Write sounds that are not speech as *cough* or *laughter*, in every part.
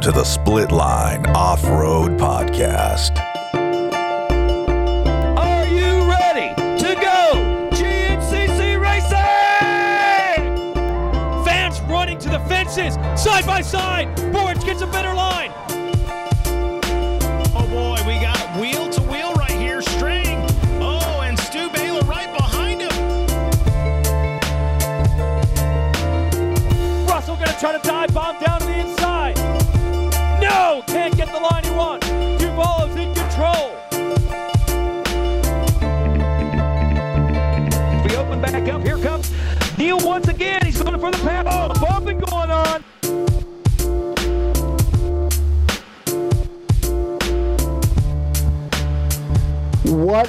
to the Split Line Off Road Podcast. Are you ready to go GNCC racing? Fans running to the fences, side by side. Boards gets a better line.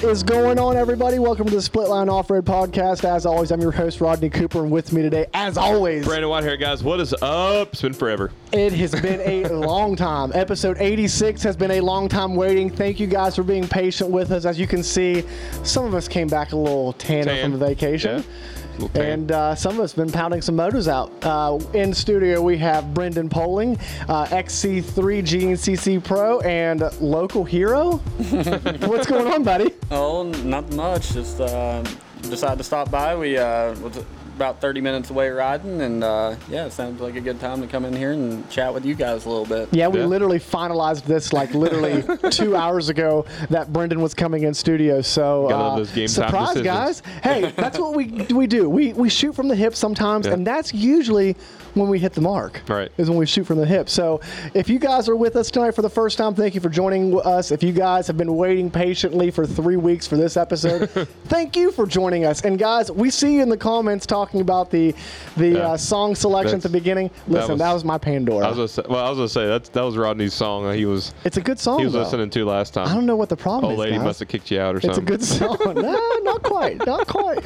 What is going on, everybody? Welcome to the Split Line Off Road Podcast. As always, I'm your host, Rodney Cooper, and with me today, as always, Brandon White here, guys, what is up? It's been forever. it has been a *laughs* long time. Episode 86 has been a long time waiting. Thank you guys for being patient with us. As you can see, some of us came back a little tanner Tan. from the vacation. Yeah. Little tan. And uh, some of us been pounding some motors out. Uh, in studio, we have Brenden Poling, uh, XC3 GNCC Pro, and local hero. *laughs* What's going on, buddy? Oh, not much. Just uh, decided to stop by. We uh, was about 30 minutes away riding, and uh, yeah, it sounds like a good time to come in here and chat with you guys a little bit. Yeah, we Yeah. literally finalized this like literally *laughs* two hours ago that Brenden was coming in studio. So Gotta love uh, those game surprise, decisions. guys! Hey, that's what we we do. We we shoot from the hip sometimes, Yeah. and that's usually when we hit the mark. Right. is when we shoot from the hip. So if you guys are with us tonight for the first time, thank you for joining us. If you guys have been waiting patiently for three weeks for this episode, *laughs* thank you for joining us. And guys, we see you in the comments talking about the the Yeah. uh, song selection at the beginning. Listen, that was, was- my Pandora. I was gonna say, well, I was gonna say that's that was Rodney's song he was It's a good song. he was though. listening to last time. I don't know what the problem Old is. lady guys. must have kicked you out or It's a something. good song. *laughs* no, not quite. Not quite.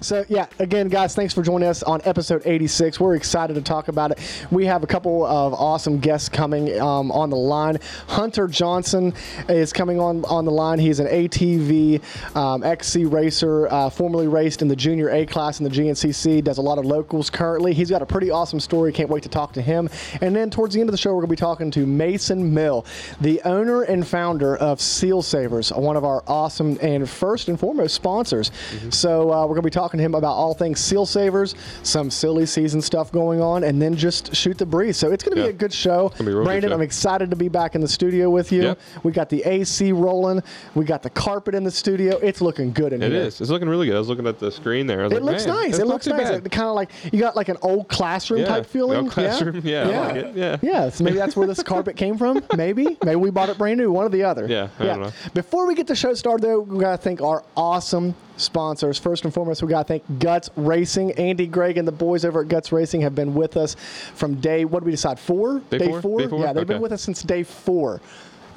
*laughs* so, yeah, again, guys, thanks for joining us on episode 86. We're excited to talk about it. We have a couple of awesome guests coming um, on the line. Hunter Johnson is coming on, on the line. He's an ATV um, XC racer, uh, formerly raced in the junior A class in the GNCC, does a lot of locals currently. He's got a pretty awesome story. Can't wait to talk to him. And then towards the end of the show, we're going to be talking to Mason Mill, the owner and founder of Seal Savers, one of our awesome and first and foremost sponsors. So uh, we're going to be talking to him about all things Seal Savers, some silly season stuff going on, and then just shoot the breeze. So it's going to Yeah. be a good show. gonna be a real good Brandon, show. I'm excited to be back in the studio with you. Yep. We got the AC rolling. We got the carpet in the studio. It's looking good in It here. is. It's looking really good. I was looking at the screen there. I was It like, looks nice. It looks nice. It kind of like you got like an old classroom Yeah, type feeling. old classroom. *laughs* Yeah, I like. Yeah. Yeah. So maybe that's where this carpet came from. *laughs* Maybe. Maybe we bought it brand new. One or the other. Yeah, I don't know. Before we get the show started, though, we gotta thank our awesome sponsors. First and foremost, we gotta thank Guts Racing. Andy, Greg, and the boys over at Guts Racing have been with us from day. What did we decide? Four. Day four? Day four? Yeah, they've been with us since day four.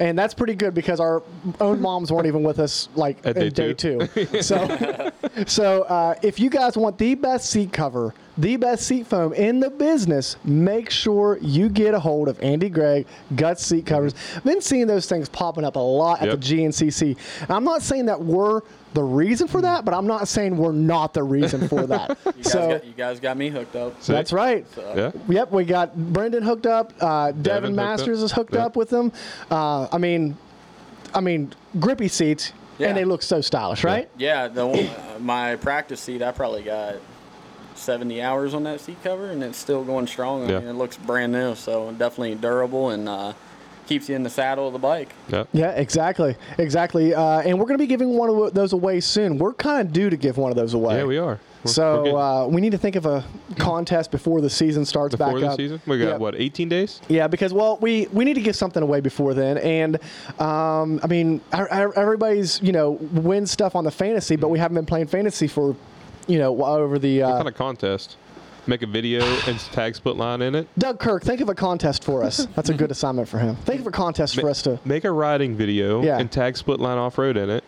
And that's pretty good because our own moms weren't even with us like At in day day two. So, *laughs* so uh, if you guys want the best seat cover, the best seat foam in the business, make sure you get a hold of Andy Gregg Guts Seat Covers. I've been seeing those things popping up a lot at Yep. the GNCC. And I'm not saying that we're the reason for that, but I'm not saying we're not the reason for that. *laughs* You so got, you guys got me hooked up. See? that's right. Yeah. Yep, we got Brenden hooked up. Uh, Devin, Devin Masters up. is hooked Yeah. up with them. Uh, I mean, I mean, grippy seats, Yeah. and they look so stylish, right? Yeah, the one, uh, my practice seat, I probably got 70 hours on that seat cover, and it's still going strong. I mean, it looks brand new, so definitely durable and uh, keeps you in the saddle of the bike. Yeah. Yeah, exactly, exactly. Uh, and we're going to be giving one of those away soon. We're kind of due to give one of those away. Yeah, we are. We're- we're So uh, we need to think of a contest before the season starts before back the up. season, we got Yeah. what 18 days. Yeah, because well, we we need to give something away before then, and um, I mean, our- our- everybody's you know wins stuff on the fantasy, but we haven't been playing fantasy for you know over the. Uh, What kind of contest? Make a video and tag split line in it. Doug Kirk, think of a contest for us. That's a good *laughs* assignment for him. Think of a contest for us to. Make a riding video Yeah. and tag split line off road in it.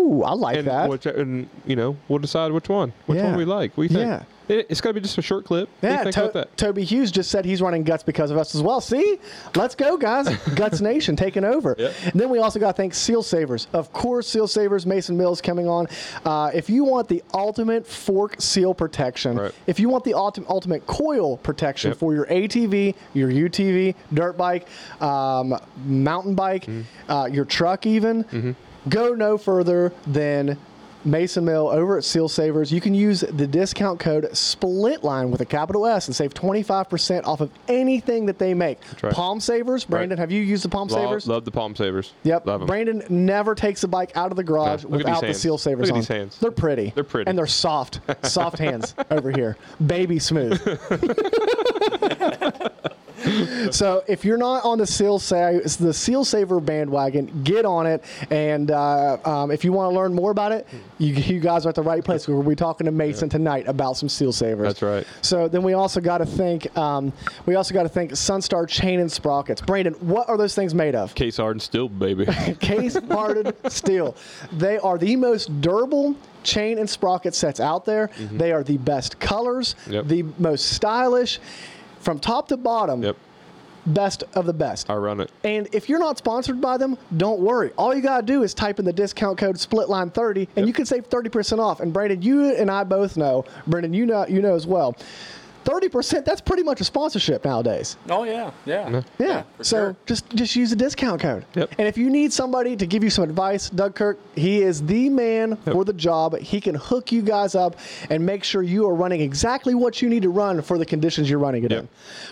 Ooh, I like and that. Which, and you know, we'll decide which one, which Yeah. one we like. We think. Yeah. It, it's got to be just a short clip. What do you Yeah, think To-? Toby Hughes just said he's running Guts because of us as well. See? Let's go, guys. *laughs* Guts Nation taking over. Yep. And then we also got to thank Seal Savers. Of course, Seal Savers, Mason Mills coming on. Uh, if you want the ultimate fork seal protection, Right. if you want the ultimate, ultimate coil protection Yep. for your ATV, your UTV, dirt bike, um, mountain bike, Mm-hmm. uh, your truck, even, go no further than Mason Mill over at Seal Savers. You can use the discount code SPLITLINE with a capital S and save 25% off of anything that they make. right. Palm Savers, Brandon, have you used the Palm Love, Savers? love the palm savers. Yep. Love 'em. Brandon never takes the bike out of the garage No, look at these without the seal savers Look at on. these hands. They're pretty. They're pretty. And they're soft. *laughs* Soft hands over here. Baby smooth. *laughs* *laughs* so if you're not on the seal sa- the seal saver bandwagon, get on it. And uh, um, if you want to learn more about it, you, you guys are at the right place. We'll be talking to Mason tonight about some seal savers. That's right. So then we also got to thank Um, we also got to thank Sunstar chain and sprockets. Brandon, what are those things made of? Case hardened steel, baby. *laughs* case hardened steel. They are the most durable chain and sprocket sets out there. They are the best colors, Mm-hmm. Yep. the most stylish, from top to bottom, yep. best of the best. I run it. And if you're not sponsored by them, don't worry. All you gotta do is type in the discount code SPLITLINE30, and you can save 30% off. And Brandon, you and I both know, Brandon, you know, you know as well. 30%, that's pretty much a sponsorship nowadays. Oh yeah, yeah. Yeah. for so sure. just just use a discount code. Yep. And if you need somebody to give you some advice, Doug Kirk, he is the man for the job. He can hook you guys up and make sure you are running exactly what you need to run for the conditions you're running it Yep. in.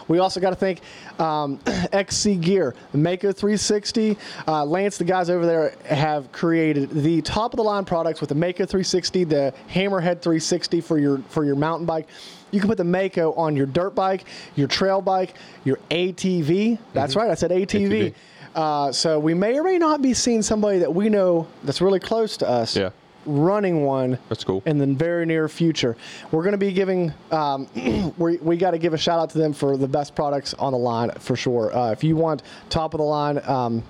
We also got to thank um, *clears throat* XC Gear, the Mako 360. Uh, Lance, the guys over there have created the top of the line products with the Mako 360, the Hammerhead 360 for your for your mountain bike. You can put the Mako on your dirt bike, your trail bike, your ATV. That's right, I said ATV. ATV. Uh, so we may or may not be seeing somebody that we know that's really close to us Yeah. running one That's cool. in the very near future. We're going to be giving, um, *clears throat* we, we got to give a shout out to them for the best products on the line for sure. Uh, if you want top of the line, um,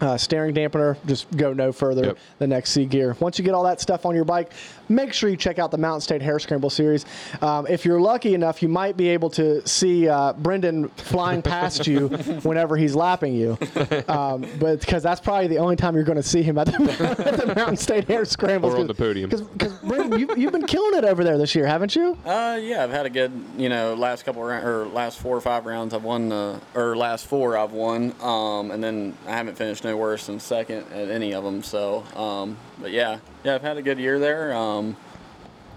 uh, steering dampener, just go no further Yep. than XC Gear. Once you get all that stuff on your bike, make sure you check out the Mountain State Hare Scramble series. Um, if you're lucky enough, you might be able to see uh, Brenden flying past you *laughs* whenever he's lapping you. Um, but because that's probably the only time you're going to see him at the, *laughs* at the Mountain State Hare Scramble. Or on the podium. Because Brenden, you, you've been killing it over there this year, haven't you? Uh, yeah, I've had a good, you know, last couple rounds or last four or five rounds I've won, uh, or last four I've won, um, and then I haven't finished no worse than second at any of them. So, um, but yeah, yeah, I've had a good year there. Um,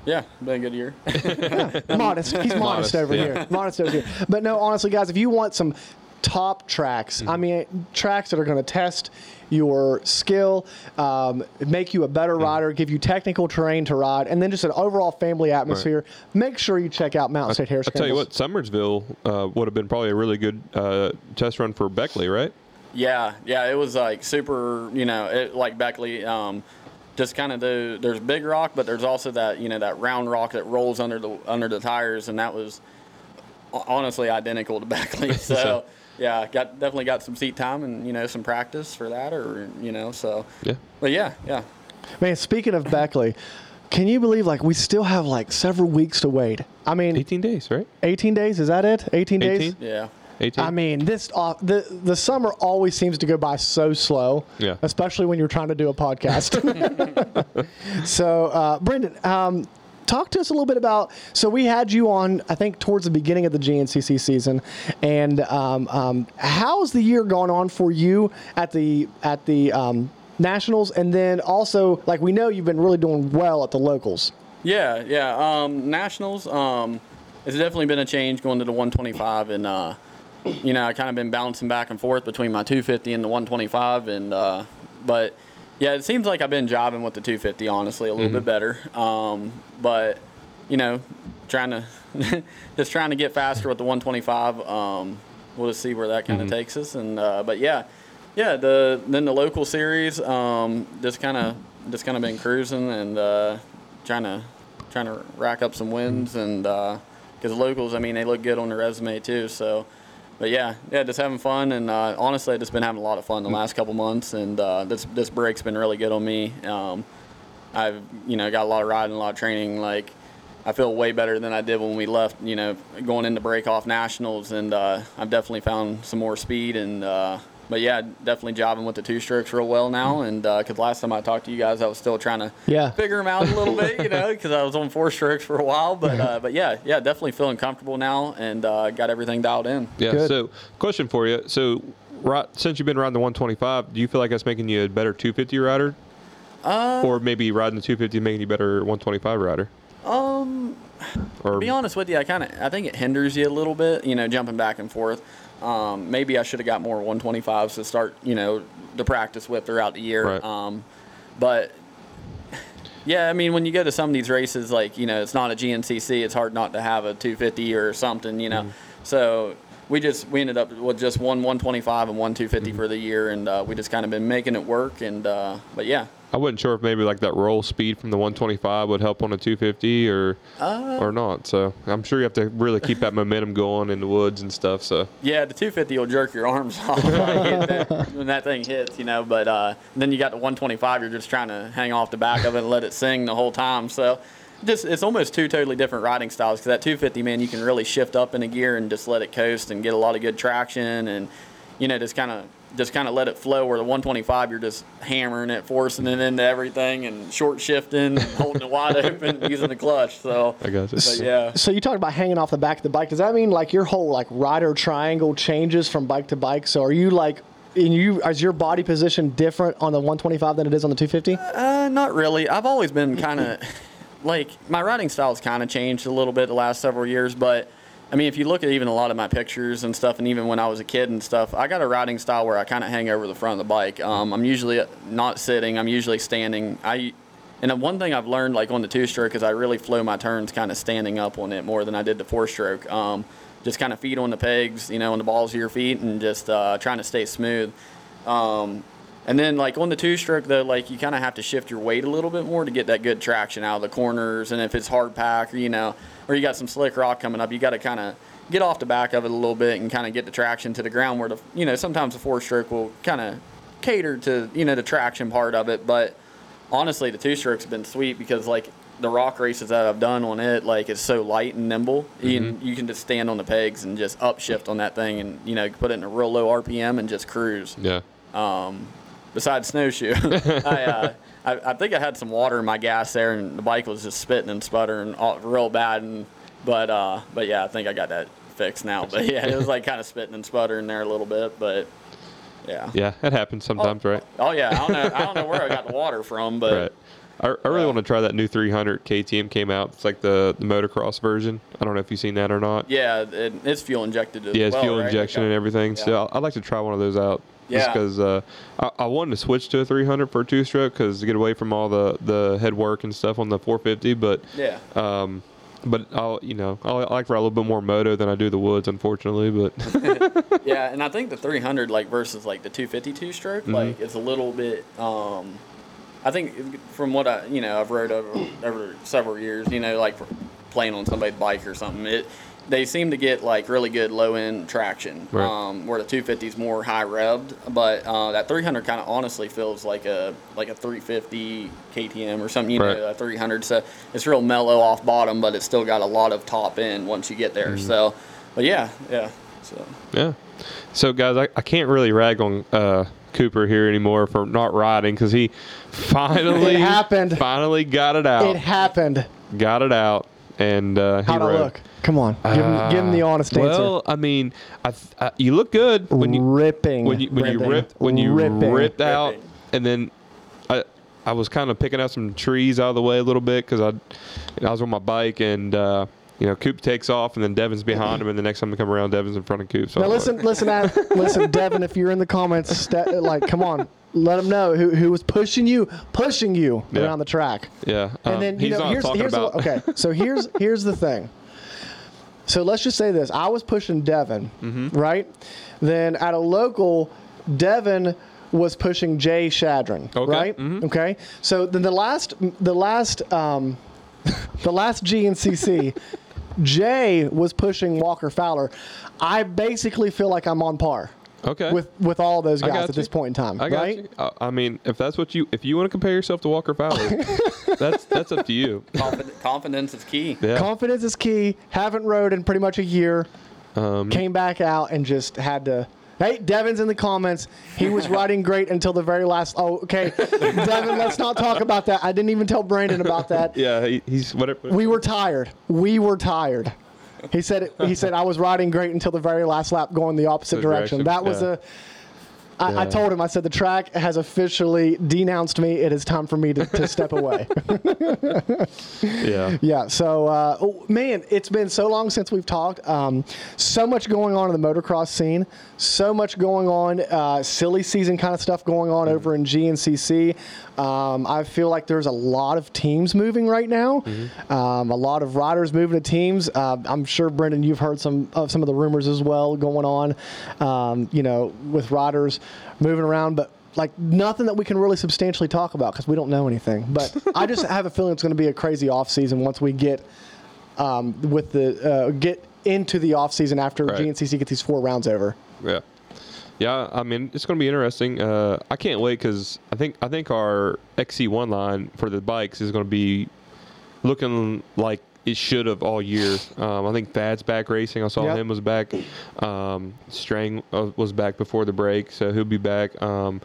yeah, been a good year. *laughs* *laughs* modest. He's modest, Modest, over yeah. here. Modest over here. But no, honestly, guys, if you want some top tracks, I mean, tracks that are going to test your skill, um, make you a better rider, give you technical terrain to ride, and then just an overall family atmosphere, make sure you check out Mountain State Hare I'll tell you what, Summersville uh, would have been probably a really good uh, test run for Beckley, right? Yeah, yeah, it was like super, you know, it, like Beckley, um, just kind of the there's big rock, but there's also that you know that round rock that rolls under the under the tires, and that was honestly identical to Beckley. *laughs* So So- yeah, got definitely got some seat time and you know some practice for that, or you know, so Yeah. but yeah, yeah. Man, speaking of Beckley, can you believe like we still have like several weeks to wait? I mean, 18 days, right? 18 days, is that it? 18 days? Yeah. 18. I mean, this uh, the the summer always seems to go by so slow. Yeah. Especially when you're trying to do a podcast. *laughs* *laughs* so, uh, Brenden, um, talk to us a little bit about. So we had you on, I think, towards the beginning of the GNCC season, and um, um, how's the year gone on for you at the at the um, nationals, and then also like we know you've been really doing well at the locals. Yeah, yeah. Um, nationals, um, it's definitely been a change going to the 125, and uh, you know I kind of been bouncing back and forth between my 250 and the 125, and uh, but yeah, it seems like I've been jobbing with the 250 honestly a little bit better. Um, but you know, trying to *laughs* just trying to get faster with the 125. Um, we'll just see where that kind of takes us, and uh, but yeah. Yeah, the then the local series, um, just kind of just kind of been cruising and uh, trying to trying to rack up some wins and because locals, I mean, they look good on the resume too. So, but yeah, yeah, just having fun and uh, honestly, I've just been having a lot of fun the last couple months and uh, this this break's been really good on me. Um, I've you know got a lot of riding, a lot of training. Like I feel way better than I did when we left. You know, going into break off nationals, and uh, I've definitely found some more speed and. Uh, but yeah, definitely jobbing with the two strokes real well now. And because last time I talked to you guys, I was still trying to Yeah. figure them out a little bit, you know, *laughs* because I was on four strokes for a while. But uh, but yeah, yeah, definitely feeling comfortable now and uh, got everything dialed in. Yeah. Good. So, question for you. So, right, since you've been riding the 125, do you feel like that's making you a better 250 rider? Uh, or maybe riding the 250 making you a better 125 rider? Um, Or to be honest with you, I kind of I think it hinders you a little bit, you know, jumping back and forth. Um, maybe I should have got more 125s to start, you know, to practice with throughout the year. Right. Um, but yeah, I mean, when you go to some of these races, like you know, it's not a GNCC. It's hard not to have a 250 or something, you know. So we just we ended up with just one 125 and one 250 for the year, and uh, we just kind of been making it work. And uh, but yeah, I wasn't sure if maybe like that roll speed from the 125 would help on a 250 or Uh, or not. So I'm sure you have to really keep that momentum going in the woods and stuff. So Yeah, the 250 will jerk your arms *laughs* off when, that- when that thing hits, you know. But uh, then you got the 125. You're just trying to hang off the back of it and let it sing the whole time. So, just it's almost two totally different riding styles. Because that 250, man, you can really shift up in a gear and just let it coast and get a lot of good traction and, you know, just kind of just kind of let it flow. Where the 125, you're just hammering it, forcing it into everything, and short shifting, and *laughs* holding it wide open, using the clutch. So, I guess it's but yeah. So you talked about hanging off the back of the bike. Does that mean like your whole like rider triangle changes from bike to bike? So are you like, in you is your body position different on the 125 than it is on the 250? Uh, not really. I've always been kind of like my riding style's kind of changed a little bit the last several years, but I mean, if you look at even a lot of my pictures and stuff, and even when I was a kid and stuff, I got a riding style where I kind of hang over the front of the bike. Um, I'm usually not sitting. I'm usually standing. I and one thing I've learned, like on the two stroke, is I really flow my turns kind of standing up on it more than I did the four stroke. Um, just kind of feet on the pegs, you know, on the balls of your feet, and just uh, trying to stay smooth. Um, and then like on the two stroke though, like you kind of have to shift your weight a little bit more to get that good traction out of the corners. And if it's hard pack or you know, or you got some slick rock coming up, you got to kind of get off the back of it a little bit and kind of get the traction to the ground. Where the you know sometimes the four stroke will kind of cater to you know the traction part of it. But honestly, the two stroke's been sweet because like the rock races that I've done on it, like it's so light and nimble. You mm-hmm. can, you can just stand on the pegs and just upshift on that thing, and you know put it in a real low RPM and just cruise yeah. Um, besides snowshoe. *laughs* I, uh, I, I think I had some water in my gas there, and the bike was just spitting and sputtering all, real bad. And but uh, but yeah, I think I got that fixed now. *laughs* But yeah, it was like kind of spitting and sputtering there a little bit. But yeah. Yeah, it happens sometimes, right? Oh yeah, I don't know. I don't know where I got the water from, but Right. I, I really Yeah. want to try that new 300 KTM came out. It's like the, the motocross version. I don't know if you've seen that or not. yeah, it, it's fuel injected as Yeah, it's well, fuel right? injection Okay. and everything. Yeah. So I'd like to try one of those out. Just Yeah. because uh, I, I wanted to switch to a 300 for a two stroke because to get away from all the, the head work and stuff on the 450. But Yeah. um, but I'll you know I I like ride a little bit more moto than I do the woods, unfortunately. But *laughs* *laughs* Yeah, and I think the 300 like versus like the 252 stroke Mm-hmm. like it's a little bit. Um, I think from what I you know I've rode over over several years, you know, like playing on somebody's bike or something. It they seem to get like really good low end traction. Right. Um, where the 250 is more high revved, but uh, that 300 kind of honestly feels like a like a 350 KTM or something. You Right. know, a 300. So it's real mellow off bottom, but it's still got a lot of top end once you get there. Mm-hmm. So, but yeah, yeah. So. yeah. So guys, I, I can't really rag on uh, Cooper here anymore for not riding because he *laughs* finally It happened. Finally got it out. It happened. got it out, and uh, he How'd I look? Come on, give, him, give him the honest answer. Well, I mean, I, I, you look good when you ripping. when you when you Brendan. ripped when you ripping. ripped out, Ripping. and then I I was kind of picking out some trees out of the way a little bit because I I was on my bike and uh, you know Coop takes off and then Devin's behind him and the next time I come around Devin's in front of Coop. So Now I'm listen, like, listen, *laughs* listen, Devin. If you're in the comments, sta like, come on, let him know who, who was pushing you, pushing you Yeah. around the track. yeah, um, And then you he's know, not here's, talking here's the- okay. *laughs* So here's here's the thing. So let's just say this: I was pushing Devin, Mm-hmm. right? Then at a local, Devin was pushing Jay Shadron, Okay, right? mhm. Okay. So then the last the last um, *laughs* the last GNCC. Jay was pushing Walker Fowler. I basically feel like I'm on par. Okay. with with all those guys at you. this point in time, I got right? you. Uh, I mean, if that's what you if you want to compare yourself to Walker Fowler, *laughs* that's that's up to you. Confid- confidence is key. Yeah. Confidence is key. Haven't rode in pretty much a year. Um, Came back out and just had to. Hey, Devin's in the comments. He was *laughs* riding great until the very last. Oh, okay. *laughs* Devin, let's not talk about that. I didn't even tell Brandon about that. *laughs* yeah, he, he's whatever. We were tired. We were tired. He said. He said I was riding great until the very last lap, going the opposite The direction. direction, That was yeah. a. I, I Yeah. told him. I said the track has officially denounced me. It is time for me to, to step away. yeah. Yeah. So, uh, oh, man, it's been so long since we've talked. Um, so much going on in the motocross scene. So much going on. Uh, silly season kind of stuff going on over in GNCC. Um, I feel like there's a lot of teams moving right now. Um, a lot of riders moving to teams. Uh, I'm sure Brenden, you've heard some of some of the rumors as well going on. Um, you know, with riders moving around, but like nothing that we can really substantially talk about because we don't know anything. But *laughs* I just have a feeling it's going to be a crazy off season once we get um, with the uh, get into the off season after Right. GNCC gets these four rounds over. Yeah. Yeah, I mean it's going to be interesting. Uh, I can't wait because I think I think our XC1 line for the bikes is going to be looking like it should have all year. Um, I think Thad's back racing. I saw Yep. him was back. Um, Strang uh, was back before the break, so he'll be back. Um,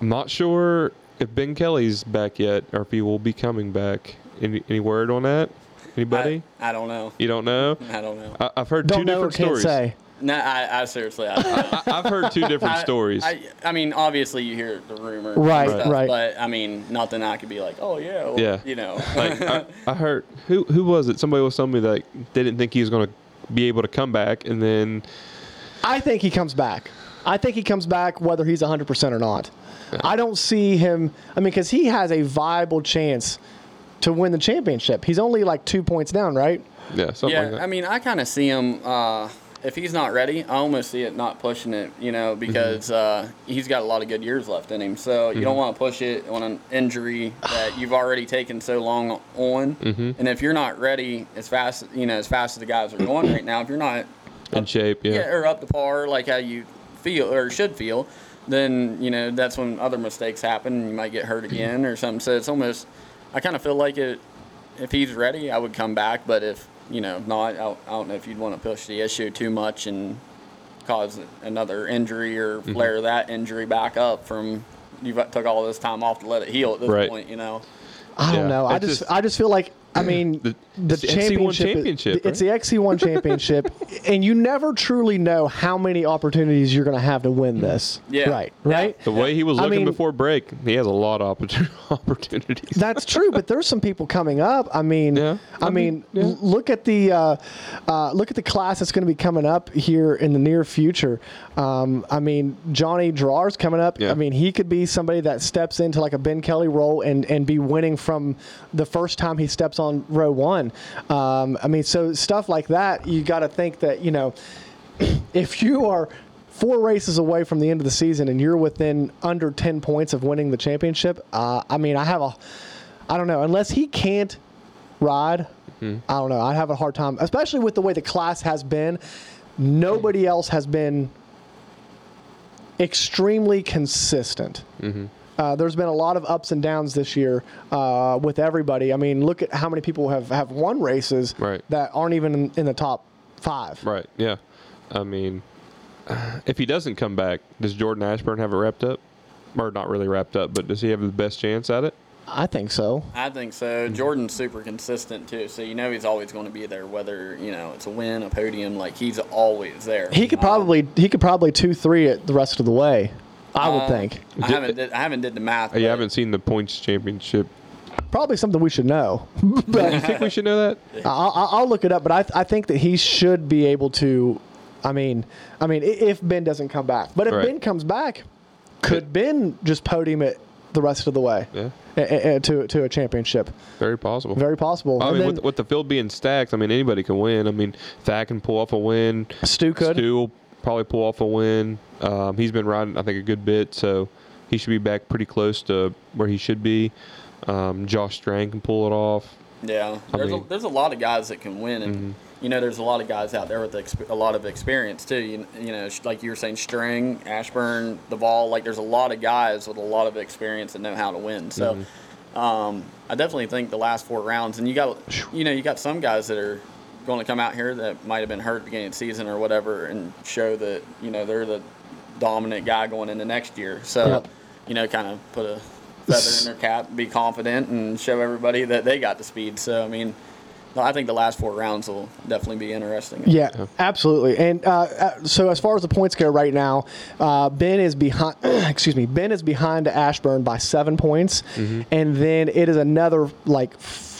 I'm not sure if Ben Kelly's back yet or if he will be coming back. Any, any word on that? Anybody? I, I don't know. you don't know? I don't know. I, I've heard Don't two know or different can't stories. say. No, I, I seriously, *laughs* I, I, I've heard two different I- stories. I, I mean, obviously you hear the rumor, and Right, stuff, right. But I mean, nothing I could be like, oh yeah, well, Yeah. you know. like I, *laughs* I heard who who was it? Somebody was telling me that they didn't think he was going to be able to come back, and then I think he comes back. I think he comes back whether he's 100% or not. I don't see him. I mean, because he has a viable chance to win the championship. He's only like two points down, right? yeah, something yeah, like that. I mean, I kind of see him. Uh, if he's not ready, I almost see it not pushing it, you know, mm-hmm. because uh, he's got a lot of good years left in him. So you don't mm-hmm. want to push it on an injury that you've already taken so long on. Mm-hmm. And if you're not ready as fast, you know, as fast as the guys are going right now, if you're not in shape, yeah. yeah, or up to par, like how you feel or should feel, then you know that's when other mistakes happen. and You might get hurt again or something. So it's almost, I kind of feel like it. If he's ready, I would come back. But if you know not, I, I don't know if you'd want to push the issue too much and cause another injury or Mm-hmm. flare that injury back up from. You took all this time off to let it heal at this Right. point, you know. I don't Yeah, know. I just, just- I just feel like I mean The- the, it's the XC1 championship. championship, It's the XC1 *laughs* championship, and you never truly know how many opportunities you're going to have to win this. Yeah. Right. Right. The way he was I looking mean- before break, he has a lot of *laughs* opportunities. That's true, but there's some people coming up. I mean, Yeah. I, I mean, mean, yeah. look at the uh, uh, look at the class that's going to be coming up here in the near future. Um, I mean, Johnny Draw's coming up. Yeah. I mean, he could be somebody that steps into like a Ben Kelly role and and be winning from the first time he steps on row one. Um, I mean, so stuff like that, you got to think that you know, *clears throat* if you are four races away from the end of the season and you're within under 10 points of winning the championship, uh, I mean, I have a, I don't know, unless he can't ride, I don't know. I'd have a hard time, especially with the way the class has been. Nobody else has been extremely consistent. Uh, there's been a lot of ups and downs this year uh, with everybody. I mean, look at how many people have, have won races Right. that aren't even in, in the top five. right. Yeah. I mean, *sighs* if he doesn't come back, does Jordan Ashburn have it wrapped up? Or not really wrapped up, but does he have the best chance at it? I think so. I think so. Jordan's super consistent too, so you know he's always going to be there, whether you know it's a win, a podium. Like he's always there. He could Um, probably he could probably two three it the rest of the way. I would uh, think I haven't did, I haven't did the math. You but haven't seen the points championship. probably something we should know. *laughs* You think we should know that? *laughs* I'll, I'll I'll look it up, but I, I think that he should be able to. I mean, I mean, i- if Ben doesn't come back, but if Right. Ben comes back, could Ben just podium it the rest of the way Yeah. a- a- a- to to a championship? Very possible. Very possible. I And mean, then with, with the field being stacked, I mean, anybody can win. I mean, Thad can pull off a win. Stu could. Stu will probably pull off a win. Um, he's been riding, I think, a good bit, so he should be back pretty close to where he should be. Um, Josh Strang can pull it off. Yeah, I there's mean- a, there's a lot of guys that can win, and Mm-hmm. you know, there's a lot of guys out there with exp- a lot of experience too. You, you know, like you were saying, Strang, Ashburn, Duvall. Like there's a lot of guys with a lot of experience and know how to win. So, um, I definitely think the last four rounds, and you got, you know, you got some guys that are going to come out here that might have been hurt at the beginning of the season or whatever, and show that you know they're the dominant guy going into next year. So, Yep. you know, kind of put a feather in their cap, be confident, and show everybody that they got the speed. So, I mean, I think the last four rounds will definitely be interesting. Yeah, absolutely. And uh, uh, so, as far as the points go right now, uh, Ben is behind. *clears throat* excuse me, Ben is behind Ashburn by seven points, and then it is another like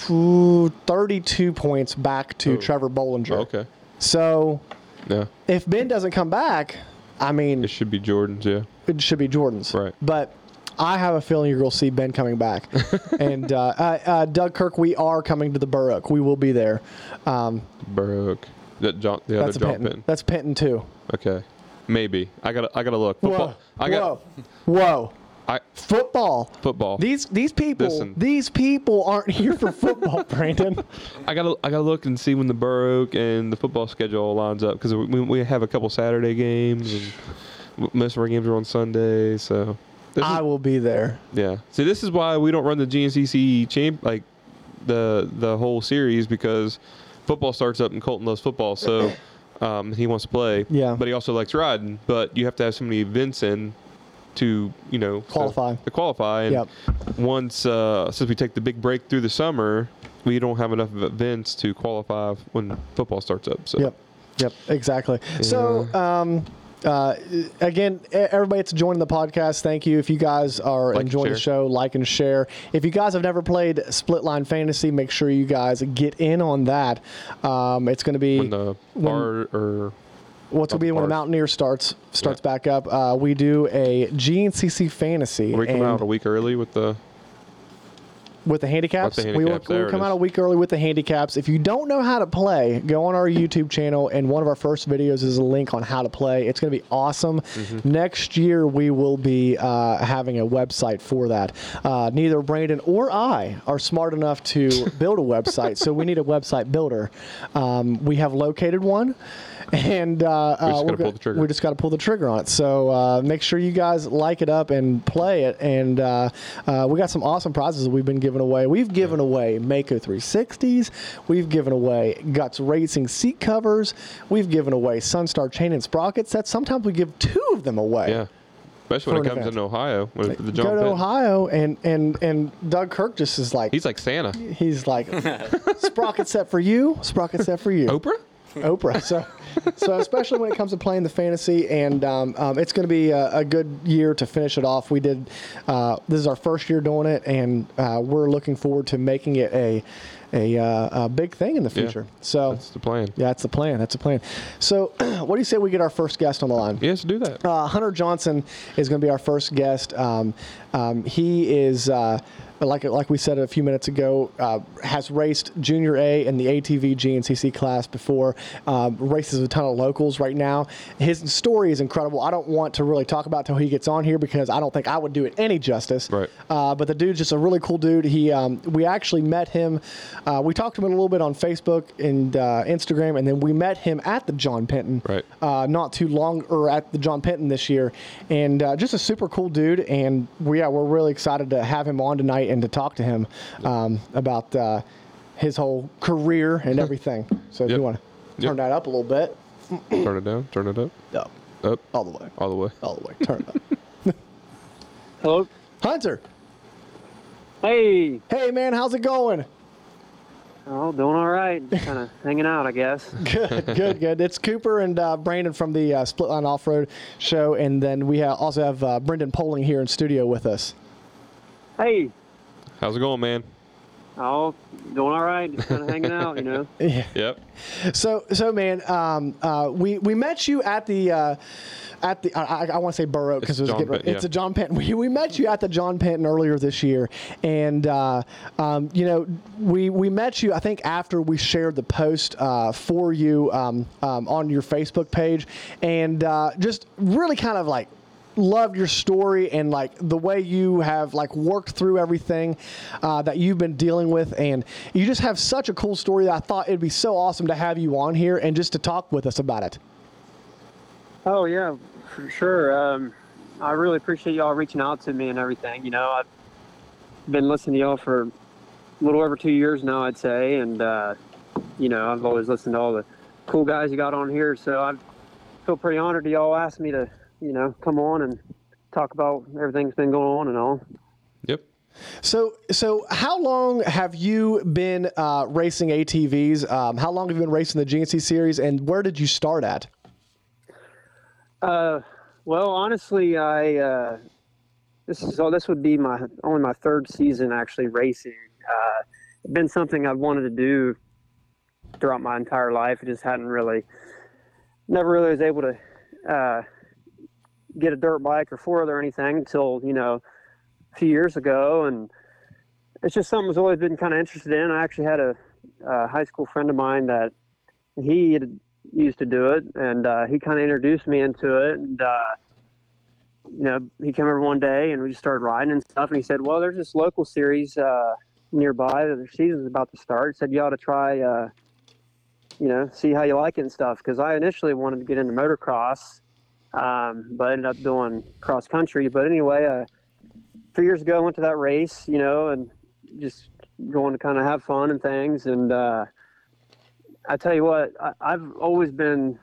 f- thirty-two points back to Oh. Trevor Bollinger. Okay. So, Yeah. if Ben doesn't come back, I mean, It should be Jordan's. Yeah. it should be Jordan's. Right. But I have a feeling you're going to see Ben coming back. *laughs* and uh, uh, uh, Doug Kirk, we are coming to the Burr Oak. We will be there. Um, Burr Oak. That John. The that's John Penton. Penton. That's Penton too. Okay. Maybe. I gotta. I gotta look. Football. Whoa. I got. Whoa. Whoa. I Football. football. These these people Listen. these people aren't here for football, *laughs* Brandon. I gotta. I gotta look and see when the Burr Oak and the football schedule lines up because we, we have a couple Saturday games and most of our games are on Sunday. So. This I is, will be there. yeah. See, this is why we don't run the GNCC champ like the the whole series because football starts up and Colton loves football, so um, he wants to play. Yeah. But he also likes riding. But you have to have so many events in to you know Qualify. to qualify. And Yep. once uh, since we take the big break through the summer, we don't have enough events to qualify when football starts up. So Yep. Yep. Exactly. So, um, uh, again, everybody that's joining the podcast, thank you. If you guys are Like enjoying the show, like and share. If you guys have never played Split Line Fantasy, make sure you guys get in on that. Um, it's going to be when the when- bar or what's going to be when the. Mountaineer starts starts Yeah. back up. Uh, we do a GNCC Fantasy. we come out a week early with the with the handicaps. The we will handicaps, we'll come out a week early with the handicaps. If you don't know how to play, go on our YouTube channel, and one of our first videos is a link on how to play. It's going to be awesome. Mm-hmm. Next year, we will be uh, having a website for that. Uh, neither Brandon or I are smart enough to *laughs* build a website, so we need a website builder. Um, we have located one. And uh, We just uh, gotta we're pull go- the trigger. we just got to pull the trigger on it. So uh, make sure you guys like it up and play it. And uh, uh, we got some awesome prizes that we've been giving away. We've given away Mako 360s. We've given away Guts Racing seat covers. We've given away Sunstar chain and sprocket sets. Sometimes we give two of them away. yeah, especially when it comes event. in Ohio with the John Go to Penn. Ohio and and and Doug Kirk just is like He's like Santa. he's like *laughs* sprocket set for you, sprocket set for you. Oprah. Oprah. So, so especially when it comes to playing the fantasy, and um, um, it's going to be a, a good year to finish it off. We did. Uh, this is our first year doing it, and uh, we're looking forward to making it a a, uh, a big thing in the Yeah. future. So. That's the plan. yeah, that's the plan. That's the plan. So, *clears throat* what do you say we get our first guest on the line? Yes, do that. Uh, Hunter Johnson is going to be our first guest. Um, um, he is, uh, like like we said a few minutes ago, uh, has raced Junior A in the ATV GNCC class before. Um, races a ton of locals right now. His story is incredible. I don't want to really talk about till he gets on here because I don't think I would do it any justice. Right. Uh, but the dude's just a really cool dude. He, um, we actually met him. Uh, we talked to him a little bit on Facebook and uh, Instagram, and then we met him at the John Penton Right. uh, not too long, or at the John Penton this year, and uh, just a super cool dude. And we, yeah, we're really excited to have him on tonight and to talk to him um, about uh, his whole career and everything. So if Yep. you want to Yep. turn that up a little bit, Turn it down. Turn it up. up, Up. all the way, All the way. all the way, turn it up. *laughs* Hello. Hunter, Hey. hey man, how's it going? Oh, doing all right. kind of *laughs* hanging out, I guess. Good, good, good. It's Cooper and uh, Brandon from the uh, Split Line Off Road Show, and then we ha- also have uh, Brenden Poling here in studio with us. Hey. How's it going, man? Oh, doing all right. Just kind of hanging out, you know. *laughs* Yeah. Yep. So, so man, um, uh, we we met you at the uh, at the I, I want to say Burrow because it was John getting, Penton, it's yeah. a John Penton. *laughs* We, we met you at the John Penton earlier this year, and uh, um, you know we we met you I think after we shared the post uh, for you um, um, on your Facebook page, and uh, just really kind of like loved your story and like the way you have like worked through everything uh, that you've been dealing with, and you just have such a cool story that I thought it'd be so awesome to have you on here and just to talk with us about it. Oh yeah, for sure. Um, I really appreciate y'all reaching out to me and everything. You know, I've been listening to y'all for a little over two years now, I'd say, and uh, you know, I've always listened to all the cool guys you got on here. So I feel pretty honored y'all asked me to, you know, come on and talk about everything's been going on and all. Yep. So, so how long have you been uh, racing ATVs? Um, how long have you been racing the GNC series, and where did you start at? Uh, well, honestly, I uh, this is oh, this would be my only my third season actually racing. Uh, it's been something I've wanted to do throughout my entire life. I just hadn't really, never really was able to uh, get a dirt bike or four or anything until you know a few years ago, and it's just something I've always been kind of interested in. I actually had a, a high school friend of mine that he used to do it, and uh, he kind of introduced me into it. And uh, you know, he came over one day, and we just started riding and stuff. And he said, "Well, there's this local series uh, nearby that their season's about to start." He said, "You ought to try, uh, you know, see how you like it and stuff." Because I initially wanted to get into motocross, um, but I ended up doing cross country. But anyway, uh, three years ago, I went to that race, you know, and just going to kind of have fun and things, and. Uh, I tell you what, I, I've always been,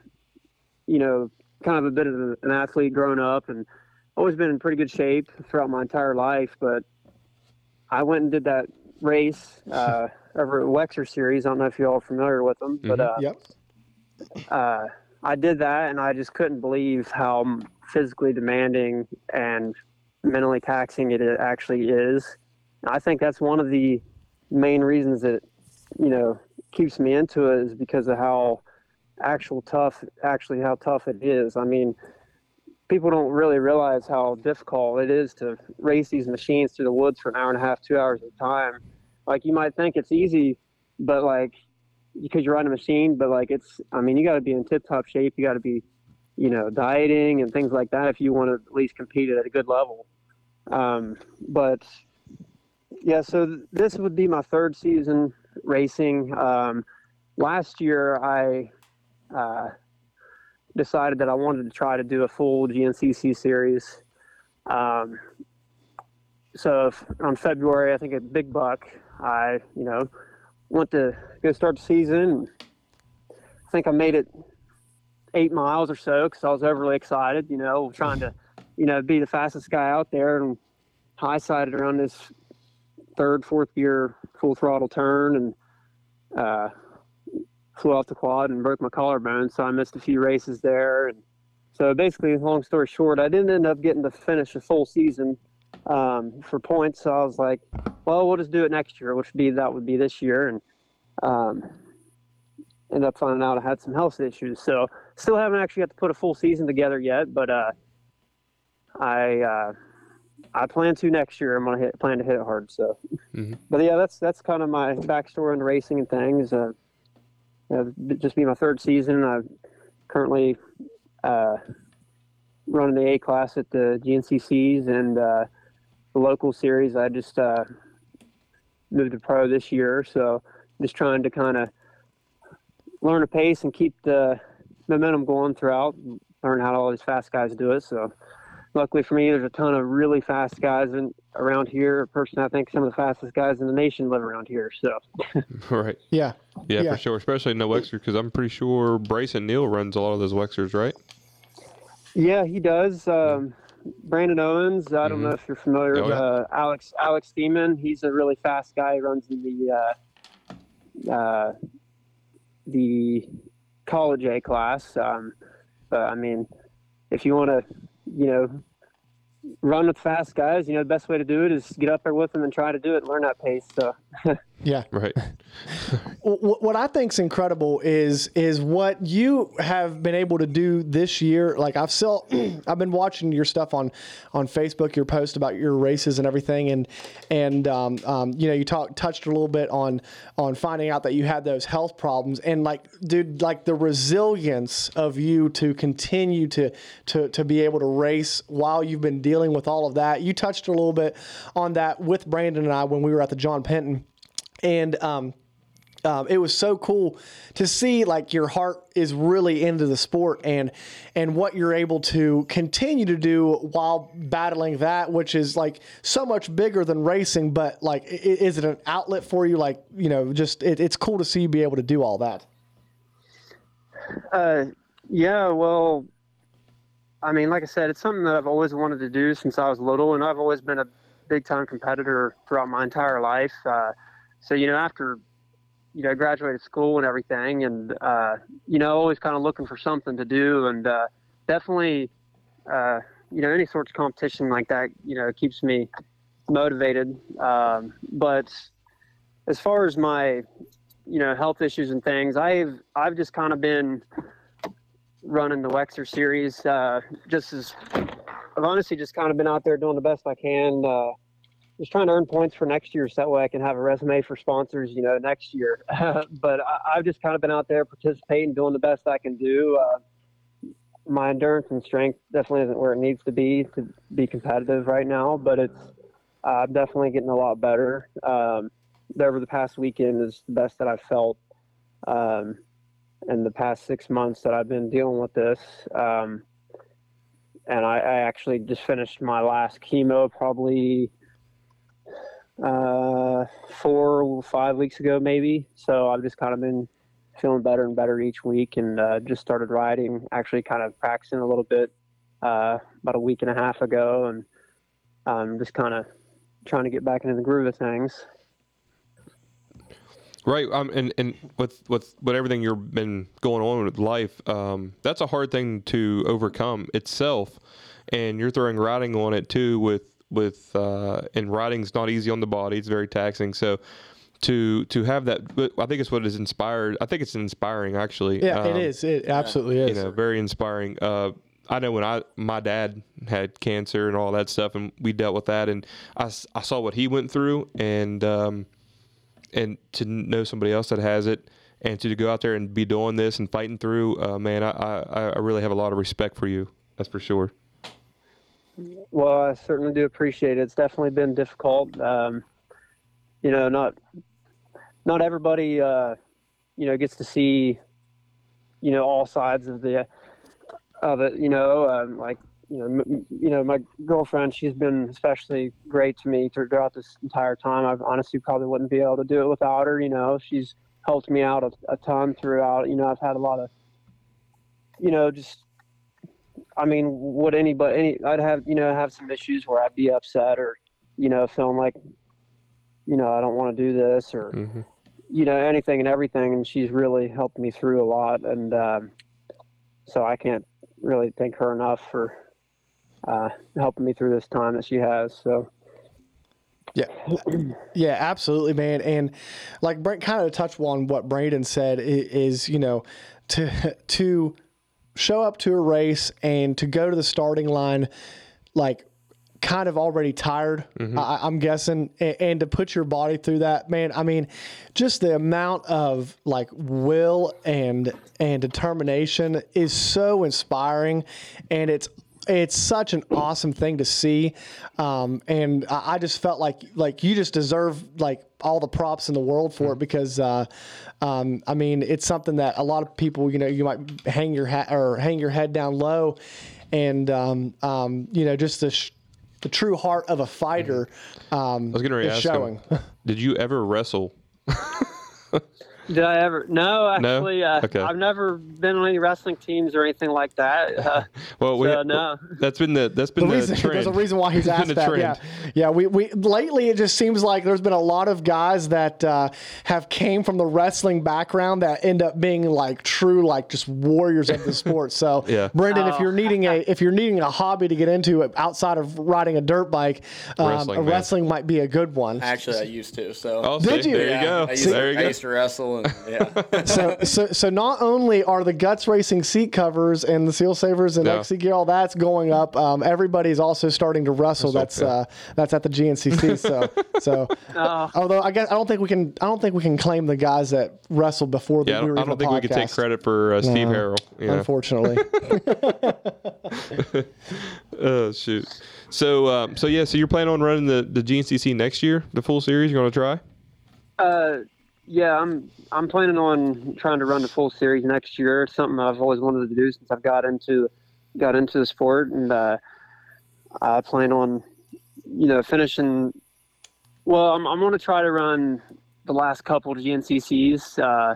you know, kind of a bit of an athlete growing up and always been in pretty good shape throughout my entire life. But I went and did that race uh, over at Wexer Series. I don't know if you all are familiar with them, but uh, Yep. uh, I did that and I just couldn't believe how um, physically demanding and mentally taxing it actually is. I think that's one of the main reasons that, you know, keeps me into it is because of how actual tough, actually how tough it is. I mean, people don't really realize how difficult it is to race these machines through the woods for an hour and a half, two hours at a time. Like you might think it's easy, but like because you're on a machine, but like it's, I mean, you got to be in tip top shape. You got to be, you know, dieting and things like that if you want to at least compete at a good level. Um, but yeah, so th- this would be my third season racing. Um, last year, I uh, decided that I wanted to try to do a full GNCC series. Um, so on February, I think at Big Buck, I you know went to go start the season. I think I made it eight miles or so because I was overly excited. You know, trying to you know be the fastest guy out there and high sided around this third, fourth gear full throttle turn and uh, flew off the quad and broke my collarbone. So I missed a few races there. And so basically, long story short, I didn't end up getting to finish a full season um, for points. So I was like, well, we'll just do it next year, which would be that would be this year. And um, ended up finding out I had some health issues. So still haven't actually got to put a full season together yet, but uh, I uh, I plan to next year. I'm gonna hit, plan to hit it hard. So, Mhm. but yeah, that's that's kind of my backstory into racing and things. Uh, uh, just be my third season. I'm currently uh, running the A class at the GNCCs and uh, the local series. I just uh, moved to pro this year, so just trying to kind of learn a pace and keep the momentum going throughout. Learn how all these fast guys do it. So luckily for me, there's a ton of really fast guys in, around here. Personally, I think some of the fastest guys in the nation live around here. So *laughs* right. Yeah. Yeah, Yeah. for sure. Especially no Wexer, because I'm pretty sure Brycen Neal runs a lot of those Wexers, right? yeah, he does. Um, Brandon Owens. I don't know if you're familiar Oh, with yeah. uh, Alex Alex Steeman. He's a really fast guy. He runs in the uh, uh, the college A class. Um, but I mean, if you want to, you know, run with fast guys, you know, the best way to do it is get up there with them and try to do it learn that pace. So *laughs* Yeah. Right. *laughs* What I think's incredible is is what you have been able to do this year. Like I've still, *clears throat* I've been watching your stuff on on Facebook, your post about your races and everything, and and um, um, you know you talked touched a little bit on on finding out that you had those health problems, and like dude, like the resilience of you to continue to to to be able to race while you've been dealing with all of that. You touched a little bit on that with Brandon and I when we were at the John Penton and um, um, it was so cool to see like your heart is really into the sport and and what you're able to continue to do while battling that which is like so much bigger than racing but like is it an outlet for you like you know just it, it's cool to see you be able to do all that Uh, yeah, well, I mean, like I said, it's something that I've always wanted to do since I was little, and I've always been a big time competitor throughout my entire life. Uh, so, you know, after, you know, graduated school and everything, and, uh, you know, always kind of looking for something to do, and uh, definitely, uh, you know, any sorts of competition like that, you know, keeps me motivated. Um, but as far as my, you know, health issues and things, I've I've just kind of been running the Wexer series. Uh, just as I've honestly just kind of been out there doing the best I can. Uh, just trying to earn points for next year, so that way I can have a resume for sponsors, you know, next year. *laughs* but I, I've just kind of been out there participating, doing the best I can do. Uh, my endurance and strength definitely isn't where it needs to be to be competitive right now, but it's uh, I'm definitely getting a lot better. Um, over the past weekend is the best that I've felt. Um, in the past six months that I've been dealing with this. Um, and I, I actually just finished my last chemo probably uh, four, five weeks ago, maybe. So I've just kind of been feeling better and better each week and uh, just started riding, actually kind of practicing a little bit uh, about a week and a half ago. And um, just kind of trying to get back into the groove of things. Right, um, and and with with with everything you've been going on with life, um, that's a hard thing to overcome itself, and you're throwing riding on it too. With with uh, and riding's not easy on the body; it's very taxing. So to to have that, but I think it's what is inspired. I think it's inspiring actually. yeah it Um, is it absolutely is you know, very inspiring. Uh, I know when I my dad had cancer and all that stuff, and we dealt with that, and I, I saw what he went through, and um, and to know somebody else that has it, and to go out there and be doing this and fighting through, uh, man, I, I I really have a lot of respect for you. That's for sure. Well, I certainly do appreciate it. It's definitely been difficult. Um, you know, not not everybody, uh, you know, gets to see, you know, all sides of the of it. You know, um, like you know, m- you know, my girlfriend, she's been especially great to me throughout this entire time. I honestly probably wouldn't be able to do it without her. You know, she's helped me out a, a ton throughout. You know, I've had a lot of, you know, just I mean, would anybody? Any, I'd have you know have some issues where I'd be upset or you know feeling like you know I don't want to do this or Mhm. you know anything and everything. And she's really helped me through a lot, and um, so I can't really thank her enough for uh, helping me through this time that she has. So Yeah, yeah, absolutely, man. And like Brent kind of touched on what Braden said is, you know, to *laughs* to show up to a race and to go to the starting line, like kind of already tired. Mm-hmm. I, I'm guessing, and, and to put your body through that, man. I mean, just the amount of like will and and determination is so inspiring, and it's it's such an awesome thing to see, um, and I, I just felt like like you just deserve like all the props in the world for it because, uh, um, I mean, it's something that a lot of people, you know, you might hang your hat or hang your head down low, and um, um, you know, just the sh- the true heart of a fighter um, I was going to is ask showing. him, *laughs* did you ever wrestle? *laughs* Did I ever? No, No? actually, uh, Okay. I've never been on any wrestling teams or anything like that. *laughs* Uh, Well, we, so, no. that's been the that's been the the, reason, trend. *laughs* there's a reason why he's asked that. trend. Yeah, yeah. We, we lately it just seems like there's been a lot of guys that uh, have came from the wrestling background that end up being like true like just warriors of the sport. So, *laughs* Yeah. Brendan, if Oh. you're needing a if you're needing a hobby to get into outside of riding a dirt bike, um, Wrestling, man. wrestling might be a good one. Actually, I used to. So. Oh, Did see, you? There yeah, you go. I used, there to, you I go. used to wrestle, and *laughs* yeah. so, so, so not only are the Guts Racing seat covers and the Seal Savers and Yeah. XC gear, all that's going up. Um, everybody's also starting to wrestle. That's yeah. uh, that's at the GNCC. *laughs* So, so Oh. although I guess I don't think we can I don't think we can claim the guys that wrestled before the Yeah, I don't, I don't a think we can take credit for uh, Steve Harrell. You know? Unfortunately, *laughs* Oh shoot. So um, so yeah, so you're planning on running the the GNCC next year, the full series. You're going to try? Uh, yeah, I'm I'm planning on trying to run the full series next year. It's something I've always wanted to do since I've got into got into the sport, and uh, I plan on you know finishing. Well, I'm I'm going to try to run the last couple GNCCs. Uh,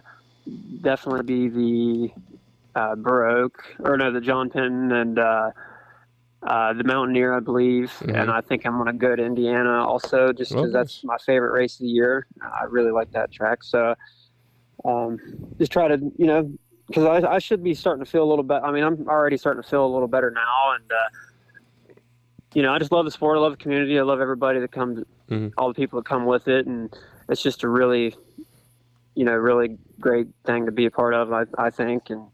definitely be the uh, Burr Oak or no, the John Penton. Uh, uh, the Mountaineer, I believe, and I think I'm going to go to Indiana also, just Oh, because that's my favorite race of the year. I really like that track, so um, just try to, you know, because I, I should be starting to feel a little bit. I mean, I'm already starting to feel a little better now, and uh, you know, I just love the sport. I love the community. I love everybody that comes, Mhm. all the people that come with it, and it's just a really, you know, really great thing to be a part of. I, I think, and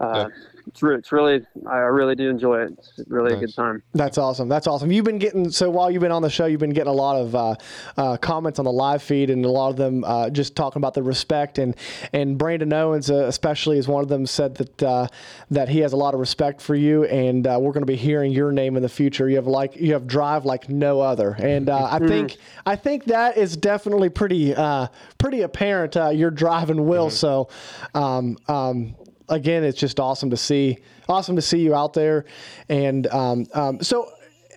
uh, it's, it's really, I really do enjoy it. It's really a good time. that's awesome. That's awesome. You've been getting so while you've been on the show, you've been getting a lot of uh, uh, comments on the live feed, and a lot of them uh, just talking about the respect and and Brandon Owens uh, especially is one of them said that uh, that he has a lot of respect for you, and uh, we're going to be hearing your name in the future. You have like you have drive like no other, and uh, I think I think that is definitely pretty uh, pretty apparent. Uh, your drive and will. So. Um, um, Again, it's just awesome to see. Awesome to see you out there, and um, um, so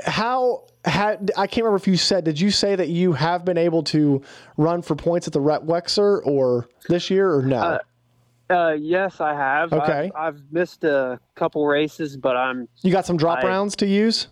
how had I can't remember if you said did you say that you have been able to run for points at the Rep Wexer or this year or no? Uh, yes, I have. Okay. I've, I've missed a couple races, but I'm. you got some drop I- rounds to use.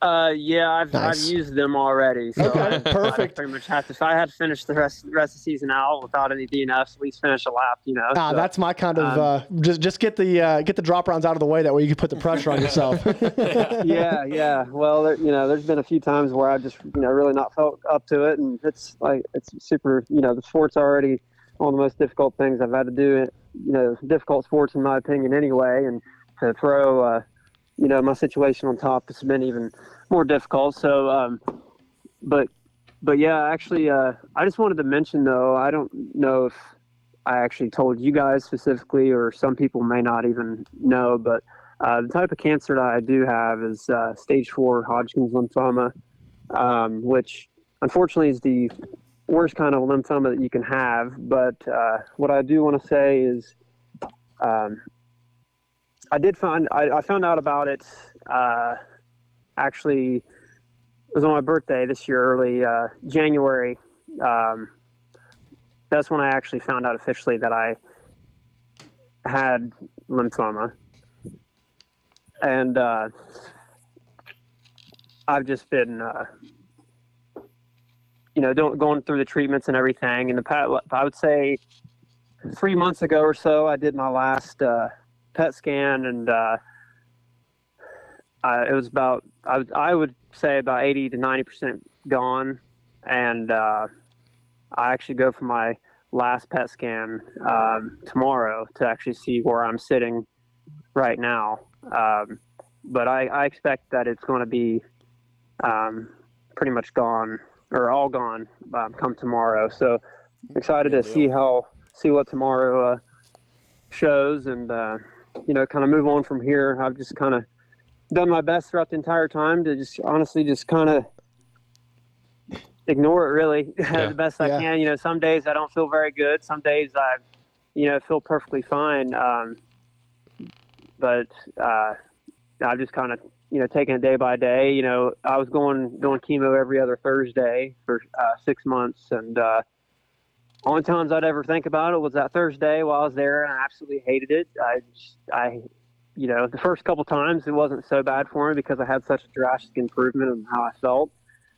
Uh, yeah, I've, Nice. I've used them already. So Okay, I- I perfect. pretty much have to. If I had to finish the rest, rest of the season out without any DNFs, at least finish a lap. You know. Ah, so, that's my kind of um, uh, just just get the uh, get the drop rounds out of the way. That way you can put the pressure on yourself. *laughs* *laughs* yeah, yeah. Well, there, you know, there's been a few times where I just, you know, really not felt up to it, and it's like it's super. You know, the sport's already one of the most difficult things I've had to do. You know, difficult sports in my opinion, anyway, and to throw, uh, you know, my situation on top has been even more difficult. So, um, but, but yeah, actually, uh, I just wanted to mention though, I don't know if I actually told you guys specifically, or some people may not even know, but uh, the type of cancer that I do have is uh, stage four Hodgkin's lymphoma, um, which unfortunately is the worst kind of lymphoma that you can have. But uh, what I do want to say is, um, I did find I, I found out about it. Uh, actually, it was on my birthday this year, early uh, January. Um, that's when I actually found out officially that I had lymphoma and uh, I've just been, uh, you know, going through the treatments and everything. And the past, I would say, three months ago or so, I did my last uh, PET scan, and uh, I, it was about, I would, I would say, about eighty to ninety percent gone. And uh, I actually go for my last PET scan um, tomorrow to actually see where I'm sitting right now. Um, but I, I expect that it's going to be um, pretty much gone or all gone um, come tomorrow. So excited to see how see what tomorrow uh, shows, and uh, you know, kind of move on from here. I've just kind of done my best throughout the entire time to just honestly just kind of ignore it really *laughs* Yeah. the best I Yeah. can. You know, some days I don't feel very good. Some days I, you know, feel perfectly fine. Um, but uh, I've just kind of you know taking it day by day. You know, I was going doing chemo every other Thursday for uh, six months, and uh, only times I'd ever think about it was that Thursday while I was there, and I absolutely hated it. I, just, I, you know, the first couple times it wasn't so bad for me because I had such a drastic improvement in how I felt.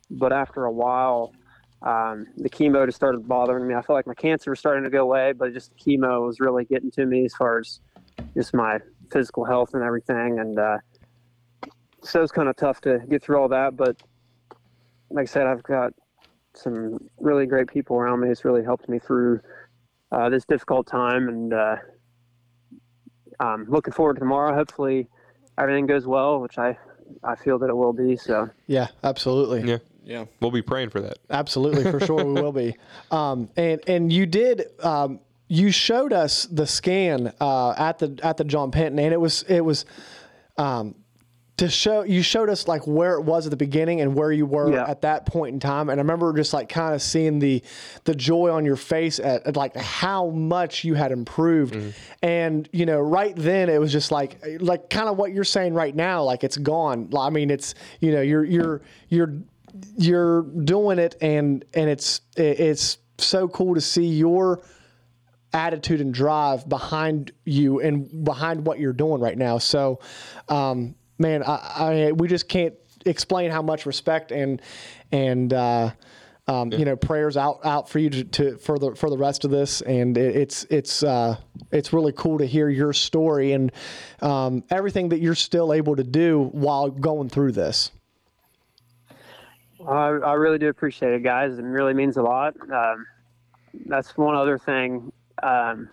But after a while, um, the chemo just started bothering me. I felt like my cancer was starting to go away, but just the chemo was really getting to me as far as just my physical health and everything. And uh, so it's kind of tough to get through all that. But like I said, I've got some really great people around me. It's really helped me through uh, this difficult time, and uh, I'm looking forward to tomorrow. Hopefully, everything goes well, which I I feel that it will be. So Yeah, absolutely. Yeah. Yeah. We'll be praying for that. Absolutely, for sure we will be. *laughs* Um, and and you did um, you showed us the scan uh, at the at the John Penton, and it was it was um, to show you showed us like where it was at the beginning and where you were Yeah. at that point in time. And I remember just like kind of seeing the the joy on your face at, at like how much you had improved. And you know, right then it was just like like kind of what you're saying right now. Like it's gone. I mean, it's you know you're you're you're you're doing it and and it's it's so cool to see your attitude and drive behind you and behind what you're doing right now so um, man I, I we just can't explain how much respect and and uh, um, you know prayers out out for you to, to for the for the rest of this and it, it's it's uh, it's really cool to hear your story and um, everything that you're still able to do while going through this I, I really do appreciate it, guys. It really means a lot. Um, that's one other thing. Um,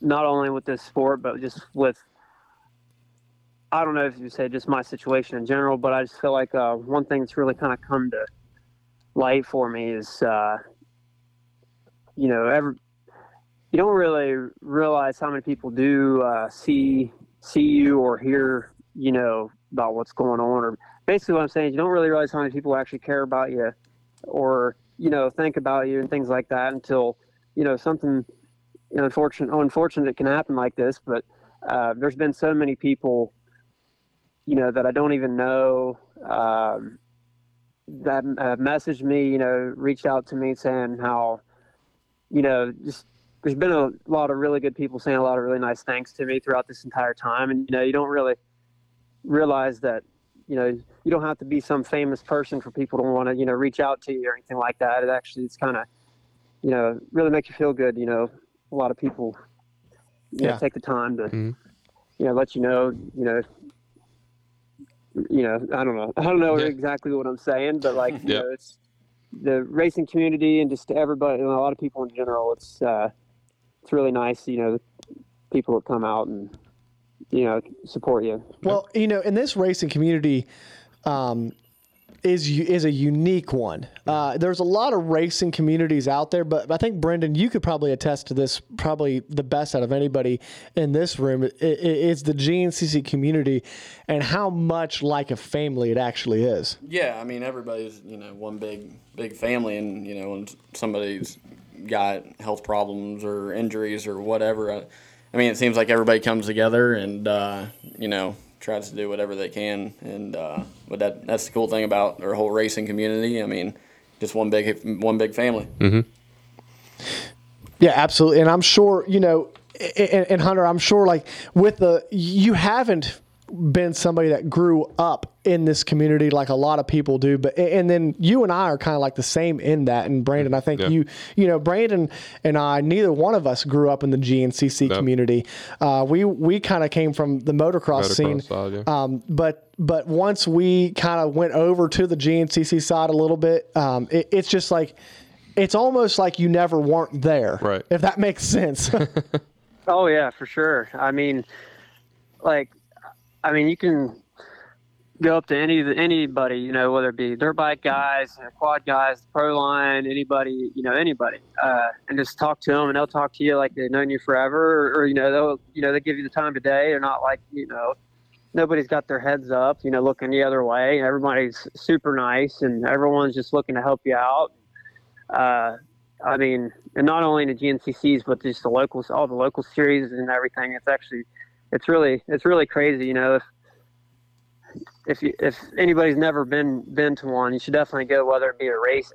not only with this sport, but just with I don't know if you say just my situation in general, but I just feel like uh, one thing that's really kind of come to light for me is, uh, you know, every, you don't really realize how many people do uh, see see you or hear, you know, about what's going on. Or basically, what I'm saying is, you don't really realize how many people actually care about you, or you know, think about you and things like that until you know something you know, unfortunate, unfortunate can happen like this. But uh, there's been so many people you know, that I don't even know, um, that uh, messaged me, you know, reached out to me saying how, you know, just there's been a lot of really good people saying a lot of really nice things to me throughout this entire time. And, you know, you don't really realize that, you know, you don't have to be some famous person for people to want to, you know, reach out to you or anything like that. It actually, it's kind of, you know, really makes you feel good. You know, a lot of people, you know, take the time to, Mhm. you know, let you know, you know, you know, I don't know. I don't know Yeah. exactly what I'm saying, but like, you Yeah. know, it's the racing community and just everybody, and a lot of people in general. It's uh, it's really nice, you know, people that come out and you know support you. Well, you know, in this racing community, um, is is a unique one. Uh, there's a lot of racing communities out there, but I think Brendan, you could probably attest to this. Probably the best out of anybody in this room is the GNCC community, and how much like a family it actually is. Yeah, I mean everybody's you know one big big family, and you know when somebody's got health problems or injuries or whatever, I, I mean it seems like everybody comes together and uh, you know tries to do whatever they can, and uh, but that that's the cool thing about our whole racing community. I mean, just one big one big family. Yeah, absolutely. And I'm sure, you know, and, and Hunter, I'm sure like with the, you haven't been somebody that grew up in this community like a lot of people do, but, and then you and I are kind of like the same in that. And Brandon, I think Yeah. you, you know, Brandon and I, neither one of us grew up in the GNCC Nope. community. Uh, we, we kind of came from the motocross, Motocross scene. side, yeah. Um, but but once we kind of went over to the GNCC side a little bit, um, it, it's just like it's almost like you never weren't there, Right. If that makes sense. *laughs* Oh yeah, for sure. I mean, like, I mean, you can go up to any anybody, you know, whether it be dirt bike guys, quad guys, pro line, anybody, you know, anybody, uh, and just talk to them, and they'll talk to you like they've known you forever, or, or you know, they'll, you know, they give you the time of day. They're not like, you know, nobody's got their heads up, you know, looking the other way. Everybody's super nice, and everyone's just looking to help you out. Uh, I mean, and not only in the GNCCs, but just the locals, all the local series and everything. It's actually, it's really, it's really crazy. You know, if if you if anybody's never been been to one, you should definitely go. Whether it be a race,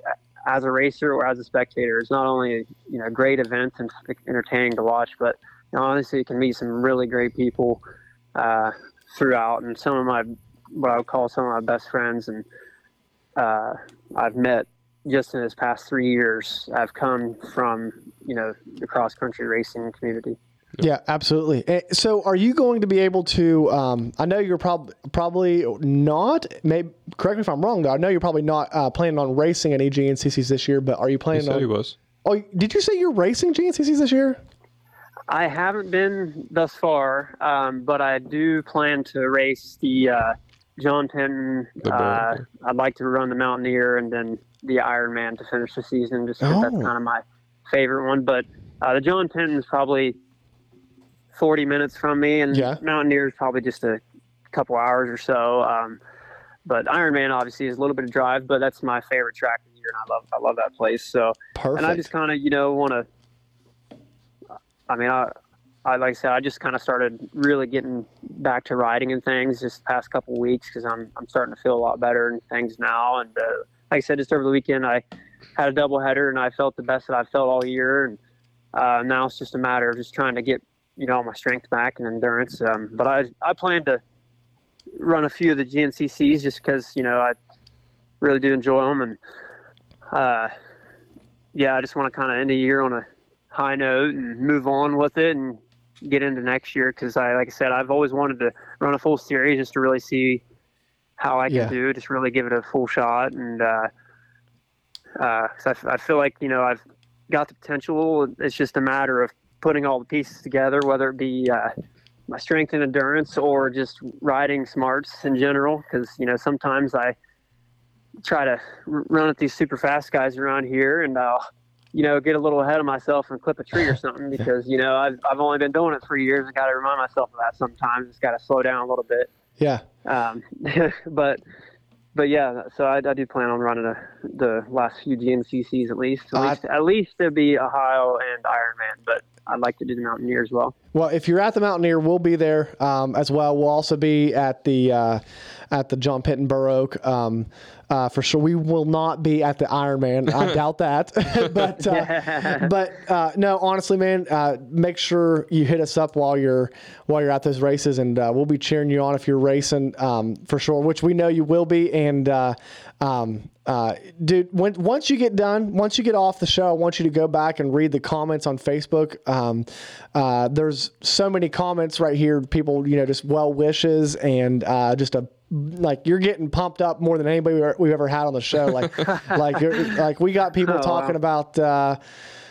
as a racer or as a spectator. It's not only you know great event and entertaining to watch, but you know, honestly, you can meet some really great people uh, throughout, and some of my what I would call some of my best friends, and uh, I've met just in this past three years. I've come from you know the cross country racing community. Yeah, absolutely. Eh, So, are you going to be able to? Um, I know you're probably probably not. Maybe correct me if I'm wrong. Though I know you're probably not uh, planning on racing any GNCCs this year. But are you planning? He planning said on? he was. Oh, did you say you're racing GNCCs this year? I haven't been thus far, um, but I do plan to race the uh, John Penton. The Uh, I'd like to run the Mountaineer and then the Ironman to finish the season, just 'cause that's Oh. kind of my favorite one. But uh, the John Penton is probably 40 minutes from me, and Yeah. Mountaineer is probably just a couple hours or so. Um, but Ironman obviously is a little bit of drive, but that's my favorite track of the year, and I love I love that place. So Perfect. and I just kind of, you know, want to. I mean, I, I like I said, I just kind of started really getting back to riding and things just the past couple weeks because I'm I'm starting to feel a lot better and things now. And uh, like I said, just over the weekend, I had a double header and I felt the best that I've felt all year. And uh, now it's just a matter of just trying to get you know my strength back and endurance. Um, but I I plan to run a few of the GNCCs just because you know I really do enjoy them and. Uh, yeah, I just want to kind of end the year on a high note and move on with it and get into next year because I, like I said, I've always wanted to run a full series just to really see how I can Yeah. do, just really give it a full shot. And uh, uh I, I feel like you know I've got the potential. It's just a matter of putting all the pieces together, whether it be uh, my strength and endurance or just riding smarts in general. Because you know sometimes I try to r- run at these super fast guys around here and I'll, you know, get a little ahead of myself and clip a tree or *laughs* something because, you know, I've, I've only been doing it three years. I got to remind myself of that sometimes. It's got to slow down a little bit. yeah. Um, *laughs* but, but yeah, so I, I do plan on running a, the last few GNCCs at least. At Uh, least, at least to be Ohio and Ironman, but I'd like to do the Mountaineer as well. Well, if you're at the Mountaineer, we'll be there um, as well. We'll also be at the uh, at the John Penton Oak um, uh, for sure. We will not be at the Ironman. I *laughs* doubt that. *laughs* but uh, but uh, no, honestly, man, uh, make sure you hit us up while you're while you're at those races, and uh, we'll be cheering you on if you're racing um, for sure. Which we know you will be. And uh, um, uh, dude, when, once you get done, once you get off the show, I want you to go back and read the comments on Facebook. Um, uh, there's so many comments right here. People, you know, just well wishes and uh, just a like you're getting pumped up more than anybody we- we've ever had on the show. Like, *laughs* like, you're, like we got people Oh, talking wow. about. Uh,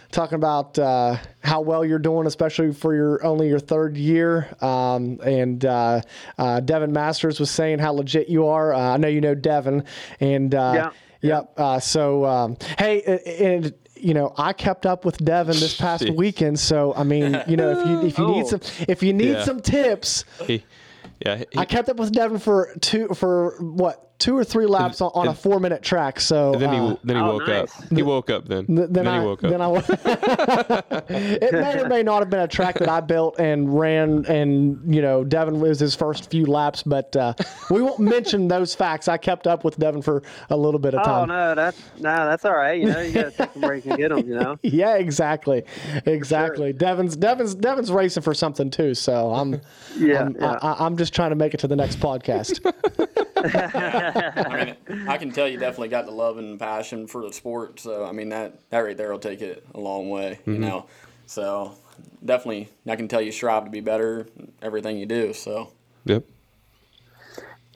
talking about uh, how well you're doing, especially for your only your third year. Um, and uh, uh, Devin Masters was saying how legit you are. Uh, I know you know Devin, and uh, Yeah. Yep. Uh, so um, hey, and you know I kept up with Devin this past Jeez. weekend. So I mean, you know, if you if you need *laughs* Oh. some if you need Yeah. some tips, He, yeah, he, I kept up with Devin for two for what two or three laps on, on a four minute track. So then he uh, then he Oh, woke nice. up. He woke up then. Th- then, then I, he woke up. Then I, *laughs* it may or may not have been a track that I built and ran, and you know, Devin was his first few laps, but uh, we won't mention those facts. I kept up with Devin for a little bit of time. Oh no, that's no, that's all right. You know, you got to take them where you can get them. You know. *laughs* Yeah, exactly, exactly. Devin's Devin's Devin's racing for something too, so I'm Yeah, I'm, yeah. I, I'm just trying to make it to the next podcast. *laughs* I mean, I can tell you definitely got the love and passion for the sport. So I mean that that right there will take it a long way. You know, so definitely I can tell you strive to be better everything you do. So Yep.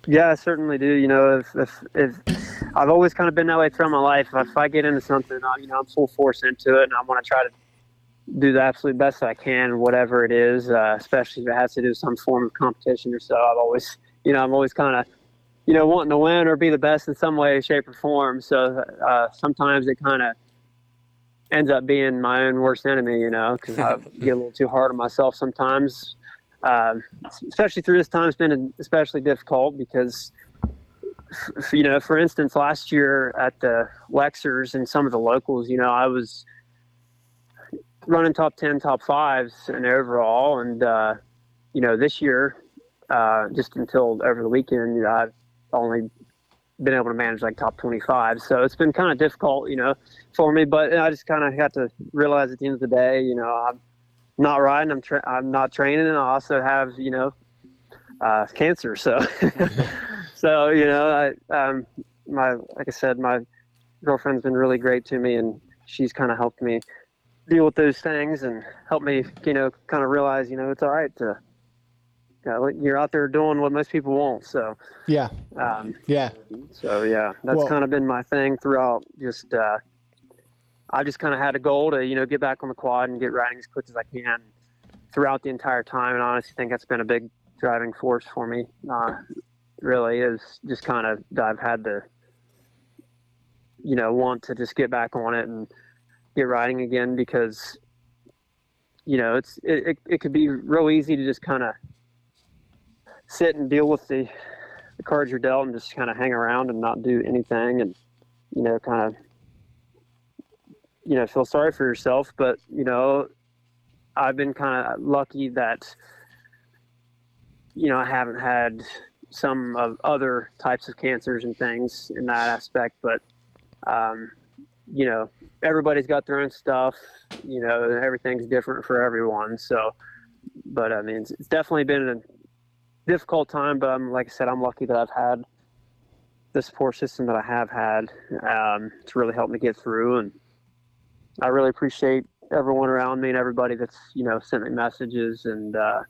Yeah, I certainly do. You know, if if, if I've always kind of been that way throughout my life. If I get into something, I, you know, I'm full force into it, and I want to try to do the absolute best that I can, whatever it is. Uh, especially if it has to do with some form of competition or so. I've always, you know, I'm always kind of, you know, wanting to win or be the best in some way, shape, or form. So uh, sometimes it kind of ends up being my own worst enemy, you know, because I *laughs* get a little too hard on myself sometimes. Um, especially through this time, it's been especially difficult because, f- you know, for instance, last year at the Lexers and some of the locals, you know, I was running top 10, top fives and overall. And, uh, you know, this year, uh, just until over the weekend, you know, I've only been able to manage like top 25. So it's been kind of difficult, you know, for me. But I just kind of got to realize at the end of the day, you know, I'm not riding. I'm tra- I'm not training, and I also have you know uh, cancer. So *laughs* so you know, I um, my like I said, my girlfriend's been really great to me, and she's kind of helped me deal with those things and helped me, you know, kind of realize, you know, it's all right to. You're out there doing what most people won't. So, Yeah. um, Yeah. so yeah, that's Well- kind of been my thing throughout. Just uh, I just kind of had a goal to you know get back on the quad and get riding as quick as I can throughout the entire time. And I honestly think that's been a big driving force for me. Uh, really is just kind of I've had to you know want to just get back on it and get riding again because you know it's it, it, it could be real easy to just kind of sit and deal with the the cards you're dealt and just kind of hang around and not do anything and you know kind of you know feel sorry for yourself. But you know i've been kind of lucky that you know i haven't had some of other types of cancers and things in that aspect. But um, you know everybody's got their own stuff you know everything's different for everyone. So but i mean it's, it's definitely been a difficult time, but I'm like I said, I'm lucky that I've had the support system that I have had um, to really help me get through, and I really appreciate everyone around me and everybody that's you know sent me messages and uh,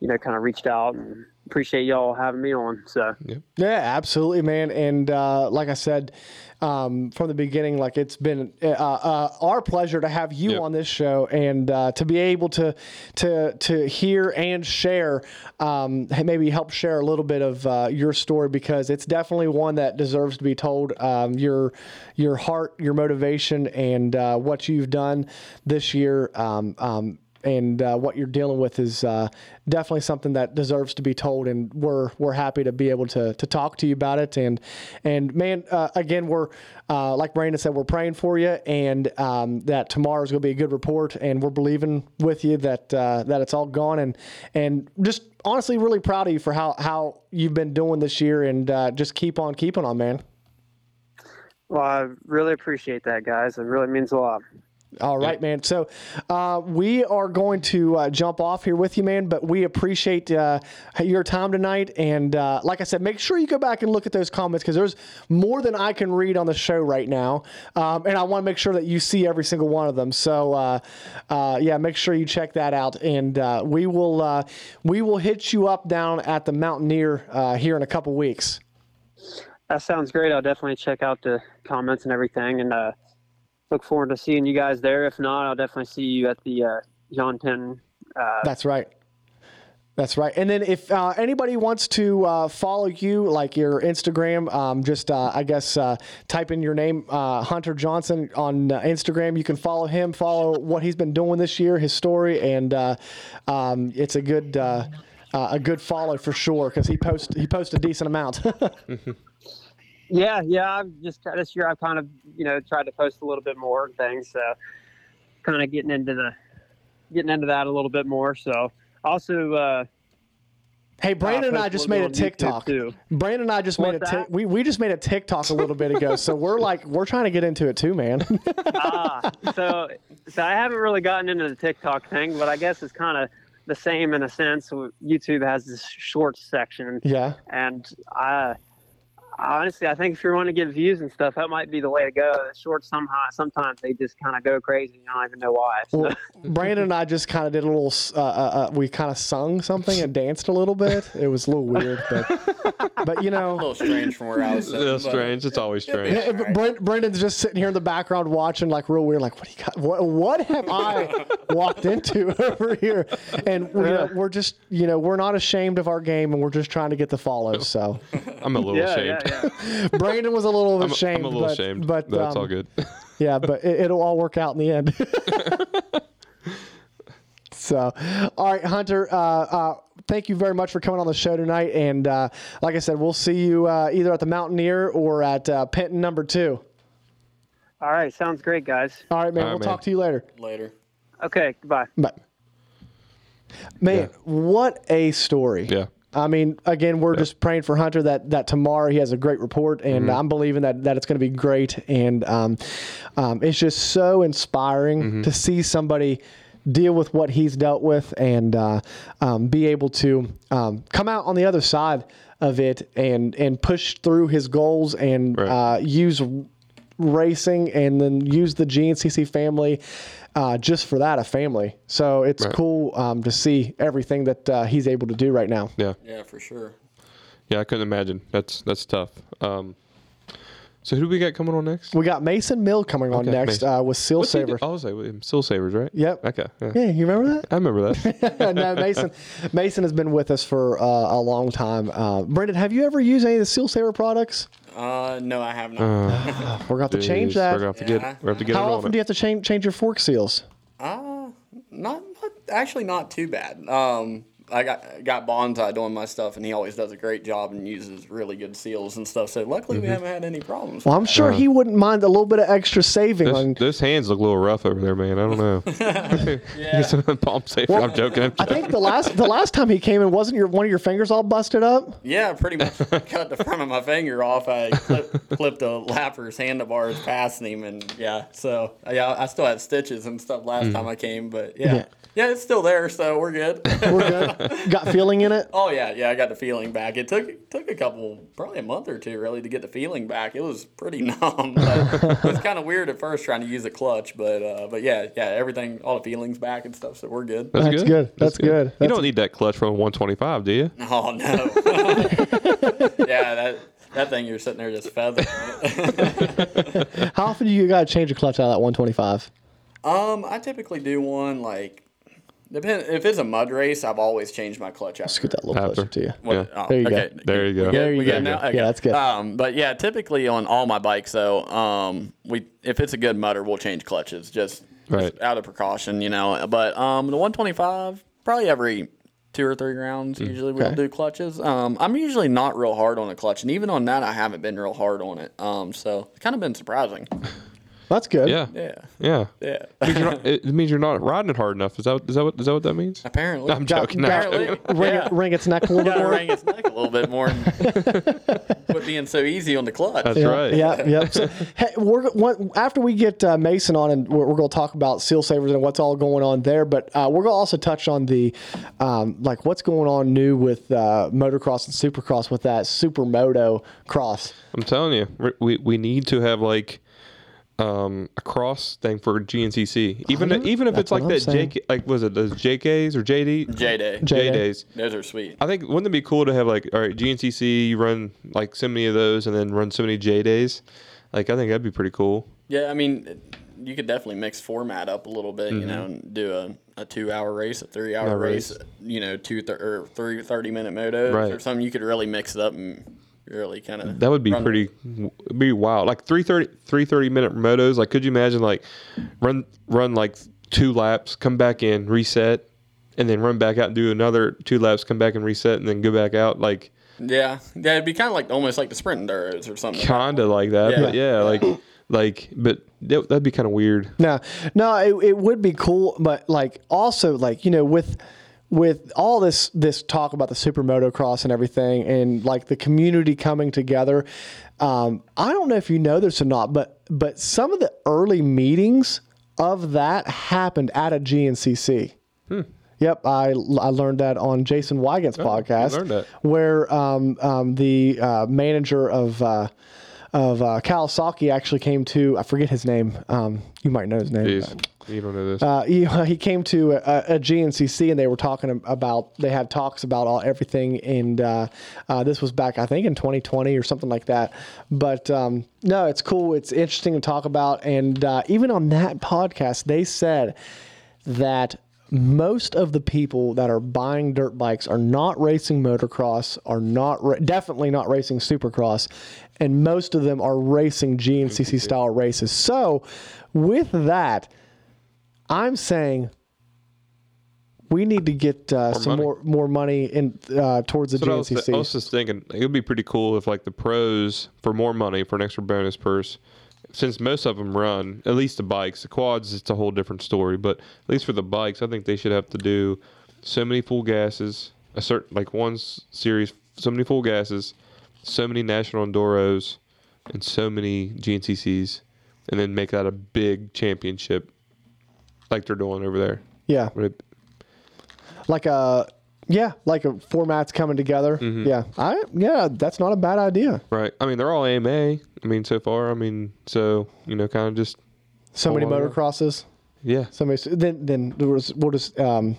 you know kind of reached out and appreciate y'all having me on. So Yeah, absolutely, man. And uh, like I said um, from the beginning, like it's been uh, uh, our pleasure to have you Yep. on this show and uh, to be able to to to hear and share, um, maybe help share a little bit of uh, your story because it's definitely one that deserves to be told. Um, your your heart, your motivation, and uh, what you've done this year. Um, um, and uh, what you're dealing with is uh, definitely something that deserves to be told, and we're we're happy to be able to to talk to you about it. And and man, uh, again, we're uh, like Brandon said, we're praying for you, and um, that tomorrow's going to be a good report, and we're believing with you that uh, that it's all gone, and and just honestly, really proud of you for how how you've been doing this year, and uh, just keep on keeping on, man. well, I really appreciate that, guys. It really means a lot. All right, man. So uh, we are going to uh, jump off here with you, man. But we appreciate uh, your time tonight. And uh, like I said, make sure you go back and look at those comments because there's more than I can read on the show right now. Um, and I want to make sure that you see every single one of them. So uh, uh, yeah, make sure you check that out. And uh, we will uh, we will hit you up down at the Mountaineer uh, here in a couple weeks. That sounds great. I'll definitely check out the comments and everything, and uh, look forward to seeing you guys there. If not, I'll definitely see you at the uh, John Penn. Uh, That's right. That's right. And then if uh, anybody wants to uh, follow you, like your Instagram, um, just uh, I guess uh, type in your name, uh, Hunter Johnson on uh, Instagram. You can follow him, follow what he's been doing this year, his story, and um, it's a good a good follow for sure because he posts he posts a decent amount. *laughs* Yeah, yeah. I've just this year I've kind of you know tried to post a little bit more and things. So kind of getting into the getting into that a little bit more. So also uh, hey, Brandon and I just made a bit on YouTube, TikTok. Brandon and I just made a What's tik that? we we just made a TikTok a little bit ago, so we're like we're trying to get into it too, man. *laughs* ah, so so I haven't really gotten into the TikTok thing, but I guess it's kind of the same in a sense. YouTube has this short section, yeah. and I honestly I think if you want to get views and stuff, that might be the way to go. The shorts somehow sometimes they just kind of go crazy. And I don't even know why. So, Well, Brandon and I just kind of did a little. Uh, uh, uh, we kind of sung something and danced a little bit. It was a little weird, but but you know, A little strange from where I was sitting. That's but- strange. It's always strange. Yeah, but Brent, Brendan's just sitting here in the background watching, like real weird. Like, what do you got? What, what have I *laughs* walked into over here? And we, uh, we're just, you know, we're not ashamed of our game, and we're just trying to get the follows. So I'm a little yeah, ashamed. yeah, yeah. *laughs* Brandon was a little I'm, ashamed. I'm a little but, ashamed, but but that's um, all good. *laughs* Yeah, but it, it'll all work out in the end. *laughs* so, all right, Hunter. Uh, uh, thank you very much for coming on the show tonight. And uh, like I said, we'll see you uh, either at the Mountaineer or at uh, Penton Number Two. All right, sounds great, guys. All right, man. All right, we'll man. talk to you later. Later. Okay, goodbye. Bye. Man, Yeah. what a story. Yeah. I mean, again, we're just praying for Hunter that that tomorrow he has a great report, and Mm-hmm. I'm believing that that it's going to be great. And um, um, it's just so inspiring Mm-hmm. to see somebody deal with what he's dealt with and uh, um, be able to um, come out on the other side of it and and push through his goals and Right. uh, use racing and then use the GNCC family uh, just for that, a family. So it's Right. cool um, to see everything that uh, he's able to do right now. Yeah. Yeah, for sure. Yeah, I couldn't imagine. That's that's tough. Um, so who do we got coming on next? We got Mason Mill coming on next uh, with Seal What's he do? Saver. I was like, with Seal Savers, right? Yep. Okay. Yeah. Yeah, you remember that? I remember that. that? *laughs* no, Mason. Mason has been with us for uh, a long time. Uh, Brendan, have you ever used any of the Seal Saver products? Uh, no, I have not. We're going to have to change that. We're gonna have to Yeah. get. We're have to get How it often on do you have to change change your fork seals? Uh, not, not actually not too bad. Um, I got got Bonsai doing my stuff, and he always does a great job and uses really good seals and stuff. So luckily, we mm-hmm. haven't had any problems. Well, I'm sure he uh, wouldn't mind a little bit of extra saving Those, on. those hands look a little rough over there, man. I don't know. *laughs* yeah, *laughs* Palm safer. I'm joking. I'm I think the last the last time he came in, wasn't your one of your fingers all busted up? yeah, pretty much *laughs* cut the front of my finger off. I clip, clipped a lapper's handlebars past him, and yeah, so yeah, I still had stitches and stuff last mm. time I came, but yeah. Yeah. Yeah, it's still there, so we're good. *laughs* We're good. Got feeling in it. Oh yeah, yeah, I got the feeling back. It took took a couple, probably a month or two, really, to get the feeling back. It was pretty *laughs* numb. But it was kind of weird at first trying to use a clutch, but uh, but yeah, yeah, everything, all the feelings back and stuff. So we're good. That's, That's good. That's good. You That's don't need that clutch from a 125, do you? Oh no. *laughs* yeah, that that thing you're sitting there just feathering. it. How often do you got to change a clutch out of that 125? um, I typically do one like. Depend if it's a mud race, I've always changed my clutch out. Let's get that a little After. closer to you. What- Yeah. oh, There you go. There you go. We? There you go. now? Okay. Yeah, that's good. Um, but yeah, typically on all my bikes, though, um, we if it's a good mutter, we'll change clutches just, Right. just out of precaution, you know. But um, the 125, probably every two or three rounds, Mm. usually we'll Okay. do clutches. Um, I'm usually not real hard on a clutch, and even on that, I haven't been real hard on it. Um, so it's kind of been surprising. That's good. Yeah. Yeah, Yeah. yeah. It means you're not, it means you're not riding it hard enough. Is that is that what is that what that means? Apparently, I'm Got- joking. got- I'm Apparently, joking. Ring, yeah. ring its neck a little bit more. wring its neck a little bit more. *laughs* Quit being so easy on the clutch. That's Yeah, right. Yeah, yeah. So, hey, we're one, after we get uh, Mason on, and we're, we're going to talk about seal savers and what's all going on there. But uh, we're going to also touch on the um, like what's going on new with uh, motocross and supercross with that supermoto cross. I'm telling you, we- we we need to have like um, a cross thing for GNCC. Even know. even if it's like that saying. JK, like was it those JKs or JD J Day. J- J days. Those are sweet. I think wouldn't it be cool to have like all right GNCC you run like so many of those and then run so many J days. Like I think that'd be pretty cool. Yeah, I mean, you could definitely mix format up a little bit, you know, and do a, a two hour race, a three hour race, race. you know, two thir- or three 30 minute motos Right. or something. You could really mix it up and really kind of. That would be pretty be wild. Like 330 330 minute motos. Like could you imagine like run run like two laps, come back in, reset, and then run back out and do another two laps, come back and reset, and then go back out. Like Yeah, yeah, it'd be kind of like almost like the sprint enduros or something. kind of like that. Yeah. But yeah, like like but that, that'd be kind of weird. No, no, it, it would be cool, but like also like you know with with all this this talk about the super motocross and everything, and like the community coming together. Um, I don't know if you know this or not, but but some of the early meetings of that happened at a GNCC. Yep, I, I learned that on Jason Weigandt's podcast, where um, um, the uh, manager of uh, of uh, Kawasaki actually came to I forget his name. Um, you might know his name. You don't know this. Uh, he, *laughs* he came to a, a GNCC and they were talking about they had talks about all everything and uh, uh, this was back I think in 2020 or something like that. But um, no, it's cool. It's interesting to talk about. And uh, even on that podcast, they said that most of the people that are buying dirt bikes are not racing motocross, are not ra- definitely not racing supercross, and most of them are racing GNCC style races. So, with that, I'm saying we need to get uh, some money. more more money in uh, towards the what I was, GNCC. I was just thinking it would be pretty cool if like the pros for more money for an extra bonus purse. Since most of them run, at least the bikes, the quads, it's a whole different story. But at least for the bikes, I think they should have to do so many full gases, a certain like one series, so many full gases, so many national enduros, and so many GNCCs, and then make that a big championship, like they're doing over there. Yeah. Would it- Like a yeah, like a formats coming together. Mm-hmm. Yeah. I yeah, that's not a bad idea. Right. I mean, they're all AMA. I mean, so far. I mean, so you know, kind of just So many yeah. motocrosses. yeah, So many, then then there was, we'll just um,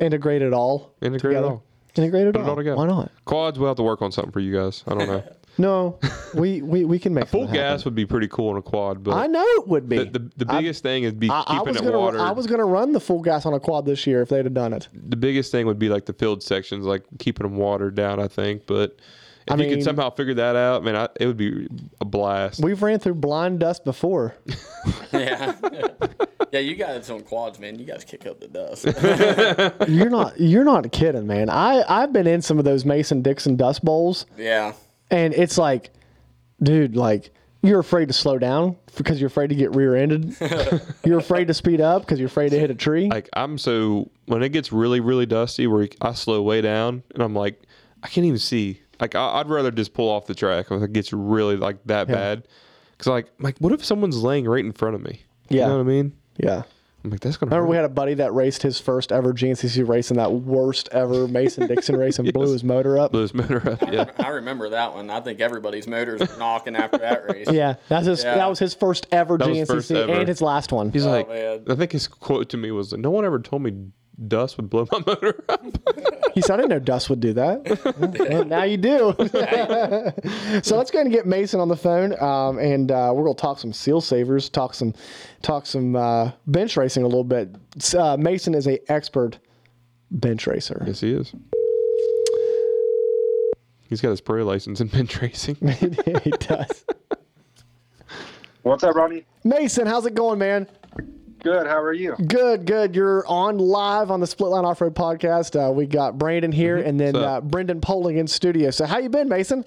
integrate it all. integrate it all. Integrate it Put all. it all together. Why not? Quads, we'll have to work on something for you guys. I don't know. *laughs* No, we, we, we can make Full something happen. gas would be pretty cool in a quad, but I know it would be. the, the, the I- biggest thing is be I, I keeping was it gonna water. I was gonna run the full gas on a quad this year if they'd have done it. the biggest thing would be like the field sections, like keeping them watered down. I think, but if I you mean- could somehow figure that out, man, I, it would be a blast. We've ran through blind dust before. *laughs* *laughs* Yeah. yeah, you guys on quads, man. You guys kick up the dust. *laughs* you're not you're not kidding, man. I I've been in some of those Mason Dixon dust bowls, yeah. And it's like, dude, like you're afraid to slow down because you're afraid to get rear-ended. *laughs* you're afraid to speed up because you're afraid to hit a tree. like I'm so when it gets really really dusty, where I slow way down, and I'm like, I can't even see. Like I, I'd rather just pull off the track if it gets really like that bad. Cause like like what if someone's laying right in front of me? Yeah. you know what I mean. yeah. I'm like that's gonna. Remember, we had a buddy that raced his first ever GNCC race in that worst ever Mason *laughs* Dixon race and blew his motor up. blew his motor up. Yeah. I remember that one. I think everybody's motors were knocking after that race. Yeah, that's his. Yeah. That was his first ever That GNCC first ever. and his last one. He's oh, like, man. I think his quote to me was, "No one ever told me dust would blow my *laughs* motor up." He said, "I didn't know Dust would do that." Well, *laughs* now you do. so let's go ahead and get Mason on the phone, um, and uh, we're gonna talk some seal savers, talk some, talk some uh, bench racing a little bit. Uh, Mason is a expert bench racer. yes, he is. He's got his pro license in bench racing. *laughs* he does. What's up, Ronnie? Mason, how's it going, man? Good. How are you? Good, good. You're on live on the Split Line Off Road Podcast. Uh, we got Brenden here, and then What's uh. Brenden Poling in studio. So how you been, Mason?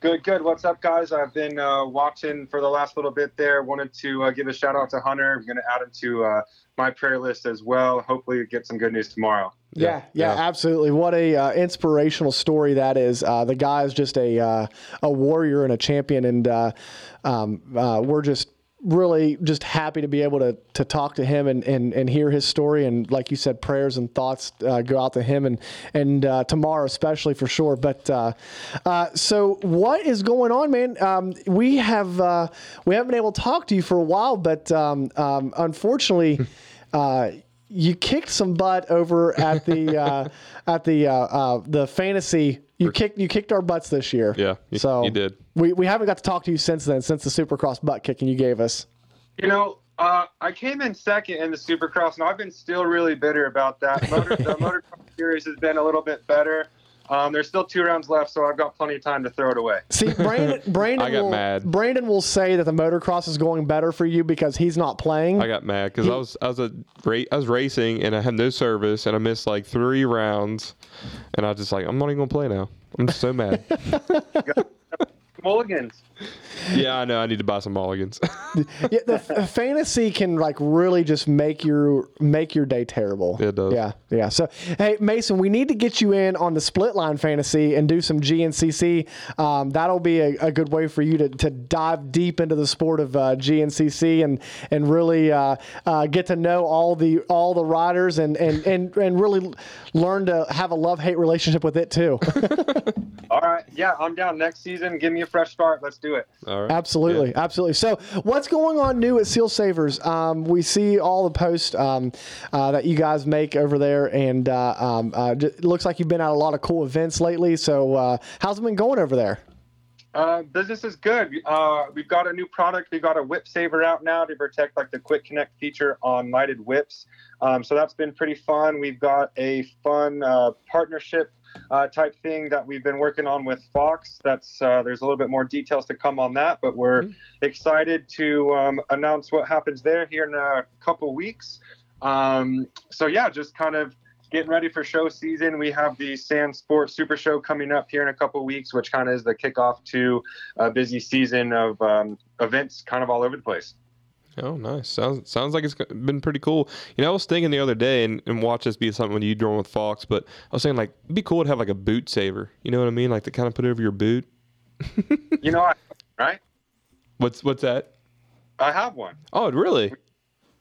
Good, good. What's up, guys? I've been uh, watching for the last little bit there. Wanted to uh, give a shout out to Hunter. I'm going to add him to uh, my prayer list as well. Hopefully, get some good news tomorrow. Yeah, yeah, yeah. absolutely. What a uh, inspirational story that is. Uh, the guy is just a uh, a warrior and a champion, and uh, um, uh, we're just really just happy to be able to to talk to him and, and, and hear his story and like you said prayers and thoughts uh, go out to him and and uh, tomorrow especially for sure but uh, uh, so what is going on man um, we have uh, we haven't been able to talk to you for a while but um, um, unfortunately *laughs* uh, you kicked some butt over at the uh, at the the fantasy. You kicked you kicked our butts this year. Yeah, you- so you did. We we haven't got to talk to you since then, since the Supercross butt kicking you gave us. You know, uh, I came in second in the Supercross, and I've been still really bitter about that. Motor, the *laughs* motocross series has been a little bit better. Um, there's still two rounds left, so I've got plenty of time to throw it away. See, *laughs* Brenden, Brenden I got will mad. Brenden will say that the motocross is going better for you because he's not playing. I got mad because I was I was a ra- I was racing and I had no service and I missed like three rounds, and I was just like I'm not even gonna play now. I'm just so mad. *laughs* Mulligans. Yeah, I know. I need to buy some mulligans. *laughs* yeah, the f- fantasy can like really just make your make your day terrible. It does. Yeah, yeah. So, hey, Mason, we need to get you in on the split line fantasy and do some GNCC. Um, that'll be a, a good way for you to, to dive deep into the sport of uh, GNCC and and really uh, uh, get to know all the all the riders and and and and really learn to have a love hate relationship with it too. *laughs* All right. Yeah, I'm down next season. Give me a fresh start. Let's do it. All right. Absolutely, absolutely. So, what's going on new at Seal Savers? Um, we see all the posts um, uh, that you guys make over there, and uh, um, uh, it looks like you've been at a lot of cool events lately. So, uh, how's it been going over there? Uh, business is good. Uh, we've got a new product. We've got a whip saver out now to protect like the quick connect feature on lighted whips. Um, so that's been pretty fun. We've got a fun uh, partnership uh, type thing that we've been working on with Fox. That's uh, there's a little bit more details to come on that, but we're excited to um, announce what happens there here in a couple weeks. Um, so yeah, just kind of getting ready for show season. We have the Sand Sports Super Show coming up here in a couple weeks, which kind of is the kickoff to a busy season of um, events, kind of all over the place. Oh, nice. Sounds sounds like it's been pretty cool. You know, I was thinking the other day, and, and watch this be something when you drone with Fox, but I was saying like it'd be cool to have like a boot saver. You know what I mean? Like to kind of put it over your boot. You know, I, right? What's what's that? I have one. Oh, really?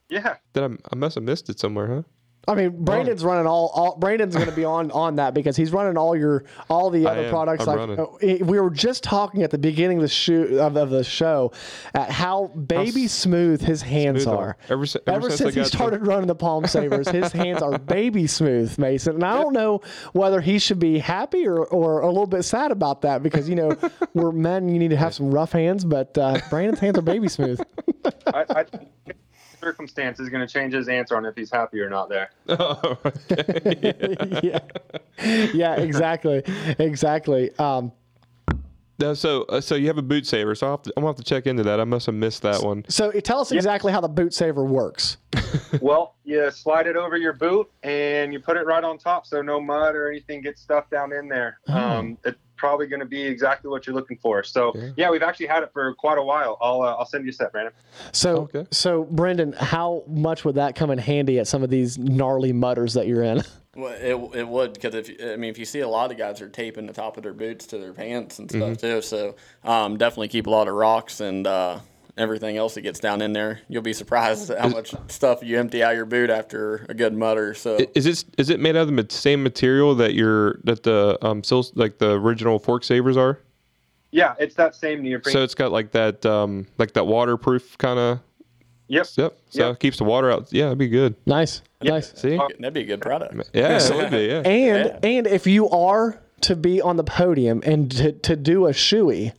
Yeah. Did I, I must have missed it somewhere, huh? I mean, Brenden's running all, all. Brenden's going to be on on that because he's running all your all the I other am. products. I'm like running. uh, we were just talking at the beginning of the shoot of, of the show at how baby s- smooth his hands smooth are. are. Ever si- ever ever since since, he got the- started running the palm savers, his *laughs* hands are baby smooth, Mason. And I don't know whether he should be happy or, or a little bit sad about that because you know *laughs* we're men. You need to have some rough hands, but uh, Brenden's hands are baby smooth. *laughs* I, I think circumstance is going to change his answer on if he's happy or not there. *laughs* Oh, *laughs* yeah, yeah, exactly, exactly. Um, No, so uh, so you have a boot saver, so I'll have to, I'm gonna have to check into that. I must have missed that one. So tell us exactly how the boot saver works. *laughs* well, you slide it over your boot and you put it right on top so no mud or anything gets stuffed down in there. Um, it's probably going to be exactly what you're looking for. So, Yeah. yeah, we've actually had it for quite a while. I'll, uh, I'll send you a set, Brenden. So, Okay. so Brenden, how much would that come in handy at some of these gnarly mudders that you're in? Well, it, it would because if I mean if you see a lot of guys are taping the top of their boots to their pants and stuff Mm-hmm. too, so um, definitely keep a lot of rocks and uh, everything else that gets down in there. You'll be surprised at how much stuff you empty out your boot after a good mudder. So Is it is it made out of the same material that your that the um sil- like the original fork savers are? Yeah, it's that same neoprene. So it's got like that um like that waterproof kind of. yep. Yep. So Yep. it keeps the water out. Yeah, that'd be good. Nice, nice. See. that'd be a good product. *laughs* Yeah, it would be. Yeah. And and if you are to be on the podium and to, to do a shoey,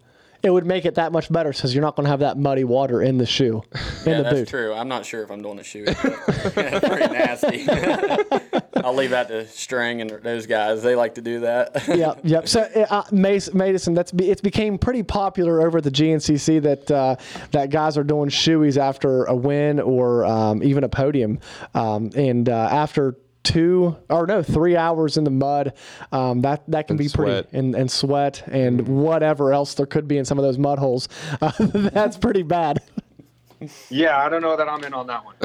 it would make it that much better because you're not going to have that muddy water in the shoe, in Yeah, the that's boot. true. I'm not sure if I'm doing a shoe. *laughs* Pretty nasty. *laughs* I'll leave that to Strang and those guys. They like to do that. *laughs* yep, yep. So, uh, Mace, Madison, that's be, it's became pretty popular over at the GNCC that uh, that guys are doing shoeies after a win or um, even a podium, um, and uh, after two or no three hours in the mud, um, that that can And be sweat. pretty and, and sweat and whatever else there could be in some of those mud holes. Uh, *laughs* that's pretty bad. Yeah, I don't know that I'm in on that one.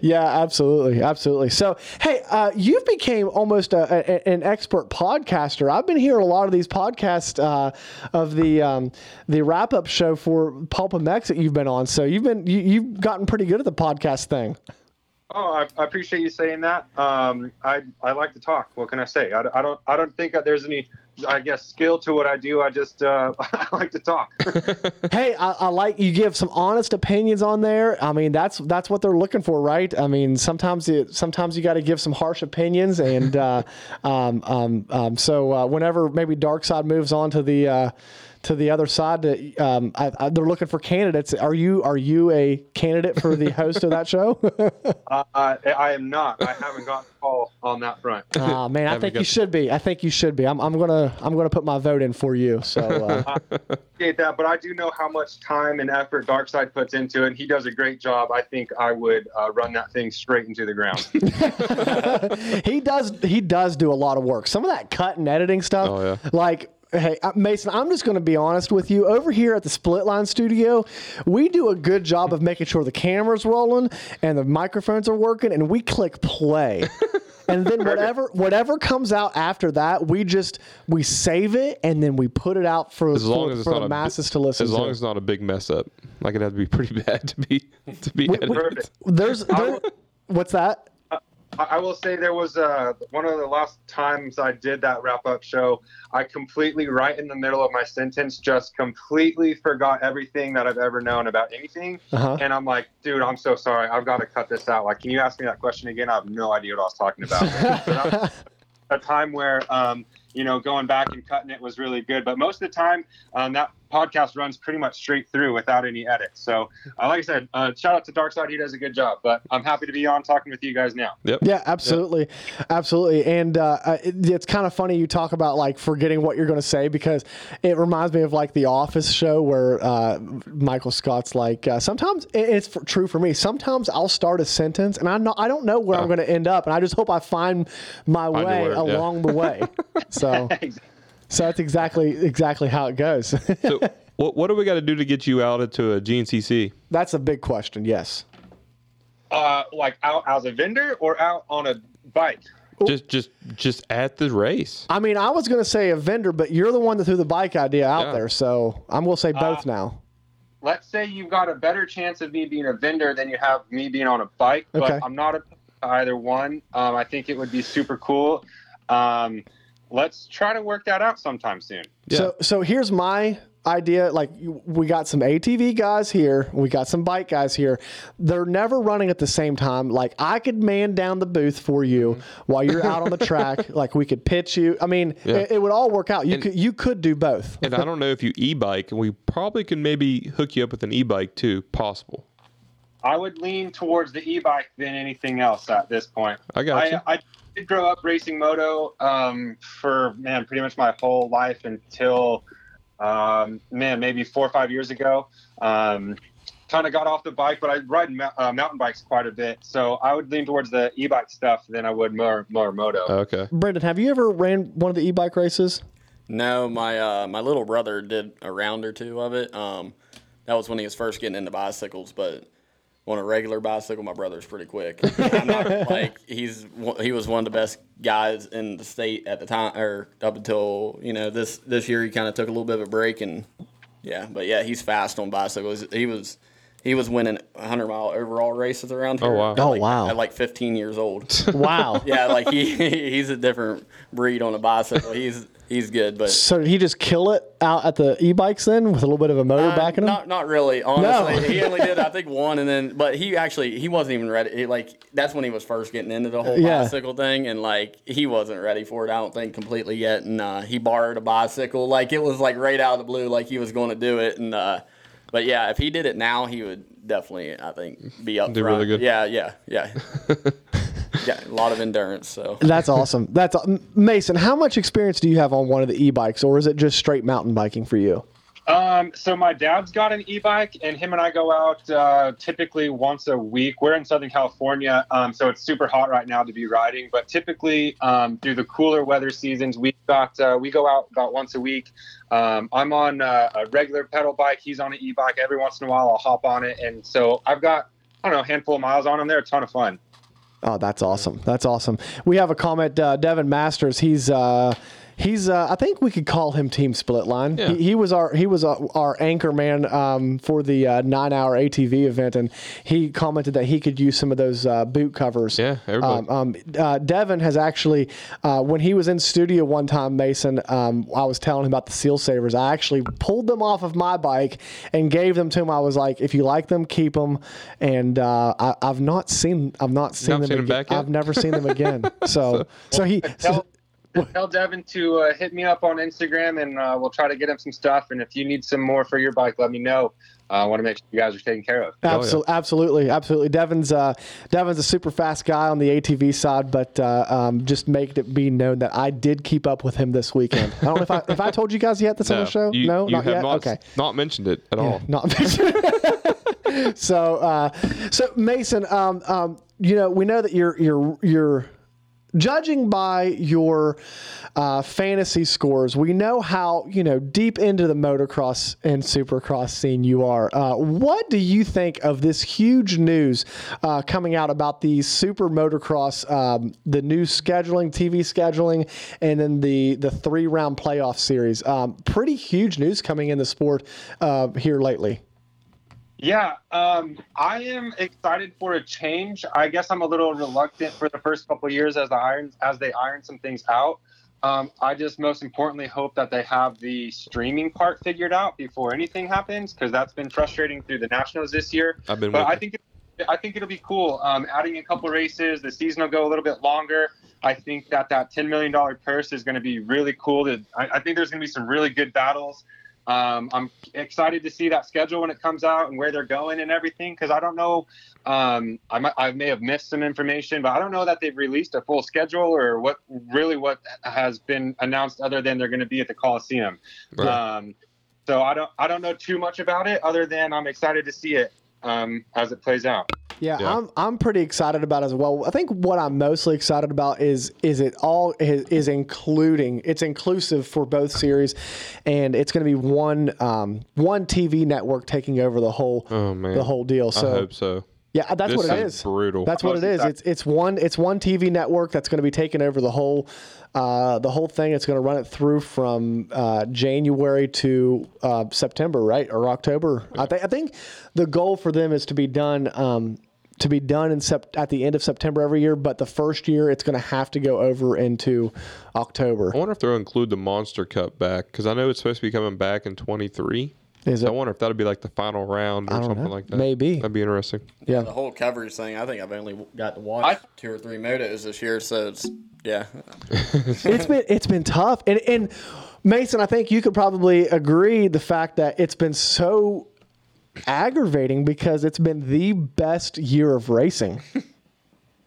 *laughs* Yeah, absolutely, absolutely. So, hey, uh, you've became almost a, a, an expert podcaster. I've been hearing a lot of these podcasts uh, of the um, the wrap up show for PulpMX that you've been on. So you've been you, you've gotten pretty good at the podcast thing. Oh, I, I appreciate you saying that. Um, I I like to talk. What can I say? I, I don't I don't think that there's any, I guess, skill to what I do. I just uh, *laughs* I like to talk. *laughs* Hey, I, I like you give some honest opinions on there. I mean, that's that's what they're looking for, right? I mean, sometimes it, sometimes you got to give some harsh opinions, and uh, *laughs* um, um, um, so uh, whenever maybe Dark Side moves on to the uh, to the other side, to, um, I, I, they're looking for candidates. Are you are you a candidate for the host of that show? *laughs* uh, I, I am not. I haven't gotten a call on that front. Ah, man, I think you got- should be. I think you should be. I'm, I'm gonna I'm gonna put my vote in for you. So. Uh, *laughs* appreciate that, but I do know how much time and effort Darkside puts into it. and He does a great job. I think I would uh, run that thing straight into the ground. *laughs* he does he does do a lot of work. Some of that cut and editing stuff, Oh, yeah. like hey uh, Mason, I'm just going to be honest with you. Over here at the Split Line Studio, we do a good job of making sure the camera's rolling and the microphones are working, and we click play. *laughs* And then whatever whatever comes out after that, we just we save it and then we put it out for, As long for, as it's for not the a bi- masses to listen As to. long as it's not a big mess up, like it'd to be pretty *laughs* bad to be to be edited. Perfect. There's there, what's that? I will say there was uh, one of the last times I did that wrap up show. I completely, right in the middle of my sentence, just completely forgot everything that I've ever known about anything. Uh-huh. And I'm like, dude, I'm so sorry. I've got to cut this out. Like, can you ask me that question again? I have no idea what I was talking about. *laughs* so that was a time where, um, you know, going back and cutting it was really good. But most of the time, um, that podcast runs pretty much straight through without any edits. So, uh, like I said, uh, shout out to Darkside. He does a good job. But I'm happy to be on talking with you guys now. Yep. Yeah, absolutely, absolutely. And uh, uh, it, it's kind of funny you talk about like forgetting what you're going to say because it reminds me of like the Office show where uh, Michael Scott's like uh, sometimes it's f- true for me. Sometimes I'll start a sentence and I know I don't know where I'm going to end up, and I just hope I find my Find way word, yeah. along the way. *laughs* So, so that's exactly exactly how it goes. *laughs* So What what do we got to do to get you out into a GNCC? That's a big question. Yes. Uh, like out as a vendor or out on a bike? Just just just at the race. I mean, I was going to say a vendor, but you're the one that threw the bike idea out Yeah. there, so I'm going to say both Uh, now. Let's say you've got a better chance of me being a vendor than you have me being on a bike, but Okay. I'm not a, either one. Um, I think it would be super cool. Um, let's try to work that out sometime soon. Yeah. So, so here's my idea. Like, we got some ATV guys here, we got some bike guys here. They're never running at the same time. Like, I could man down the booth for you mm-hmm. while you're out on the *laughs* track. Like, we could pitch you. I mean, Yeah. it, it would all work out. You And- could you could do both. And I don't know if you e-bike, and we probably can maybe hook you up with an e-bike too. Possible. I would lean towards the e-bike than anything else at this point. I got you. I, I did grow up racing moto um, for man pretty much my whole life until um, man maybe four or five years ago. Um, kind of got off the bike, but I ride mou- uh, mountain bikes quite a bit. So I would lean towards the e-bike stuff than I would more more moto. Okay. Brenden, have you ever ran one of the e-bike races? No, my uh, my little brother did a round or two of it. Um, that was when he was first getting into bicycles, but on a regular bicycle, my brother's pretty quick. I'm not, *laughs* like he's he was one of the best guys in the state at the time, or up until you know this this year he kind of took a little bit of a break and yeah, but yeah, he's fast on bicycles. He was he was winning 100 mile overall races around oh, here. Oh, wow. at Oh, like- wow. At like 15 years old. *laughs* Wow. yeah, like he *laughs* he's a different breed on a bicycle. He's he's good, but So did he just kill it out at the e-bikes then with a little bit of a motor uh, backing him? Not not really. Honestly, No. he only did I think one, and then but he actually he wasn't even ready. He, like that's when he was first getting into the whole Yeah. bicycle thing, and like he wasn't ready for it. I don't think completely yet. And uh, he borrowed a bicycle, like it was like right out of the blue, like he was going to do it. And uh, but yeah, if he did it now, he would definitely I think be up Do front. really good. Yeah, yeah, yeah. *laughs* *laughs* yeah, a lot of endurance. So That's awesome. That's Mason. How much experience do you have on one of the e-bikes, or is it just straight mountain biking for you? Um, so my dad's got an e-bike, and him and I go out uh, typically once a week. We're in Southern California, um, so it's super hot right now to be riding. But typically, um, through the cooler weather seasons, we got uh, we go out about once a week. Um, I'm on uh, a regular pedal bike. He's on an e-bike. Every once in a while, I'll hop on it, and so I've got I don't know a handful of miles on them. They're a ton of fun. Oh, that's awesome. That's awesome. We have a comment. Uh, Devin Masters. He's uh, he's. Uh, I think we could call him Team Split Line. Yeah. He, he was our he was our, our anchor man um, for the uh, nine hour ATV event, and he commented that he could use some of those uh, boot covers. Yeah, everybody. Um, um, uh, Devin has actually, uh, when he was in studio one time, Mason, um, I was telling him about the Seal Savers. I actually pulled them off of my bike and gave them to him. I was like, if you like them, keep them. And uh, I, I've not seen, I've not seen Not them seen 'em again. back yet? I've never seen them again. *laughs* So, so he. Tell, tell Devin to uh, hit me up on Instagram, and uh, we'll try to get him some stuff. And if you need some more for your bike, let me know. Uh, I want to make sure you guys are taken care of. Absolutely, absolutely, absolutely. Devin's uh, Devin's a super fast guy on the ATV side, but uh, um, just make it be known that I did keep up with him this weekend. I don't know if I *laughs* if I told you guys yet this on the show. you, no, you not have yet. not okay, not mentioned it at all. not mentioned. *laughs* so. Uh, so Mason, um, um, you know, we know that you're you're you're judging by your uh, fantasy scores, we know how you know deep into the motocross and supercross scene you are. Uh, what do you think of this huge news uh, coming out about the super motocross, um, the new scheduling, TV scheduling, and then the the three round playoff series? Um, pretty huge news coming in the sport uh, here lately. Yeah, um, I am excited for a change. I guess I'm a little reluctant for the first couple of years as the irons as they iron some things out. Um, I just most importantly hope that they have the streaming part figured out before anything happens because that's been frustrating through the nationals this year. I've been But I think it, I think it'll be cool. Um, adding a couple races, the season will go a little bit longer. I think that that ten million dollar purse is going to be really cool. To, I, I think there's going to be some really good battles. Um, I'm excited to see that schedule when it comes out and where they're going and everything because I don't know. Um, I, might, I may have missed some information, but I don't know that they've released a full schedule or what really what has been announced other than they're going to be at the Coliseum. Right. Um, so I don't I don't know too much about it other than I'm excited to see it um, as it plays out. Yeah, Yeah. I'm I'm pretty excited about it as well. I think what I'm mostly excited about is is it all is, is including it's inclusive for both series, and it's going to be one um, one TV network taking over the whole Oh, man. the whole deal. So I hope so. Yeah, that's This what it is is. brutal. That's what it is. It's it's one it's one TV network that's going to be taking over the whole uh, the whole thing. It's going to run it through from uh, January to uh, September, right, or October. I think I think the goal for them is to be done. Um, to be done in sept- at the end of September every year, but the first year it's going to have to go over into October. I wonder if they'll include the Monster Cup back because I know it's supposed to be coming back in 23. Is So I wonder if that'll be like the final round or something know. like that. Maybe. That'd be interesting. Yeah. The whole coverage thing, I think I've only got to watch two or three motos this year, so it's yeah. *laughs* it's been it's been tough and and Mason I think you could probably agree the fact that it's been so aggravating because it's been the best year of racing. *laughs*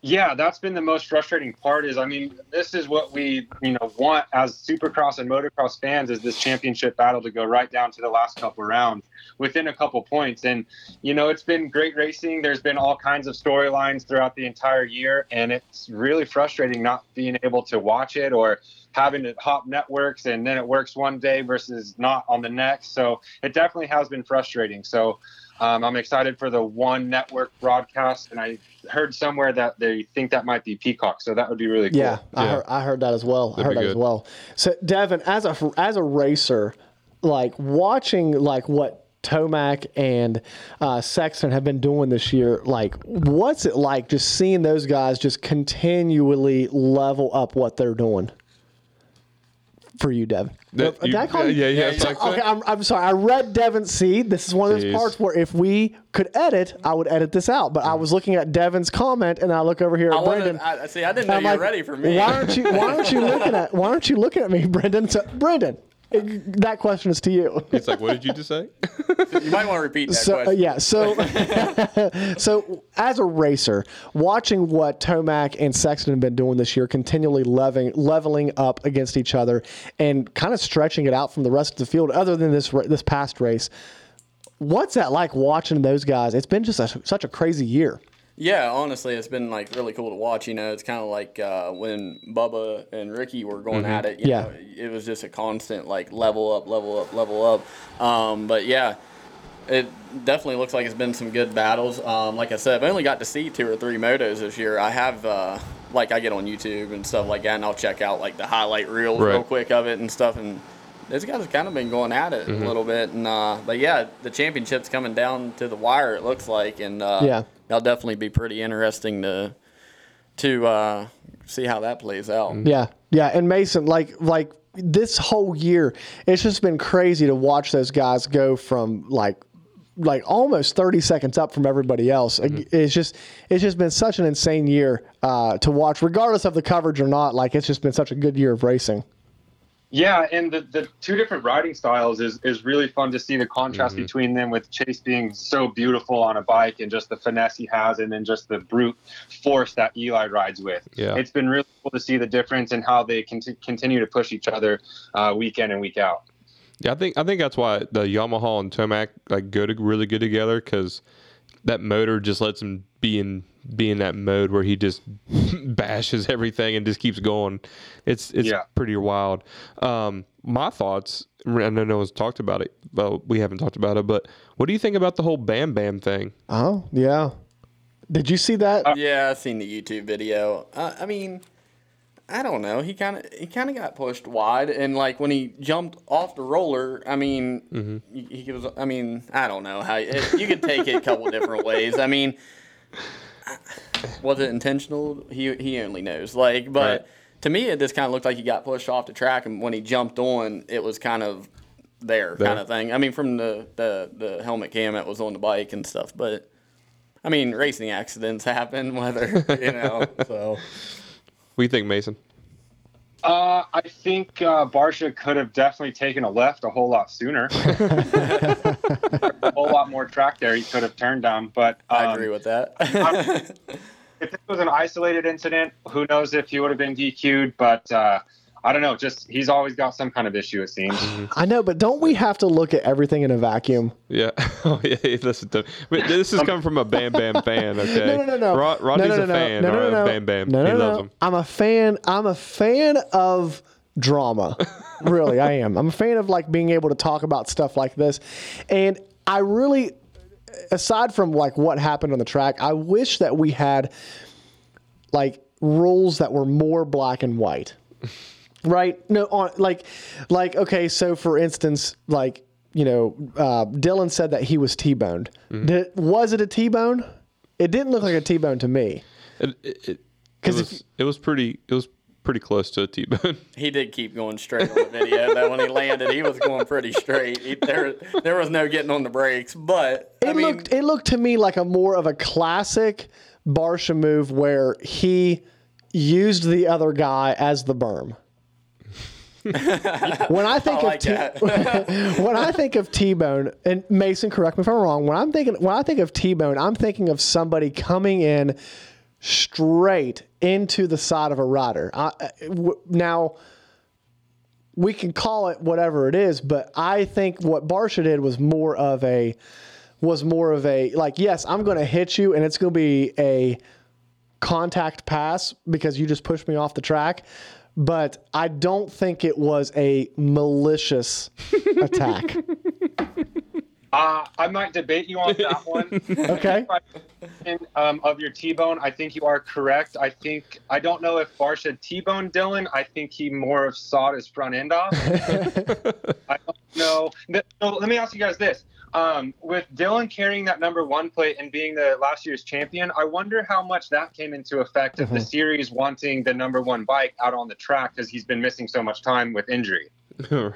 Yeah, that's been the most frustrating part. Is I mean, this is what we you know want as Supercross and motocross fans is this championship battle to go right down to the last couple rounds within a couple points. And you know, it's been great racing. There's been all kinds of storylines throughout the entire year, and it's really frustrating not being able to watch it or having to hop networks and then it works one day versus not on the next. So it definitely has been frustrating. So um, I'm excited for the one network broadcast, and I heard somewhere that they think that might be Peacock, so that would be really cool. Yeah, I Yeah. heard I heard that as well. I That'd heard be that as well. So Devin, as a as a racer, like watching like what Tomac and uh, Sexton have been doing this year, like what's it like just seeing those guys just continually level up what they're doing? For you, Devin. That- Did you- I call you- yeah, yeah, yeah, it's Okay, I'm, I'm sorry. I read Devin. See, this is one of those Jeez. parts where if we could edit, I would edit this out. But I was looking at Devin's comment, and I look over here at wasn't. Brenden. I, see, I didn't know I'm you were like, ready for me. Why aren't you? Why aren't you looking at? Why aren't you looking at me, Brenden? So, Brenden, it- that question is to you. It's like, what did you just say? you might want to repeat that So uh, yeah, so *laughs* so as a racer, watching what Tomac and Sexton have been doing this year, continually leveling leveling up against each other, and kind of stretching it out from the rest of the field. Other than this this past race, what's that like watching those guys? It's been just a, such a crazy year. Yeah, honestly, it's been like really cool to watch. You know, it's kind of like uh, when Bubba and Ricky were going at it. You Yeah. know, it was just a constant like level up, level up, level up. Um, but yeah, it definitely looks like it's been some good battles. Um, like I said, I've only got to see two or three motos this year. I have uh, like I get on YouTube and stuff like that, and I'll check out like the highlight reels real quick of it and stuff. And these guys have kind of been going at it a little bit. And uh, but yeah, the championship's coming down to the wire. It looks like, and uh, Yeah. That'll definitely be pretty interesting to to uh, see how that plays out. Yeah, yeah, and Mason, like like this whole year, it's just been crazy to watch those guys go from like like almost 30 seconds up from everybody else. It's just it's just been such an insane year uh, to watch, regardless of the coverage or not. Like it's just been such a good year of racing. Yeah, and the, the two different riding styles is, is really fun to see the contrast between them with Chase being so beautiful on a bike and just the finesse he has and then just the brute force that Eli rides with. Yeah. It's been really cool to see the difference and how they cont- continue to push each other uh, week in and week out. Yeah, I think I think that's why the Yamaha and Tomac like go to really good together because that motor just lets them be in be in that mode where he just *laughs* bashes everything and just keeps going. It's it's Yeah. pretty wild. Um, my thoughts. I know no one's talked about it. Well, we haven't talked about it, but what do you think about the whole Bam Bam thing? Oh yeah, did you see that? Yeah, I've seen the YouTube video. Uh, I mean, I don't know. He kind of he kind of got pushed wide, and like when he jumped off the roller, I mean, he, he was. I mean, I don't know how it, you could take it a couple different ways. I mean, was it intentional? He he only knows. Like, but Right. to me, it just kind of looked like he got pushed off the track, and when he jumped on, it was kind of there, There. kind of thing. I mean, from the, the the helmet cam that was on the bike and stuff, but. I mean, racing accidents happen, *laughs* whether you know. So What do you think, Mason? Uh, I think uh, Barcia could have definitely taken a left a whole lot sooner. *laughs* a whole lot more track there he could have turned down. But um, I agree with that. *laughs* if this was an isolated incident, who knows if he would have been DQ'd? But uh, I don't know. Just he's always got some kind of issue. It seems. *laughs* I know, but don't we have to look at everything in a vacuum? Yeah. *laughs* Oh yeah. Listen to wait, this is coming from a Bam Bam fan. *laughs* Okay. No, no, no, no. Rod, Rodney's no, no, a fan no, no, of no, no. Bam Bam. No, no, he no. loves him. I'm a fan. I'm a fan of drama. really, I am. I'm a fan of like being able to talk about stuff like this, and I really, aside from like what happened on the track, I wish that we had like rules that were more black and white. Right? No, on like, like okay. So for instance, like you know, uh, Dylan said that he was T-boned. Mm-hmm. Did, was it a T-bone? It didn't look like a T-bone to me. It, it, it, 'Cause it if was, it was pretty. It was pretty close to a T-bone. *laughs* He did keep going straight on the video. That when he landed, he was going pretty straight. He, there, there was no getting on the brakes. But It I mean, looked it looked to me like a more of a classic Barcia move where he used the other guy as the berm. When I think I like of T- *laughs* when I think of T Bone and Mason, correct me if I'm wrong. When I'm thinking when I think of T-bone, I'm thinking of somebody coming in straight into the side of a rider. I, I- w- now we can call it whatever it is, but I think what Barcia did was more of a was more of a like yes, I'm going to hit you, and it's going to be a contact pass because you just pushed me off the track. But I don't think it was a malicious *laughs* attack. Uh, I might debate you on that *laughs* one. Okay. um, of your T-bone, I think you are correct. I think I don't know if Barcia T-bone Dylan. I think he more of sawed his front end off. *laughs* I don't know. Th- So let me ask you guys this: um, with Dylan carrying that number one plate and being the last year's champion, I wonder how much that came into effect of the series wanting the number one bike out on the track because he's been missing so much time with injury. *laughs*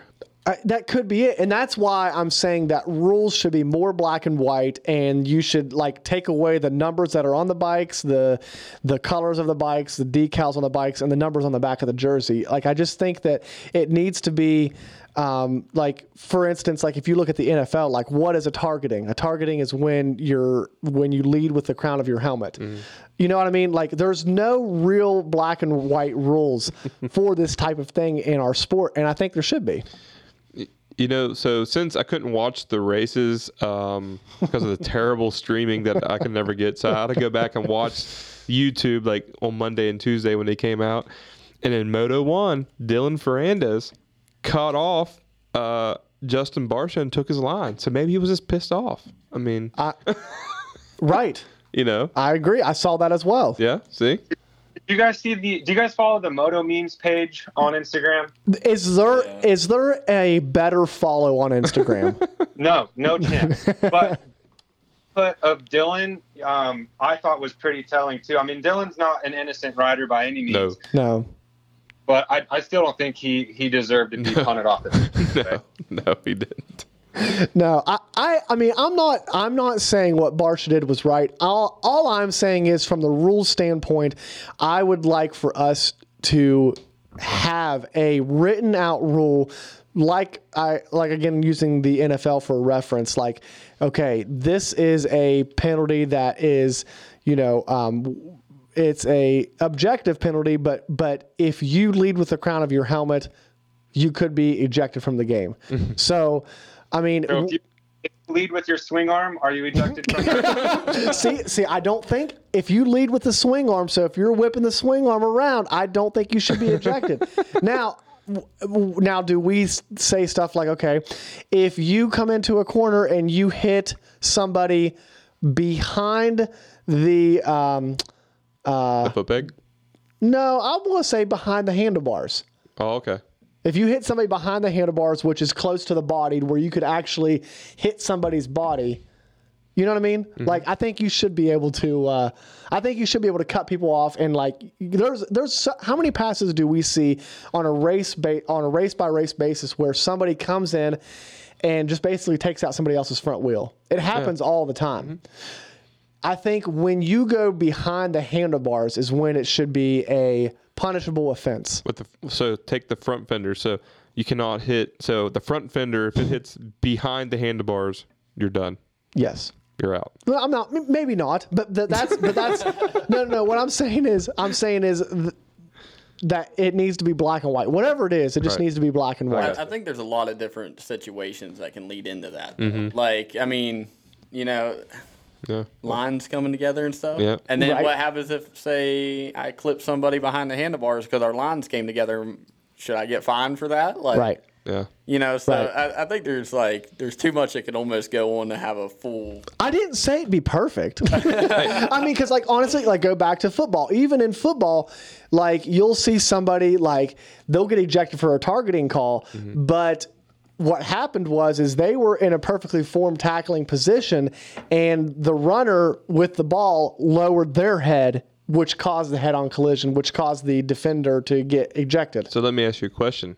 I, that could be it, and that's why I'm saying that rules should be more black and white, and you should like take away the numbers that are on the bikes, the the colors of the bikes, the decals on the bikes, and the numbers on the back of the jersey. Like I just think that it needs to be. Um, like for instance, like if you look at the NFL, like what is a targeting? A targeting is when you're when you lead with the crown of your helmet. You know what I mean? Like there's no real black and white rules *laughs* for this type of thing in our sport, and I think there should be. You know, so since I couldn't watch the races um, because of the terrible streaming that I could never get, so I had to go back and watch YouTube like on Monday and Tuesday when they came out. And in Moto One, Dylan Ferrandis cut off uh, Justin Barcia and took his line. So maybe he was just pissed off. I mean, Right. *laughs* you know, I agree. I saw that as well. yeah. See, Do you guys see the? Do you guys follow the Moto memes page on Instagram? Is there is there a better follow on Instagram? *laughs* No, no chance. *laughs* but but of Dylan, um, I thought was pretty telling too. I mean, Dylan's not an innocent rider by any means, no, no. but I, I still don't think he he deserved to be punted off the. *laughs* no, no, he didn't. *laughs* No, I, I, I mean, I'm not, I'm not saying what Barcia did was right. All, all I'm saying is, from the rules standpoint, I would like for us to have a written out rule, like I, like again using the NFL for reference. Like, okay, this is a penalty that is, you know, um, it's a objective penalty, but but if you lead with the crown of your helmet, you could be ejected from the game. *laughs* so, I mean, So if you lead with your swing arm, are you ejected from? *laughs* see, see, I don't think if you lead with the swing arm, so if you're whipping the swing arm around, I don't think you should be ejected. *laughs* now, w- w- now, do we say stuff like, okay, if you come into a corner and you hit somebody behind the, um, the foot peg. no, I want to say behind the handlebars. Oh, okay. If you hit somebody behind the handlebars, which is close to the body, where you could actually hit somebody's body, you know what I mean? Like, I think you should be able to. Uh, I think you should be able to cut people off and like. There's there's so, how many passes do we see on a race ba- on a race by race basis where somebody comes in and just basically takes out somebody else's front wheel? It happens all the time. I think when you go behind the handlebars is when it should be a punishable offense. With the so take the front fender. So you cannot hit. So the front fender, if it hits behind the handlebars, you're done. Yes. You're out. Well, I'm not. Maybe not. But th- that's. But that's. no, *laughs* no, no. What I'm saying is, I'm saying is, th- that it needs to be black and white. Whatever it is, it just Right. needs to be black and white. I, I think there's a lot of different situations that can lead into that. Mm-hmm. Like, I mean, you know, Yeah. lines coming together and stuff. Yeah. And then Right. what happens if, say, I clip somebody behind the handlebars because our lines came together? Should I get fined for that? Like, Right. Yeah. You know, so Right. I, I think there's like there's too much that could almost go on to have a full. I didn't say it'd be perfect. *laughs* I mean, because like honestly, like go back to football. Even in football, like you'll see somebody like they'll get ejected for a targeting call, mm-hmm. but what happened was is they were in a perfectly formed tackling position, and the runner with the ball lowered their head, which caused the head-on collision, which caused the defender to get ejected. So let me ask you a question.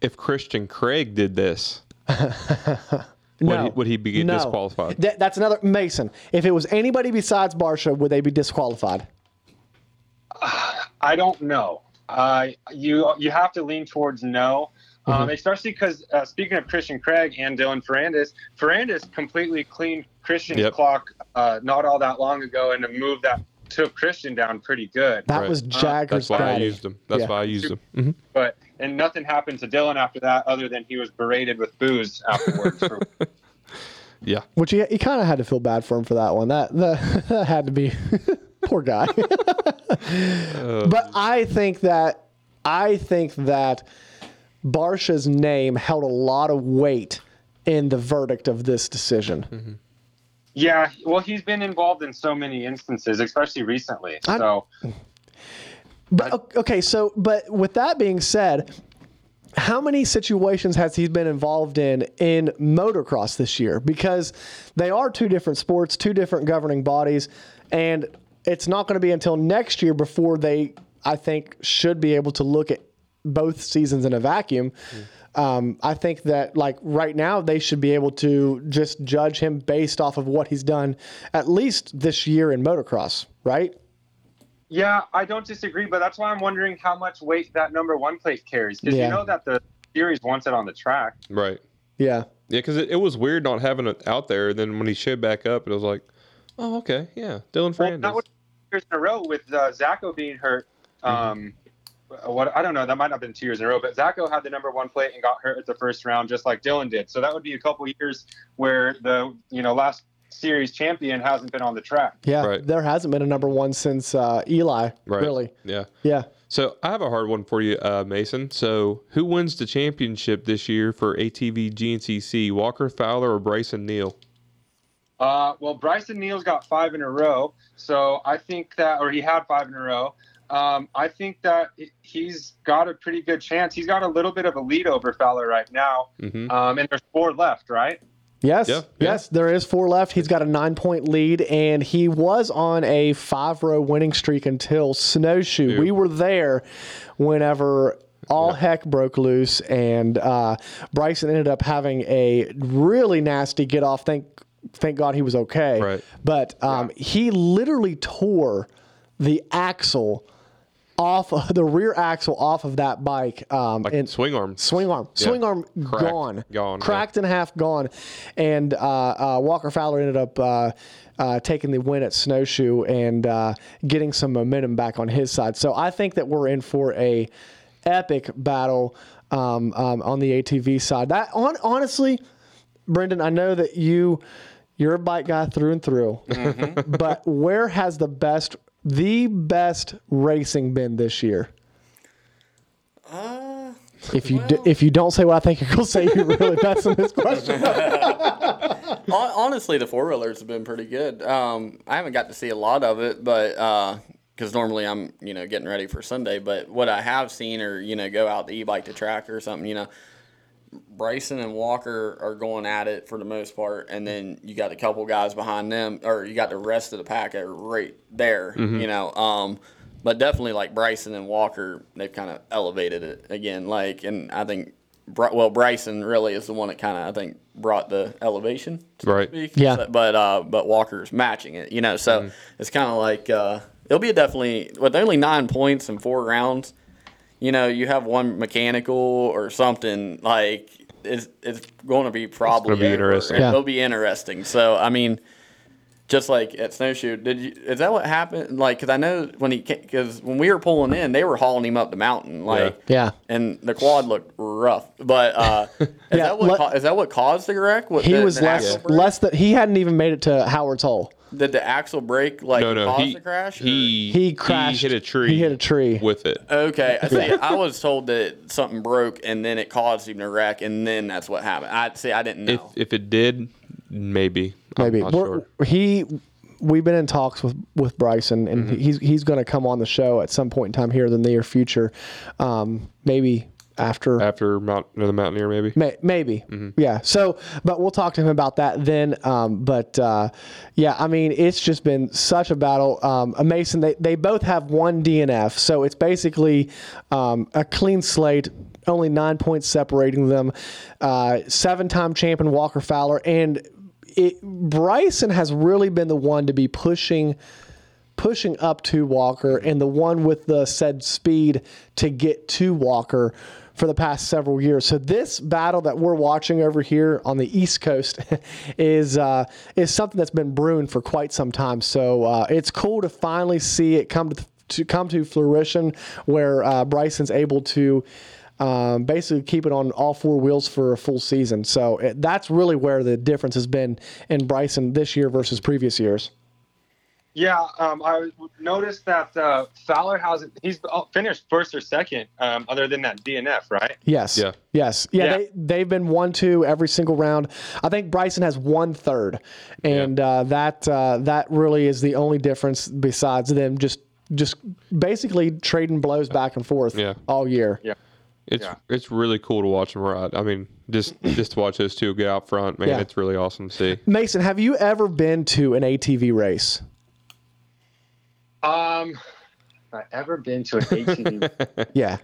If Christian Craig did this, *laughs* would, he, would he be get No. disqualified? That- that's another Mason. If it was anybody besides Barcia, would they be disqualified? I don't know. Uh, you you have to lean towards no, um, especially because uh, speaking of Christian Craig and Dylan Ferrandis, Ferrandis completely cleaned Christian's Yep. clock uh, not all that long ago, and a move that took Christian down pretty good. That Right. was Uh, Jagger's That's why I used him. That's Yeah. why I used him. hmm But and nothing happened to Dylan after that, other than he was berated with boos afterwards. for, *laughs* Yeah. Which he, he kind of had to feel bad for him for that one. That that, *laughs* that had to be *laughs* poor guy. but I think that I think that Barcia's name held a lot of weight in the verdict of this decision. Mm-hmm. yeah, well, he's been involved in so many instances, especially recently. I- so But okay, so but with that being said, how many situations has he been involved in in motocross this year? Because they are two different sports, two different governing bodies, and it's not going to be until next year before they, I think, should be able to look at both seasons in a vacuum. Um, I think that like right now they should be able to just judge him based off of what he's done at least this year in motocross, right? Yeah, I don't disagree, but that's why I'm wondering how much weight that number one plate carries. Because Yeah. you know that the series wants it on the track. Right. Yeah. Yeah, because it, it was weird not having it out there. Then when he showed back up, it was like, oh, okay, yeah, Dylan Well, Ferrandis. that was years in a row with uh, Zacho being hurt. Um, what I don't know, that might not have been two years in a row, but Zacho had the number one plate and got hurt at the first round, just like Dylan did. So that would be a couple years where the you know last series champion hasn't been on the track. Yeah, Right. there hasn't been a number one since uh, Eli. right. Really? Yeah. Yeah. So I have a hard one for you, uh, Mason. So who wins the championship this year for ATV GNCC? Walker Fowler or Brycen Neal? Uh, well, Brycen Neal's got five in a row, so I think that, or he had five in a row. Um, I think that he's got a pretty good chance. He's got a little bit of a lead over Fowler right now, Mhm. um, and there's four left, right? Yes. Yeah, yeah. Yes. There is four left. He's got a nine point lead, and he was on a five row winning streak until Snowshoe. Yeah. We were there whenever all heck broke loose, and uh, Brycen ended up having a really nasty get off. Thank, thank God he was okay. Right. But um, he literally tore the axle off of the rear axle off of that bike. Um, Like and swing arm. Swing arm, Yeah. swing arm Cracked. gone, Gone, yeah. cracked in half, gone, and uh, uh, Walker Fowler ended up uh, uh, taking the win at Snowshoe and uh, getting some momentum back on his side. So I think that we're in for a epic battle um, um, on the ATV side. That on honestly, Brenden, I know that you you're a bike guy through and through, but where has the best the best racing been this year? Uh, If you d- if you don't say what I think you're gonna say, you're really messing this question. *laughs* honestly, the four wheelers have been pretty good. Um, I haven't got to see a lot of it, but because normally I'm you know getting ready for Sunday. But what I have seen, or you know, go out the e-bike to track or something, you know. Brycen and Walker are going at it for the most part, and then you got a couple guys behind them, or you got the rest of the pack are right there, you know. Um, but definitely like Brycen and Walker, they've kind of elevated it again. Like, and I think, well, Brycen really is the one that kind of I think brought the elevation, so to Right. speak. Yeah. So- but uh, but Walker's matching it, you know. So Mm-hmm. it's kind of like uh, it'll be definitely with only nine points and four rounds you know, you have one mechanical or something like it's it's going to be probably gonna be interesting. It- Yeah. It'll be interesting. So I mean, just like at Snowshoe, did you? Is that what happened? Like, because I know when he because when we were pulling in, they were hauling him up the mountain, like Yeah. and the quad looked rough. But uh, *laughs* is Yeah, that what let- ca- is that what caused the wreck? What, He the- was the less less than he hadn't even made it to Howard's Hole. Did the axle break like No, no, cause he the crash? or- he He crashed. He hit a tree. He hit a tree. with it. Okay, I see. I was told that something broke and then it caused him to wreck, and then that's what happened. I see. I didn't If know. if it did, maybe. Maybe I'm not We're- sure. he. We've been in talks with with Brycen, and Mm-hmm. he's he's going to come on the show at some point in time here in the near future. Um, maybe after After Mount the Mountaineer, maybe. May, maybe, Mm-hmm. yeah. So, but we'll talk to him about that then. Um, but uh, yeah, I mean, it's just been such a battle. Um, a Mason, they they both have one DNF, so it's basically um, a clean slate. Only nine points separating them. Uh, seven-time champion Walker Fowler and it, Brycen has really been the one to be pushing pushing up to Walker and the one with the said speed to get to Walker for the past several years. So this battle that we're watching over here on the East Coast *laughs* is uh, is something that's been brewing for quite some time. So uh, it's cool to finally see it come to, to come to fruition where uh, Brycen's able to. Um, basically, keep it on all four wheels for a full season. So it, that's really where the difference has been in Brycen this year versus previous years. Yeah, um, I noticed that uh, Fowler hasn't. He's finished first or second, um, other than that DNF, right? Yes. Yeah. Yes. Yeah. Yeah. They, they've been one, two every single round. I think Brycen has one third, and uh, that uh, that really is the only difference besides them just just basically trading blows back and forth Yeah. all year. Yeah. It's Yeah. it's really cool to watch them ride. I mean, just just to watch those two get out front, man, Yeah. it's really awesome to see. Mason, have you ever been to an ATV race? Um, have I ever been to an ATV? *laughs* Yeah.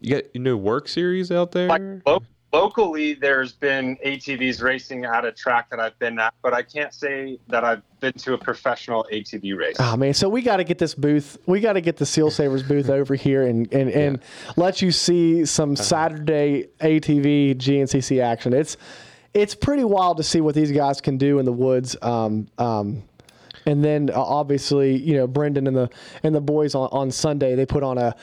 You got you know work series out there. like lo- locally, there's been ATVs racing at a track that I've been at, but I can't say that I've been to a professional ATV race. Oh man, so we got to get this booth. We got to get the Seal Savers booth *laughs* over here and and, and let you see some Saturday ATV GNCC action. It's it's pretty wild to see what these guys can do in the woods. Um, um, and then uh, obviously, you know, Brendan and the and the boys on, on Sunday they put on a,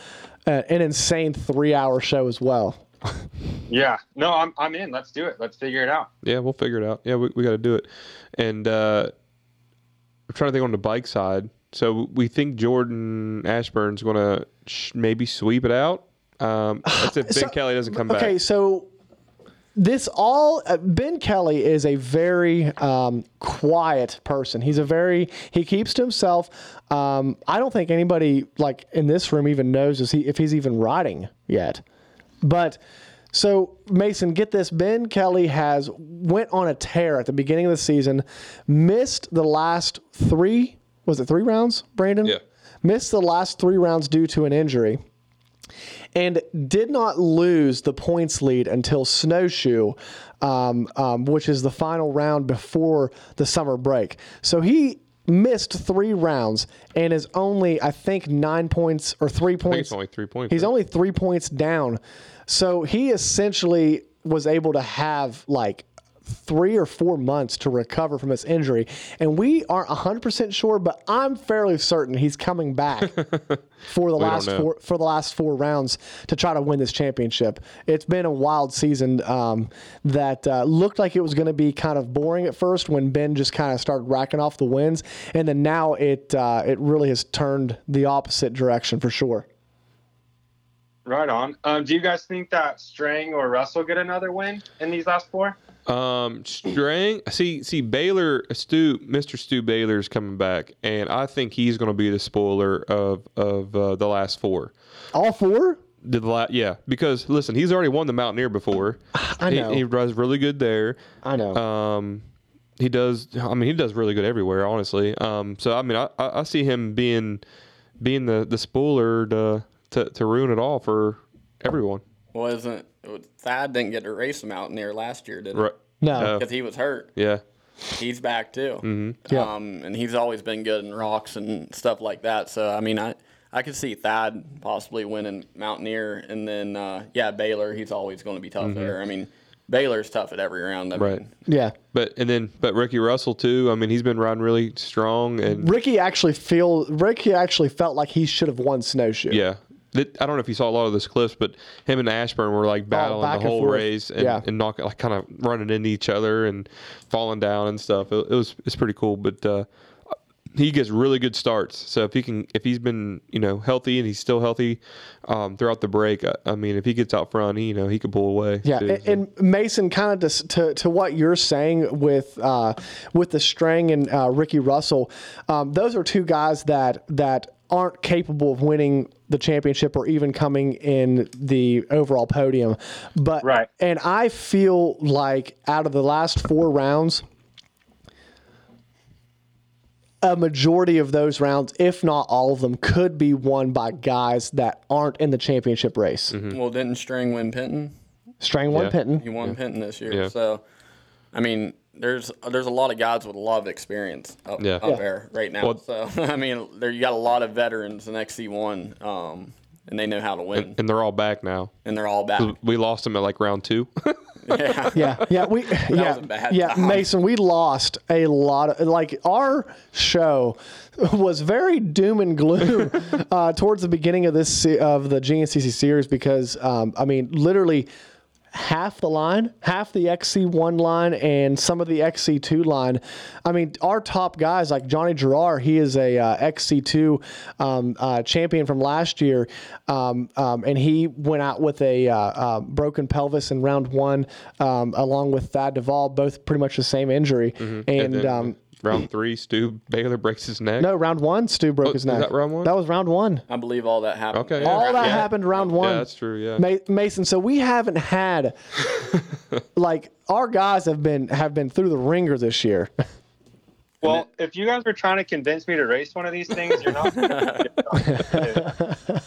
a an insane three hour show as well. *laughs* Yeah, no, I'm I'm in. Let's do it. Let's figure it out. Yeah, we'll figure it out. Yeah, we, we got to do it. And uh, I'm trying to think on the bike side. So we think Jordan Ashburn's going to sh- maybe sweep it out. Um, that's if *laughs* Ben So- Kelly doesn't come okay, back. Okay, so this all uh, Ben Kelly is a very um, quiet person. He's a very he keeps to himself. Um, I don't think anybody like in this room even knows is he if he's even riding yet. But so Mason, get this: Ben Kelly has went on a tear at the beginning of the season, missed the last three. Was it three rounds, Brandon? Yeah. Missed the last three rounds due to an injury and did not lose the points lead until Snowshoe, um, um, which is the final round before the summer break. So he missed three rounds and is only, I think, nine points or three I think points. it's only three points. He's right? only three points down. So he essentially was able to have like three or four months to recover from his injury. And we aren't 100% sure, but I'm fairly certain he's coming back *laughs* for the last four for the last four rounds to try to win this championship. It's been a wild season um, that uh, looked like it was going to be kind of boring at first when Ben just kind of started racking off the wins, and then now it uh, it really has turned the opposite direction for sure. Right on. Um, do you guys think that Strang or Russell get another win in these last four? Um, Strang. See, see, Baylor, Stu, Mr. Stu Baylor is coming back, and I think he's going to be the spoiler of of uh, the last four. All four? The la- yeah, because listen, he's already won the Mountaineer before. *sighs* I know. He, he does really good there. I know. Um, he does. I mean, he does really good everywhere, honestly. Um, so I mean, I, I I see him being being the the spoiler to to, to ruin it all for everyone. Wasn't Thad didn't get to race him out near last year, did he? Right? no. Because he was hurt. Yeah. He's back too. Mm-hmm. Yeah. Um, and he's always been good in rocks and stuff like that. So I mean, I I could see Thad possibly winning Mountaineer, and then uh, yeah, Baylor. He's always going to be tough there. I mean, Baylor's tough at every round. I Right. Mean, Yeah. But and then but Ricky Russell too. I mean, he's been riding really strong and Ricky actually feel Ricky actually felt like he should have won snowshoe. yeah. That- I don't know if you saw a lot of those clips, but him and Ashburn were like battling Oh, the whole forth. race and, Yeah. and knocking like kind of running into each other and falling down and stuff. It, it was it's pretty cool. But uh, he gets really good starts. So if he can, if he's been you know healthy and he's still healthy um, throughout the break, I, I mean, if he gets out front, he you know he could pull away. Yeah, too, and, so. and Mason, kind of to, to to what you're saying with uh, with the Strang and uh, Ricky Russell, um, those are two guys that that aren't capable of winning the championship or even coming in the overall podium. But Right. and I feel like out of the last four rounds. A majority of those rounds, if not all of them, could be won by guys that aren't in the championship race. Mm-hmm. Well, didn't Strang win Penton? Strang won Yeah. Penton. He won Penton this year. Yeah. So, I mean, there's there's a lot of guys with a lot of experience up, Yeah. up Yeah. there right now. Well- so, *laughs* I mean, there you got a lot of veterans in XC1, um, and they know how to win, and they're all back now. and they're all back. We lost them at like round two. *laughs* yeah. yeah, yeah, we *laughs* yeah, was a bad yeah, time. Mason, we lost a lot of like our show was very doom and gloom uh, towards the beginning of this of the GNCC series because um, I mean literally half the line, half the XC1 line, and some of the XC2 line. I mean, our top guys like Johnny Girroir, he is a uh, XC2 um, uh, champion from last year, um, um, and he went out with a uh, uh, broken pelvis in round one, um, along with Thad Duvall, both pretty much the same injury. And, then *laughs* um, round three, Stu Baylor breaks his neck. no, round one, Stu broke Oh, his is neck. that round one? That was round one. I believe all that happened. Okay, Yeah. All that Yeah. happened round one. Yeah, that's true. Yeah. Ma- Mason, so we haven't had *laughs* like our guys have been have been through the ringer this year. *laughs* Well, if you guys were trying to convince me to race one of these things, you're not. *laughs*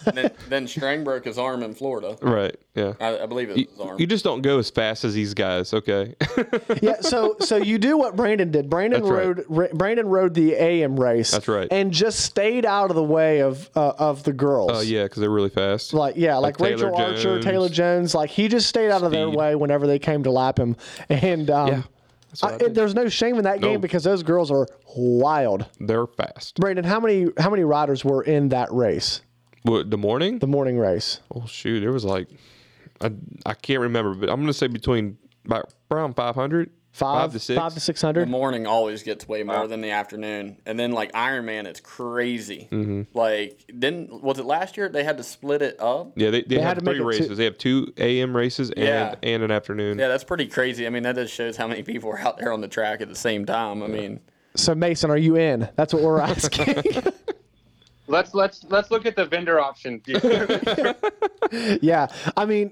then, *laughs* then Strang broke his arm in Florida. Right. Yeah. I, I believe it was You, his arm. you just don't go as fast as these guys, okay? *laughs* yeah, so so you do what Brandon did. Brandon That's right. rode ra- Brandon rode the AM race. That's right. And just stayed out of the way of uh, of the girls. Oh yeah, because they're really fast. Like yeah, like, Like Rachel Taylor Archer, Tayla Jones, like he just stayed out of their way whenever they came to lap him, and um, Yeah, that's what I I- there's no shame in that game because those girls are wild. They're fast. Brandon, how many how many riders were in that race, What, the morning? the morning race? oh shoot, there was like, I, I can't remember, but I'm gonna say between about around 500, Five, to six. five to six the morning always gets way more than the afternoon, and then like Iron Man, it's crazy. Mm-hmm. Like, didn't was it last year they had to split it up? Yeah, they, they, had have to make three it two- races. They have two AM races and Yeah. and an afternoon. Yeah, that's pretty crazy. I mean, that just shows how many people are out there on the track at the same time. I mean, So Mason, are you in? That's what we're *laughs* asking. let's let's let's look at the vendor option. *laughs* yeah, I mean,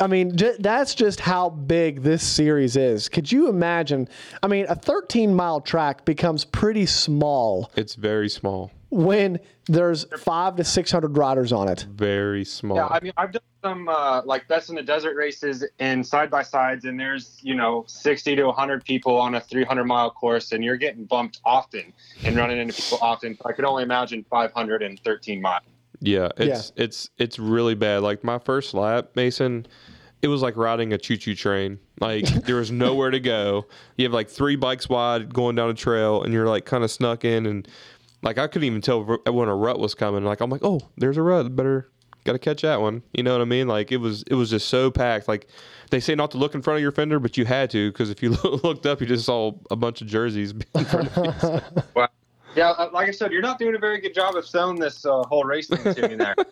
I mean, j- that's just how big this series is. Could you imagine? I mean, a 13 mile track becomes pretty small It's very small. when there's five to 600 riders on it. Very small. Yeah, I mean, I've done some uh, like best in the desert races and side by sides, and there's you know 60 to 100 people on a 300 mile course, and you're getting bumped often and running into people often. I could only imagine 513 miles. Yeah, it's it's it's really bad. Like my first lap, Mason, it was like riding a choo-choo train. Like *laughs* there was nowhere to go. You have like three bikes wide going down a trail, and you're like kind of snuck in, and like I couldn't even tell when a rut was coming. Like I'm like, oh, there's a rut. Better got to catch that one. You know what I mean? Like it was it was just so packed. Like they say not to look in front of your fender, but you had to because if you *laughs* looked up, you just saw a bunch of jerseys *laughs* in front of you. Well, yeah, uh, like I said, you're not doing a very good job of selling this uh, whole race thing to me there. *laughs*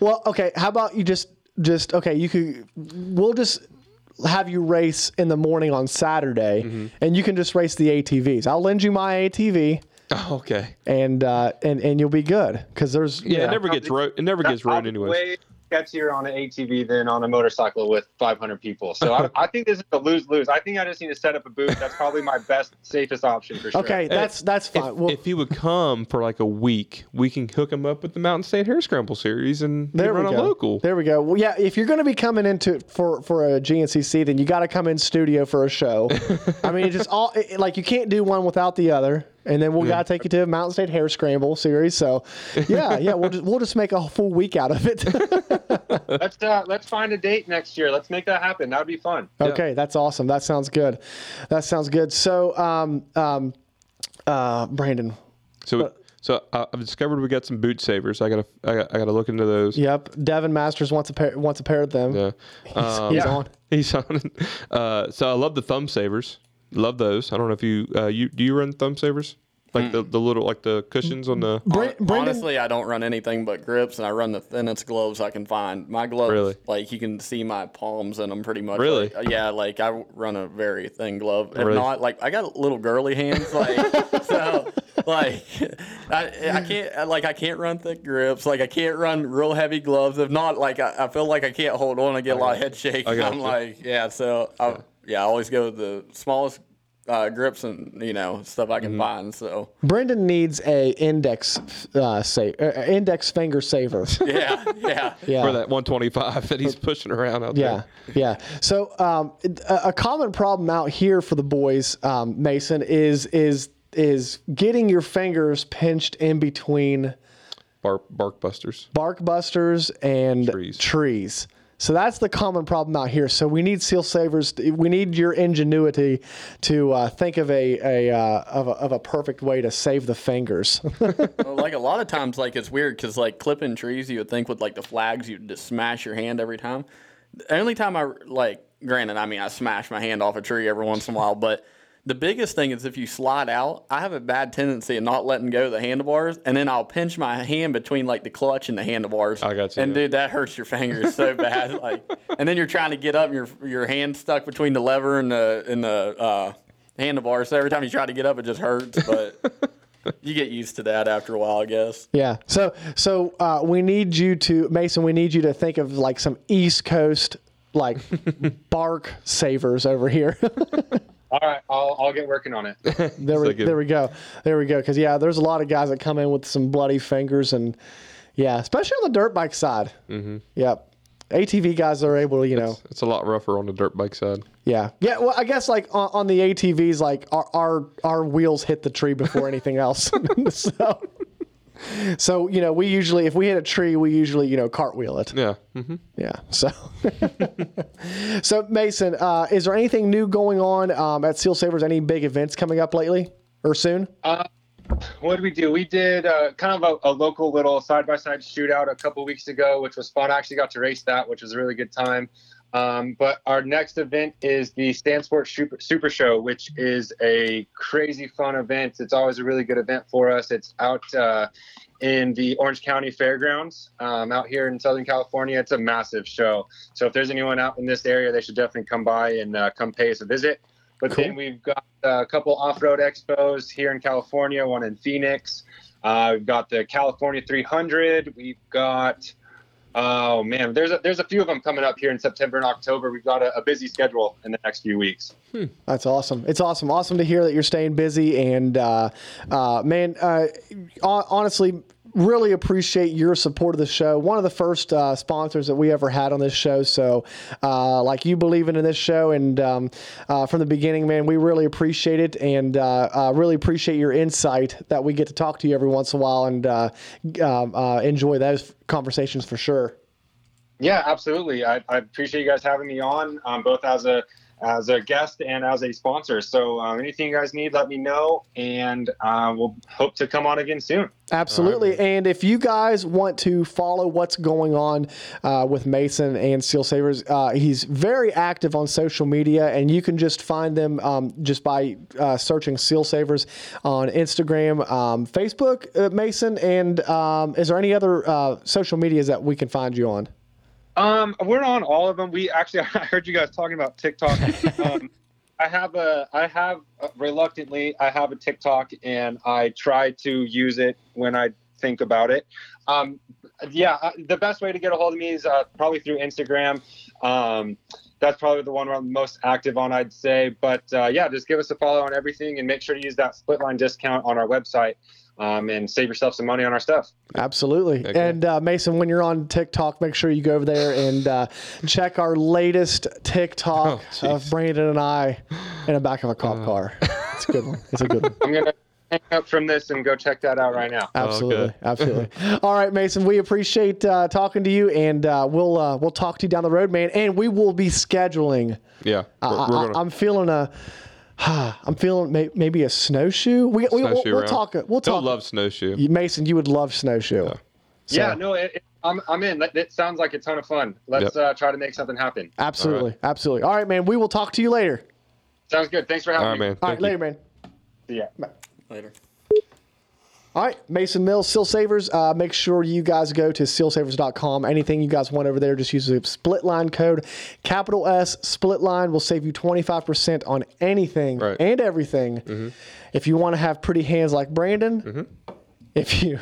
Well, okay. How about you just just okay? You could. We'll just have you race in the morning on Saturday, Mm-hmm. and you can just race the ATVs. I'll lend you my ATV, *laughs* okay. and uh, and and you'll be good because there's Yeah, yeah. it never gets ro- it never gets I'll rode anyways. Way sketchier on an ATV than on a motorcycle with 500 people. So I, I think this is a lose lose. I think I just need to set up a booth. That's probably my best, safest option for sure. Okay, that's that's If, fine. well, if he would come for like a week, we can hook him up with the Mountain State Hare Scramble series and there run we a local. There we go. Well, yeah, if you're going to be coming into for for a GNCC, then you got to come in studio for a show. *laughs* I mean, it's just all it, like you can't do one without the other. And then we'll gotta take you to a Mountain State Hare Scramble series. So, *laughs* yeah, yeah, we'll just we'll just make a full week out of it. *laughs* let's uh, let's find a date next year. Let's make that happen. That would be fun. Okay, that's awesome. That sounds good. That sounds good. So, um, um, uh, Brandon. So so uh, I've discovered we got some boot savers. I gotta I gotta, I gotta look into those. Yep, Devin Masters wants a pair. Wants a pair of them. Yeah. *laughs* He's, Um, he's on. He's on. Uh, so I love the thumb savers. Love those. I don't know if you uh, you do you run thumb savers like the, the little like the cushions on the. Bra- Brandon, Honestly, I don't run anything but grips, and I run the thinnest gloves I can find. My gloves, Really? like you can see my palms in them pretty much. Really? Like, yeah, like I run a very thin glove. If Really? not, like I got little girly hands, like *laughs* so. Like *laughs* I, I can't like I can't run thick grips. Like I can't run real heavy gloves. If not, like I, I feel like I can't hold on. I get a lot of head shake. I got I'm you. like, yeah. So I, yeah, I always go with the smallest uh, grips and you know stuff I Mm-hmm. can find. So Brenden needs a index uh, sa- uh, index finger saver. *laughs* yeah, yeah. *laughs* yeah. For that 125 that he's pushing around out Yeah, there. yeah. yeah. So um, a, a common problem out here for the boys, um, Mason, is is is getting your fingers pinched in between Bark, bark busters. bark busters and Trees. trees. So that's the common problem out here. So we need seal savers. We need your ingenuity to uh, think of a, a, uh, of a of a perfect way to save the fingers. *laughs* Well, like a lot of times, like it's weird because like clipping trees, you would think with like the flags, you'd just smash your hand every time. The only time I like, granted, I mean I smash my hand off a tree every once in a while, but the biggest thing is if you slide out, I have a bad tendency of not letting go of the handlebars, and then I'll pinch my hand between like the clutch and the handlebars. I got you, And dude, that hurts your fingers so *laughs* bad. Like, and then you're trying to get up, and your your hand stuck between the lever and the and the uh, handlebars. So every time you try to get up, it just hurts, but. *laughs* You get used to that after a while, I guess. Yeah. So so uh, we need you to Mason. We need you to think of like some East Coast like *laughs* bark savers over here. All right, I'll I'll get working on it. *laughs* there we like there we go. There we go. Because yeah, there's a lot of guys that come in with some bloody fingers and yeah, especially on the dirt bike side. Mm-hmm. Yep. ATV guys are able to you know It's a lot rougher on the dirt bike side. yeah yeah. Well, I guess like on, on the ATVs like our, our our wheels hit the tree before anything else. *laughs* so. So you know, we usually, if we hit a tree, we usually, you know, cartwheel it. Yeah. hmm Yeah. So, *laughs* so Mason, uh, is there anything new going on um, at Seal Savers? Any big events coming up lately or soon? What did we do? We did uh, kind of a, a local little side by side shootout a couple weeks ago, which was fun. I actually got to race that, which was a really good time. Um, but our next event is the Sand Sports Super, Super Show, which is a crazy fun event. It's always a really good event for us. It's out uh, in the Orange County Fairgrounds um, out here in Southern California. It's a massive show. So if there's anyone out in this area, they should definitely come by and uh, come pay us a visit. But then we've got uh, a couple off-road expos here in California, one in Phoenix. Uh, we've got the California 300. We've got oh man, there's a, there's a few of them coming up here in September and October. We've got a, a busy schedule in the next few weeks. That's awesome. It's awesome. Awesome to hear that you're staying busy. And uh, uh, man, uh, honestly, really appreciate your support of the show. One of the first uh, sponsors that we ever had on this show. So, uh, like you believing in this show, and um, uh, from the beginning, man, we really appreciate it, and uh, uh, really appreciate your insight that we get to talk to you every once in a while, and uh, um, enjoy those conversations for sure. Yeah, absolutely. I, I appreciate you guys having me on, um, both as a as a guest and as a sponsor. So um, anything you guys need, let me know, and uh, we'll hope to come on again soon. Absolutely. And if you guys want to follow what's going on uh, with Mason and Seal Savers, uh, he's very active on social media, and you can just find them um, just by uh, searching Seal Savers on Instagram, um, Facebook, uh, Mason. And um, is there any other uh, social medias that we can find you on? Um, we're on all of them. We actually, *laughs* I heard you guys talking about TikTok. *laughs* um, I have a, I have uh, reluctantly, I have a TikTok, and I try to use it when I think about it. Um, yeah, uh, the best way to get a hold of me is uh, probably through Instagram. Um, that's probably the one where I'm most active on, I'd say. But uh, yeah, just give us a follow on everything, and make sure to use that split line discount on our website. Um, and save yourself some money on our stuff. Absolutely. Okay. And uh, Mason, when you're on TikTok, make sure you go over there and uh, *laughs* check our latest TikTok Oh, jeez. of Brandon and I in the back of a cop car. It's a good one. It's a good one. *laughs* I'm gonna hang up from this and go check that out right now. Absolutely, okay. absolutely. *laughs* All right, Mason, we appreciate uh, talking to you, and uh, we'll uh, we'll talk to you down the road, man. And we will be scheduling. Yeah, we're, I, we're gonna. I'm feeling a. *sighs* I'm feeling may, maybe a snowshoe. We, we, we'll, snowshoe we'll talk. We'll He'll talk. love snowshoe. Mason, you would love snowshoe. Yeah. So, Yeah, no, it, it, I'm I'm in. It sounds like a ton of fun. Let's uh, try to make something happen. absolutely, absolutely. All right, man. We will talk to you later. Sounds good. Thanks for having All right, me. man. All Thank right, you. later, man. See ya. Bye. Later. All right, Mason Mills, Seal Savers. Uh, make sure you guys go to sealsavers.com. Anything you guys want over there, just use the split line code. Capital S, split line will save you 25% on anything Right. and everything. If you want to have pretty hands like Brandon, if you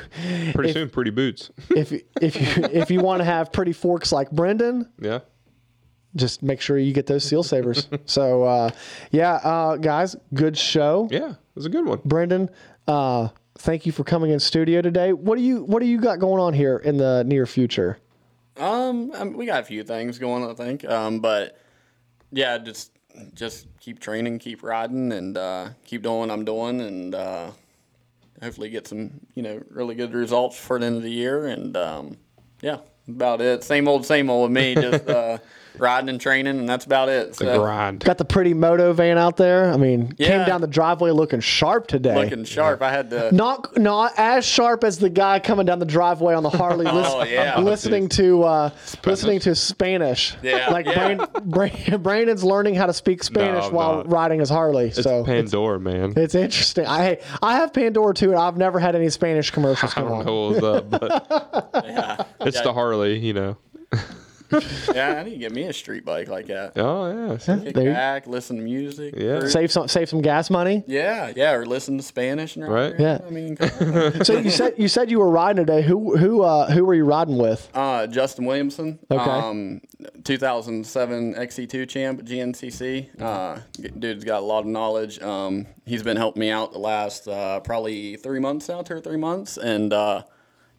Pretty if, soon, pretty boots. *laughs* if if you if you want to have pretty forks like Brenden, yeah. just make sure you get those Seal Savers. *laughs* so uh, yeah, uh, guys, good show. Yeah, it was a good one. Brenden, uh, thank you for coming in studio today. What do you What do you got going on here in the near future? Um, um, we got a few things going, I think. Um, but yeah, just just keep training, keep riding, and uh, keep doing what I'm doing, and uh, hopefully get some you know really good results for the end of the year. And um, yeah, about it. Same old, same old with me. Just *laughs* uh, riding and training, and that's about it. The So, grind. Got the pretty moto van out there. I mean, came down the driveway looking sharp today. looking sharp. I had to. *laughs* not not as sharp as the guy coming down the driveway on the Harley, *laughs* lis- Oh, yeah. listening to uh, listening to Spanish. Yeah, like yeah. Brand, Brand, Brandon's learning how to speak Spanish No, while no. riding his Harley. It's so Pandora, man. it's interesting. I I have Pandora too, and I've never had any Spanish commercials *laughs* I don't on. know what was up, but Yeah, it's yeah, the Harley, you know. *laughs* yeah. I need to get me a street bike like that. Oh yeah. see? Kick There back, listen to music. Yeah. cruise. Save some save some gas money. Yeah, yeah, or listen to Spanish and Right. Yeah. I mean. *laughs* So you said you said you were riding today. Who who uh, who were you riding with? uh, Justin Williamson, Okay. um, 2007 XC2 champ at GNCC. Uh, dude's got a lot of knowledge. Um, he's been helping me out the last uh, probably three months now, two or three months, and uh,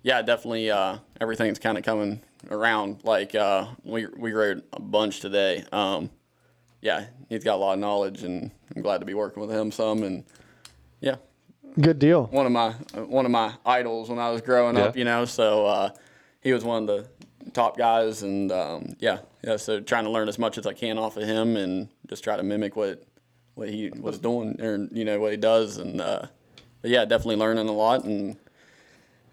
yeah, definitely uh, everything's kind of coming around. Like uh, we we rode a bunch today. Um, yeah, he's got a lot of knowledge, and I'm glad to be working with him some. And yeah, Good deal. one of my one of my idols when I was growing up, you know. So uh, he was one of the top guys, and um, yeah, yeah. So trying to learn as much as I can off of him, and just try to mimic what what he was doing, or you know what he does, and uh, but yeah, definitely learning a lot, and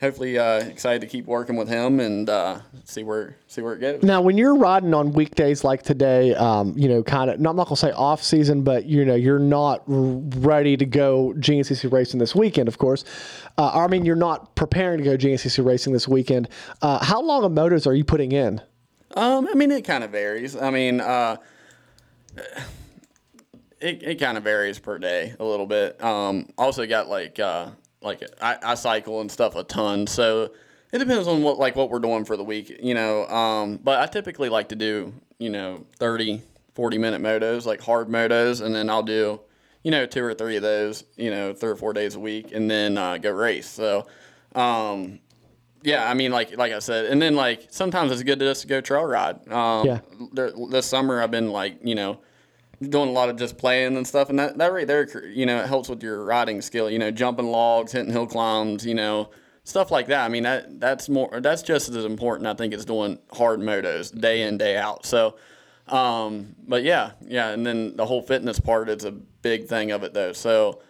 hopefully uh, excited to keep working with him and uh, see where see where it goes. Now, when you're riding on weekdays like today, um, you know, kind of, I'm not gonna say off season, but you know, you're not ready to go GNCC racing this weekend, of course. Uh, I mean, you're not preparing to go GNCC racing this weekend. Uh, how long of motos are you putting in? Um, I mean, it kind of varies. I mean, uh, it, it kind of varies per day a little bit. Um, also got like uh, like I, I cycle and stuff a ton, so it depends on what like what we're doing for the week, you know. Um, but I typically like to do you know 30, 40 minute motos, like hard motos, and then I'll do you know two or three of those, you know, three or four days a week, and then uh, go race. So. Um, yeah, I mean, like like I said, and then like sometimes it's good to just go trail ride. Um, Yeah. This summer I've been like you know doing a lot of just playing and stuff, and that that right there, you know, it helps with your riding skill. You know, jumping logs, hitting hill climbs, you know, stuff like that. I mean, that that's more that's just as important I think as doing hard motos day in day out. So. Um, but yeah, yeah, and then the whole fitness part is a big thing of it though. So,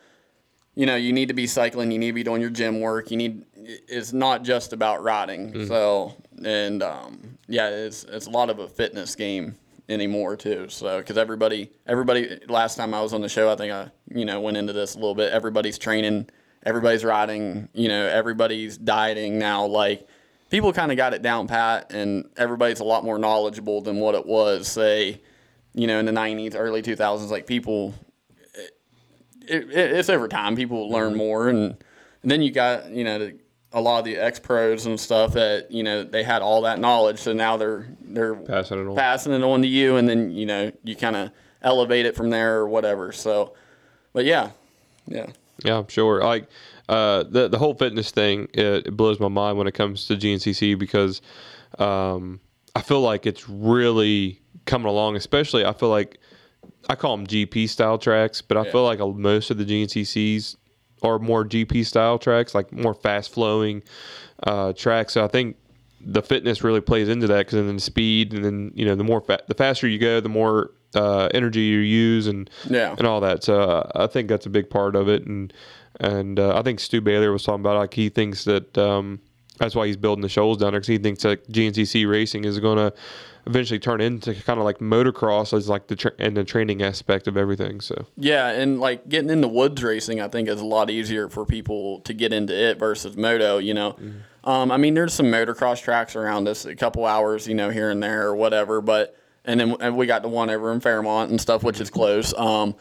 you know, you need to be cycling, you need to be doing your gym work. You need it's not just about riding. So, and um, yeah, it's it's a lot of a fitness game anymore too. So, because everybody everybody last time I was on the show, I think I you know went into this a little bit. Everybody's training, everybody's riding, you know, everybody's dieting now. Like people kind of got it down pat, and everybody's a lot more knowledgeable than what it was say, you know, in the '90s, early 2000s. Like people it, it, it's over time. People learn mm-hmm. more, and, and then you got you know the, a lot of the ex pros and stuff that you know they had all that knowledge, so now they're they're Passing it on. passing it on to you, and then you know you kind of elevate it from there or whatever. So, but yeah, yeah, Yeah, I'm sure. Like uh, the the whole fitness thing, it, it blows my mind when it comes to GNCC because um, I feel like it's really coming along. Especially, I feel like I call them GP style tracks, but I Yeah. feel like most of the GNCCs are more GP style tracks, like more fast flowing uh, tracks. So I think the fitness really plays into that because then speed and then you know the more fa- the faster you go, the more uh, energy you use and Yeah. and all that. So uh, I think that's a big part of it. And and uh, I think Stu Baylor was talking about like he thinks that um, that's why he's building the shoals down there because he thinks that GNCC racing is going to eventually turn into kind of like motocross as like the tra- and the training aspect of everything. So Yeah, and like getting into woods racing, I think is a lot easier for people to get into it versus moto. You know, um, I mean, there's some motocross tracks around us, a couple hours, you know, here and there or whatever. But and then and we got the one over in Fairmont and stuff, which is close. Um,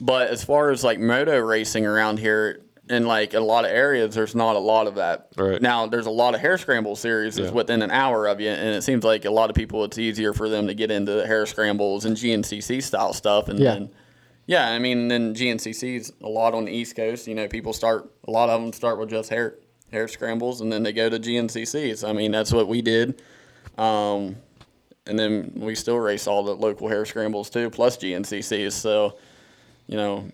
but as far as like moto racing around here, in like a lot of areas, there's not a lot of that. Right. Now, there's a lot of hare scramble series that's Yeah. within an hour of you, and it seems like a lot of people, it's easier for them to get into the hare scrambles and GNCC style stuff, and Yeah. then yeah, I mean, then GNCC's a lot on the East Coast. You know, people start a lot of them start with just hare hare scrambles, and then they go to GNCCs. I mean, that's what we did. Um, and then we still race all the local hare scrambles too, plus GNCCs. So, you know,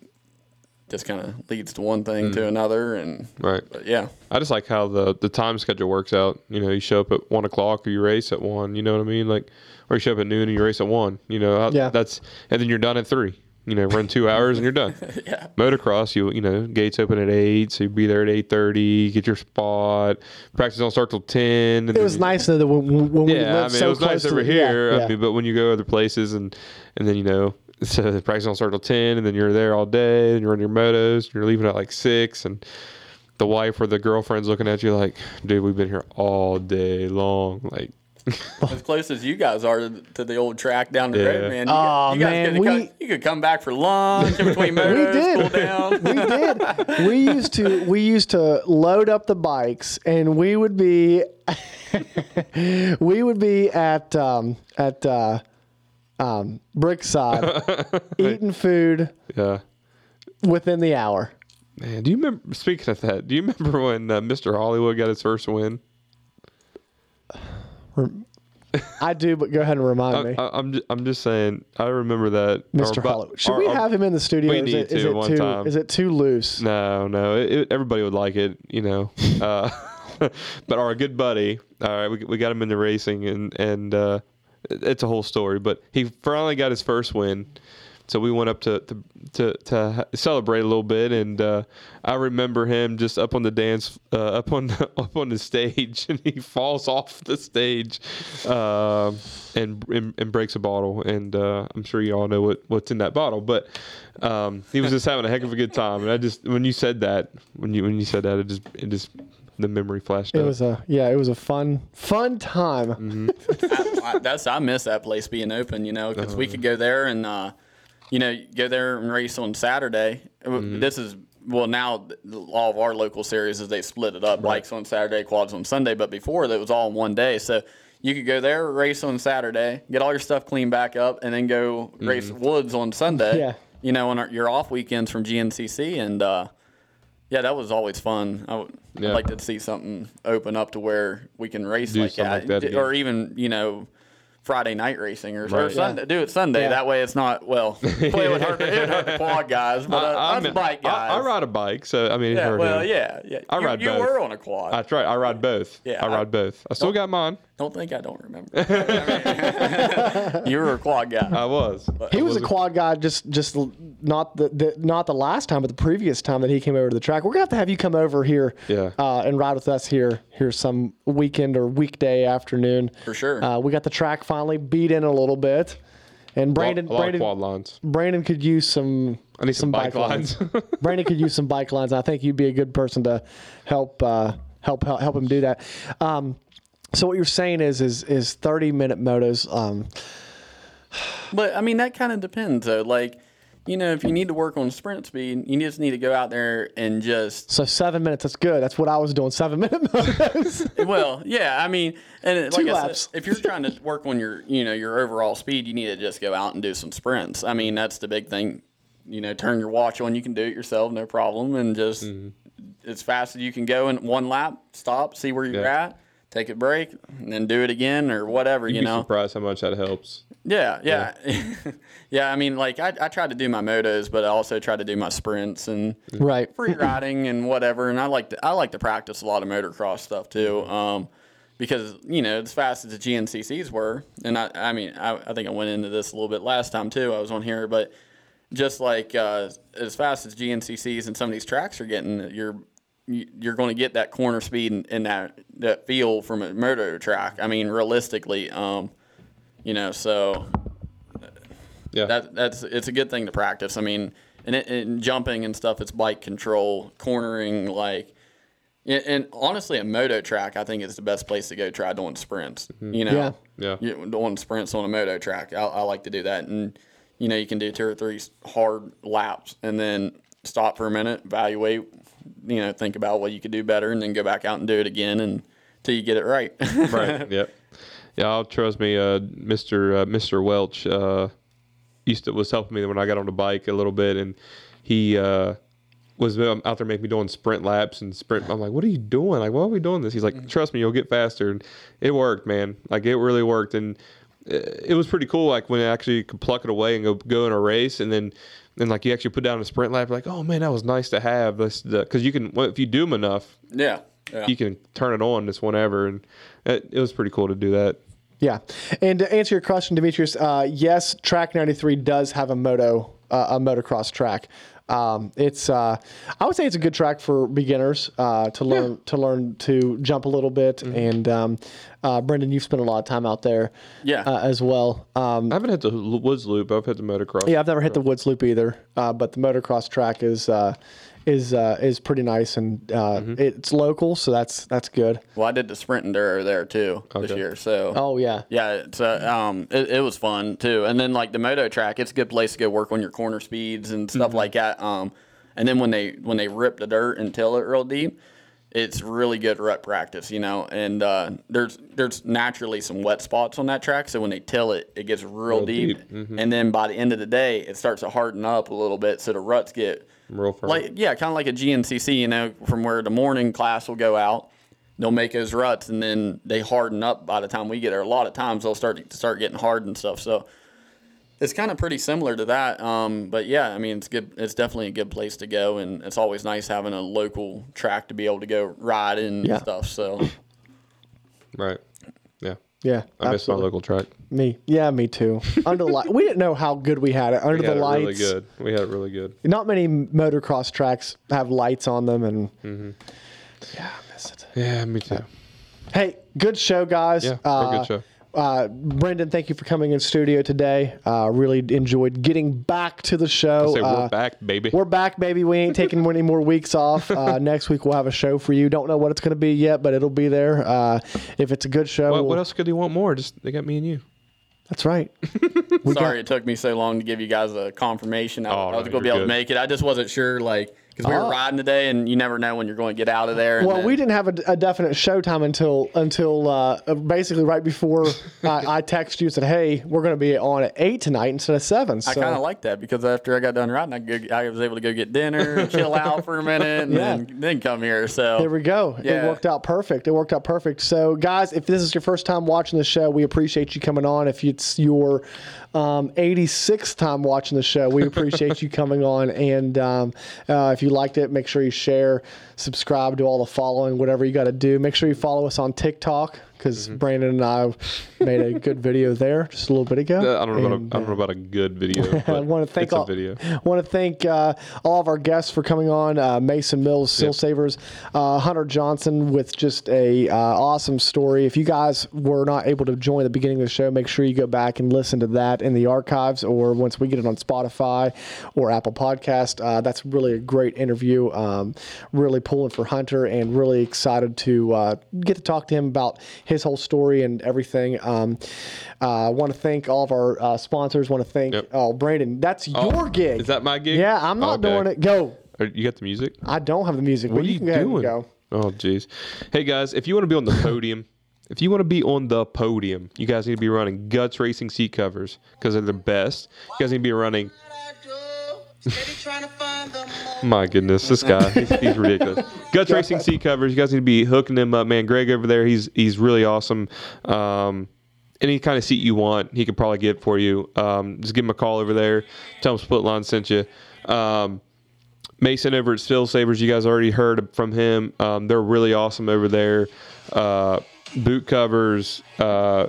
just kind of leads to one thing to mm. another, and right. but yeah, I just like how the the time schedule works out. You know, you show up at one o'clock or you race at one. You know what I mean? Like, or you show up at noon and you race at one. You know, I- Yeah. That's and then you're done at three. You know, run two hours and you're done. *laughs* yeah, Motocross, you you know, gates open at eight, so you be there at eight thirty. Get your spot. Practice don't start till ten. And It was you- nice though that when, when we Yeah, I lived mean, so it was close nice to over yeah, here. yeah. I mean, but when you go other places and and then you know, *laughs* so the practice don't start till ten, and then you're there all day, and you're on your motos, and you're leaving at like six, and the wife or the girlfriend's looking at you like, dude, we've been here all day long. Like, *laughs* as close as you guys are to, to the old track down the Yeah. road, man. You, Aw, you man, could we- come, you could come back for lunch in between *laughs* we did. cool down. we did. We used to we used to load up the bikes, and we would be we would be at um, at uh, um, Brickside *laughs* eating food yeah. within the hour. Man, do you remember? Speaking of that, do you remember when uh, Mr. Hollywood got his first win? *sighs* I do, but go ahead and remind me. I, I, I'm just, I'm just saying. I remember that Mr. or Hollywood. Should or- we have him in the studio? we or is need it, is to it one too time. is it too loose? No, no. It, it, everybody would like it, you know. Uh, *laughs* but our good buddy, all right, we, we got him into racing, and and uh, it's a whole story. But he finally got his first win, so we went up to to to, to celebrate a little bit. And uh, I remember him just up on the dance, uh, up on the, *laughs* up on the stage, *laughs* and he falls off the stage, uh, and, and and breaks a bottle. And uh, I'm sure you all know what what's in that bottle, but. Um, he was just having a heck of a good time, and I just when you said that, when you when you said that, it just it just the memory flashed It up. was a yeah, it was a fun fun time. Mm-hmm. *laughs* I, I, that's I miss that place being open, you know, because we could go there and uh, you know go there and race on Saturday. Mm-hmm. This is well now all of our local series is they split it up, bikes on Saturday, quads on Sunday. But before that was all in one day, so you could go there, race on Saturday, get all your stuff cleaned back up, and then go race woods on Sunday. Yeah. You know, on our, your off weekends from GNCC and. Uh, yeah, that was always fun. I would Yeah. like to see something open up to where we can race Do like that, like that or even you know Friday night racing or, or Right. Sunday. Do it Sunday. Yeah. That way it's not well. *laughs* Play with hurt, it hurt the quad guys, but uh, I, us mean, bike I- guys. I, ride a bike, so I mean, yeah, well, him. yeah, yeah. I you, ride you both. were on a quad. That's right. I ride both. Yeah, I I- ride both. I still got mine. Don't think I don't remember. *laughs* you were a quad guy. I was. He was a quad guy, just just not the, the not the last time, but the previous time that he came over to the track. We're gonna have to have you come over here, Yeah. uh, and ride with us here here some weekend or weekday afternoon. For sure. Uh, we got the track finally beat in a little bit, and Brandon a lot of Brandon quad lines. Brandon could use some I need some bike lines. *laughs* Brandon could use some bike lines. I think you'd be a good person to help uh, help help help him do that. Um, so what you're saying is is is 30 minute motos. Um, But I mean, that kind of depends though. Like, you know, if you need to work on sprint speed, you just need to go out there and just so seven minutes. That's good. That's what I was doing. Seven minute *laughs* motos. well, yeah, I mean, and it, like Two I laps. said, if you're trying to work on your, you know, your overall speed, you need to just go out and do some sprints. I mean, that's the big thing. You know, turn your watch on. You can do it yourself, no problem, and just as fast as you can go in one lap, stop, see where you're Yeah. at, take a break, and then do it again or whatever. You'd you be know, surprised how much that helps. Yeah, yeah, yeah. *laughs* I mean, like I, I tried to do my motos, but I also tried to do my sprints and Right. free riding and whatever. And I like to I like to practice a lot of motocross stuff too, um, because you know as fast as the GNCCs were, and I I mean I, I think I went into this a little bit last time too. I was on here, but just like uh, as fast as GNCCs and some of these tracks are getting, you're you- you're going to get that corner speed and, and that that feel from a moto track. I mean, realistically, um, you know, so Yeah. that that's it's a good thing to practice. I mean, and, it, and jumping and stuff, it's bike control, cornering, like. And, and honestly, a moto track, I think is the best place to go try doing sprints. You know, Yeah. Yeah. you, doing sprints on a moto track. I, I like to do that, and you know, you can do two or three hard laps, and then stop for a minute, evaluate, you know, think about what you could do better, and then go back out and do it again, and till you get it right. *laughs* right. *laughs* Yep. Yeah. I'll trust me. Uh, Mr. Uh, Mr. Welch uh, used to was helping me when I got on the bike a little bit, and he uh, was um, out there making me doing sprint laps and sprint. I'm like, what are you doing? Like, why are we doing this? He's like, trust me, you'll get faster. And it worked, man. Like, it really worked, and uh, it was pretty cool. Like when I actually could pluck it away and go go in a race, and then. And like you actually put down a sprint lap, like, oh man, that was nice to have. This because you can, well, if you do them enough, yeah, yeah. you can turn it on just whenever, and it, it was pretty cool to do that. Yeah, and to answer your question, Demetrius, uh, yes, Track 93 does have a moto, uh, a motocross track. Um, it's, uh, I would say it's a good track for beginners uh, to learn to learn to jump a little bit. Mm-hmm. And um, uh, Brenden, you've spent a lot of time out there, Yeah. uh, as well. Um, I haven't hit the woods loop. I've hit the motocross. yeah, I've never hit the woods loop either, uh, but the motocross track is uh, is uh, is pretty nice and uh, Mm-hmm. it's local, so that's that's good. Well, I did the sprint and enduro there too this year, so Oh yeah, Yeah, it's uh, um, it, it was fun too. And then like the moto track, it's a good place to go work on your corner speeds and stuff like that. Um, and then when they when they rip the dirt and till it real deep, it's really good rut practice, you know. And uh, there's there's naturally some wet spots on that track, so when they till it, it gets real, Real deep. deep, And then by the end of the day, it starts to harden up a little bit, so the ruts get Real firm. like yeah, kind of like a GNCC, you know, from where the morning class will go out. They'll make those ruts and then they harden up by the time we get there. A lot of times they'll start to start getting hard and stuff. So it's kind of pretty similar to that. Um, but yeah, I mean, it's good. It's definitely a good place to go, and it's always nice having a local track to be able to go ride in Yeah. and stuff. So right. Yeah. Yeah. I miss my absolutely. local track. Me, yeah, me too. Under the light, we didn't know how good we had it under We the had it lights. really good. We had it really good. Not many motocross tracks have lights on them, and Mm-hmm. yeah, I miss it. Yeah, me too. Hey, good show, guys. Yeah, uh, good show. Uh, Brenden, thank you for coming in studio today. Uh, really enjoyed getting back to the show. Say Uh, we're back, baby. We're back, baby. We ain't taking any more weeks off. *laughs* Uh, next week we'll have a show for you. Don't know what it's going to be yet, but it'll be there. Uh, if it's a good show, what, we'll- what else could you want more? Just they got me and you. that's right. *laughs* Sorry got- it took me so long to give you guys a confirmation. I, Oh, I was no, going to be you're able to make it. I just wasn't sure, like, because we Oh. were riding today, and you never know when you're going to get out of there. and Well, then- we didn't have a, a definite show time until until uh, basically right before *laughs* I, I texted you and said, "Hey, we're going to be on at eight tonight instead of 7. So I kind of like that because after I got done riding, I, go, I was able to go get dinner and chill out for a minute and Yeah. then, then come here. So There we go. It worked out perfect. It worked out perfect. So, guys, if this is your first time watching the show, we appreciate you coming on. If it's your um, 86th time watching the show, we appreciate you coming on. And um, uh, if you liked it, make sure you share, subscribe, do all the following, whatever you got to do. Make sure you follow us on TikTok because Mm-hmm. Brandon and I made a good video there just a little bit ago. Uh, I don't know about a, don't know about a good video. *laughs* I want to thank all, video. want to thank uh, all of our guests for coming on. Uh, Mason Mills, Seal Yep. Savers, uh, Hunter Johnson with just a uh, awesome story. If you guys were not able to join the beginning of the show, make sure you go back and listen to that in the archives, or once we get it on Spotify or Apple Podcast. Uh, that's really a great interview. Um, really pulling for Hunter, and really excited to uh, get to talk to him about his whole story and everything. Um, uh, I want to thank all of our uh, sponsors. Want to thank Yep. oh Brandon, that's your gig. Is that my gig? Yeah, I'm not Okay. doing it. Go. You got the music? I don't have the music, What but are you you can go doing? go. Oh, jeez. Hey guys, if you want to be on the podium, if you want to be on the podium, you guys need to be running Guts Racing seat covers because they're the best. You guys need to be running. My goodness, this guy, he's, *laughs* he's ridiculous. Guts Racing seat covers. You guys need to be hooking them up, man. Greg over there, he's he's really awesome. Um, any kind of seat you want, he could probably get for you. Um, just give him a call over there. Tell him Split Line sent you. Um, Mason over at Still Savers, you guys already heard from him. Um, they're really awesome over there. Uh, boot covers, uh,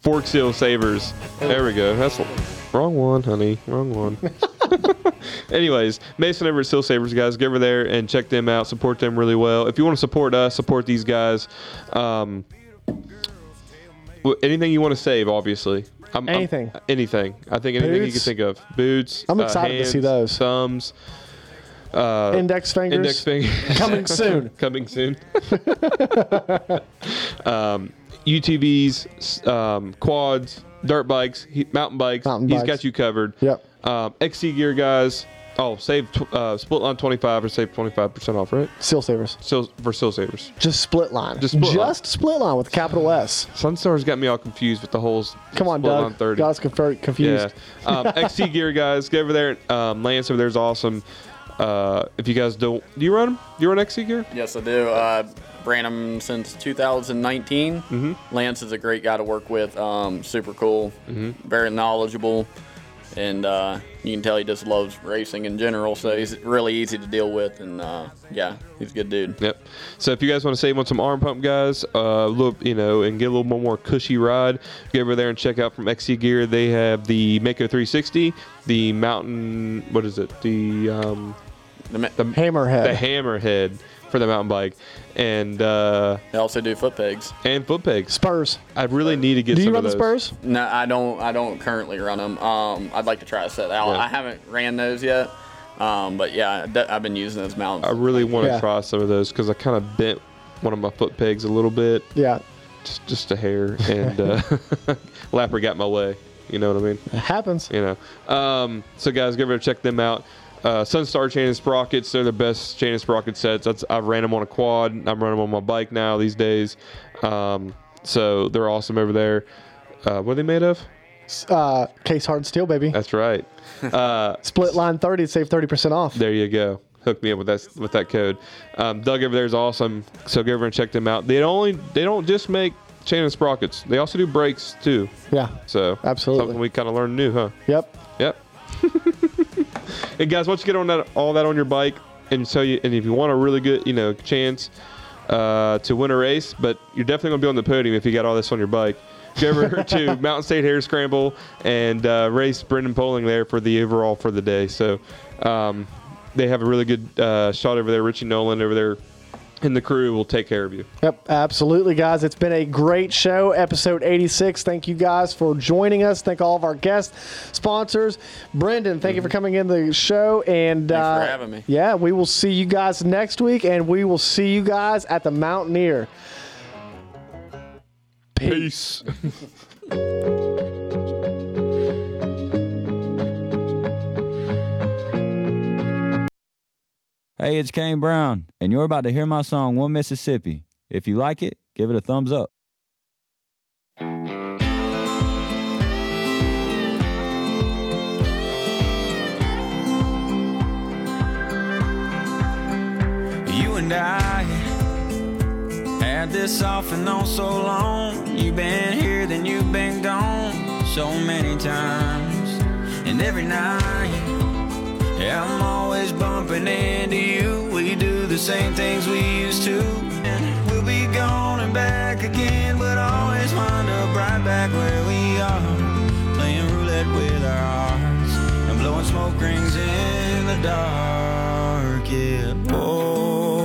fork seal savers. There we go. That's wrong one, honey. Wrong one. *laughs* Anyways, Mason over at Still Savers, guys, get over there and check them out. Support them really well. If you want to support us, support these guys. Um, anything you want to save, obviously. I'm, I'm- Anything. anything. I think anything you can think of. Boots. I'm uh, excited to see those. Thumbs. Uh, Index fingers. Index finger. Coming soon. *laughs* Coming soon. *laughs* um, UTVs, um, quads, dirt bikes, he, mountain bikes. Mountain He's bikes. got you covered. Yep. Um, XC gear guys. Oh, save tw- uh, split line twenty five or save twenty five percent off, right? Seal savers. Still for still savers. Just split line. Just split line. Split line with a capital S. Sunstar's got me all confused with the whole Come on, split line Doug. thirty. Got us confer- confused. Yeah. Um, *laughs* XC gear guys, get over there. Um, Lance over there is awesome. Uh, if you guys don't, do you run them? Do you run XC gear? Yes, I do. Uh, ran him since 2019. Mm-hmm. Lance is a great guy to work with. Um, super cool, Mm-hmm. very knowledgeable, and uh, you can tell he just loves racing in general. So he's really easy to deal with, and uh, yeah, he's a good dude. Yep. So if you guys want to save on some arm pump guys, uh, look, you know, and get a little more, more cushy ride, get over there and check out from XC Gear. They have the Mako 360, the Mountain, what is it? The um, The ma- the Hammerhead. the Hammerhead for the mountain bike, and uh, They also do foot pegs. and foot pegs. Spurs. I really need to get. Do you run of the those. Spurs? No, I don't. I don't currently run them. Um, I'd like to try to set out. Yeah. I haven't ran those yet. Um, but yeah, I've been using those mounts. I really want to Yeah. try some of those because I kind of bent one of my foot pegs a little bit, Yeah. just just a hair, and uh, *laughs* Lapper got my way. You know what I mean? It happens. you know. Um, so guys, give over to check them out. Uh, Sunstar chain and sprockets, they're the best chain and sprocket sets. That's, I've ran them on a quad. I'm running them on my bike now these days. Um, so they're awesome over there. Uh, what are they made of? Uh, case hard steel, baby. That's right. Uh, *laughs* Split line 30 save 30% off. there you go. Hook me up with that with that code. Um, Doug over there is awesome. So go over and check them out. They only they don't just make chain and sprockets. They also do brakes too. Yeah. So Absolutely. something we kind of learned new, huh? Yep. Yep. *laughs* and guys, once you get on that all that on your bike, and so you and if you want a really good you know chance uh, to win a race, but you're definitely gonna be on the podium if you got all this on your bike. Go over to *laughs* Mountain State Hare Scramble and uh, race Brenden Poling there for the overall for the day. So um, they have a really good uh, shot over there. Richie Nolan over there, and the crew will take care of you. Yep, absolutely, guys. It's been a great show, episode 86. Thank you guys for joining us. Thank all of our guests, sponsors. Brenden, thank you for coming in the show. And Thanks uh, for having me. Yeah, we will see you guys next week, and we will see you guys at the Mountaineer. Peace. *laughs* Hey, it's Kane Brown, and you're about to hear my song, One Mississippi. If you like it, give it a thumbs up. You and I had this off and on so long. You've been here, then you've been gone so many times. And every night, yeah, I'm always bumping into you. We do the same things we used to. And we'll be gone and back again, but always wind up right back where we are. Playing roulette with our hearts and blowing smoke rings in the dark. Yeah, oh.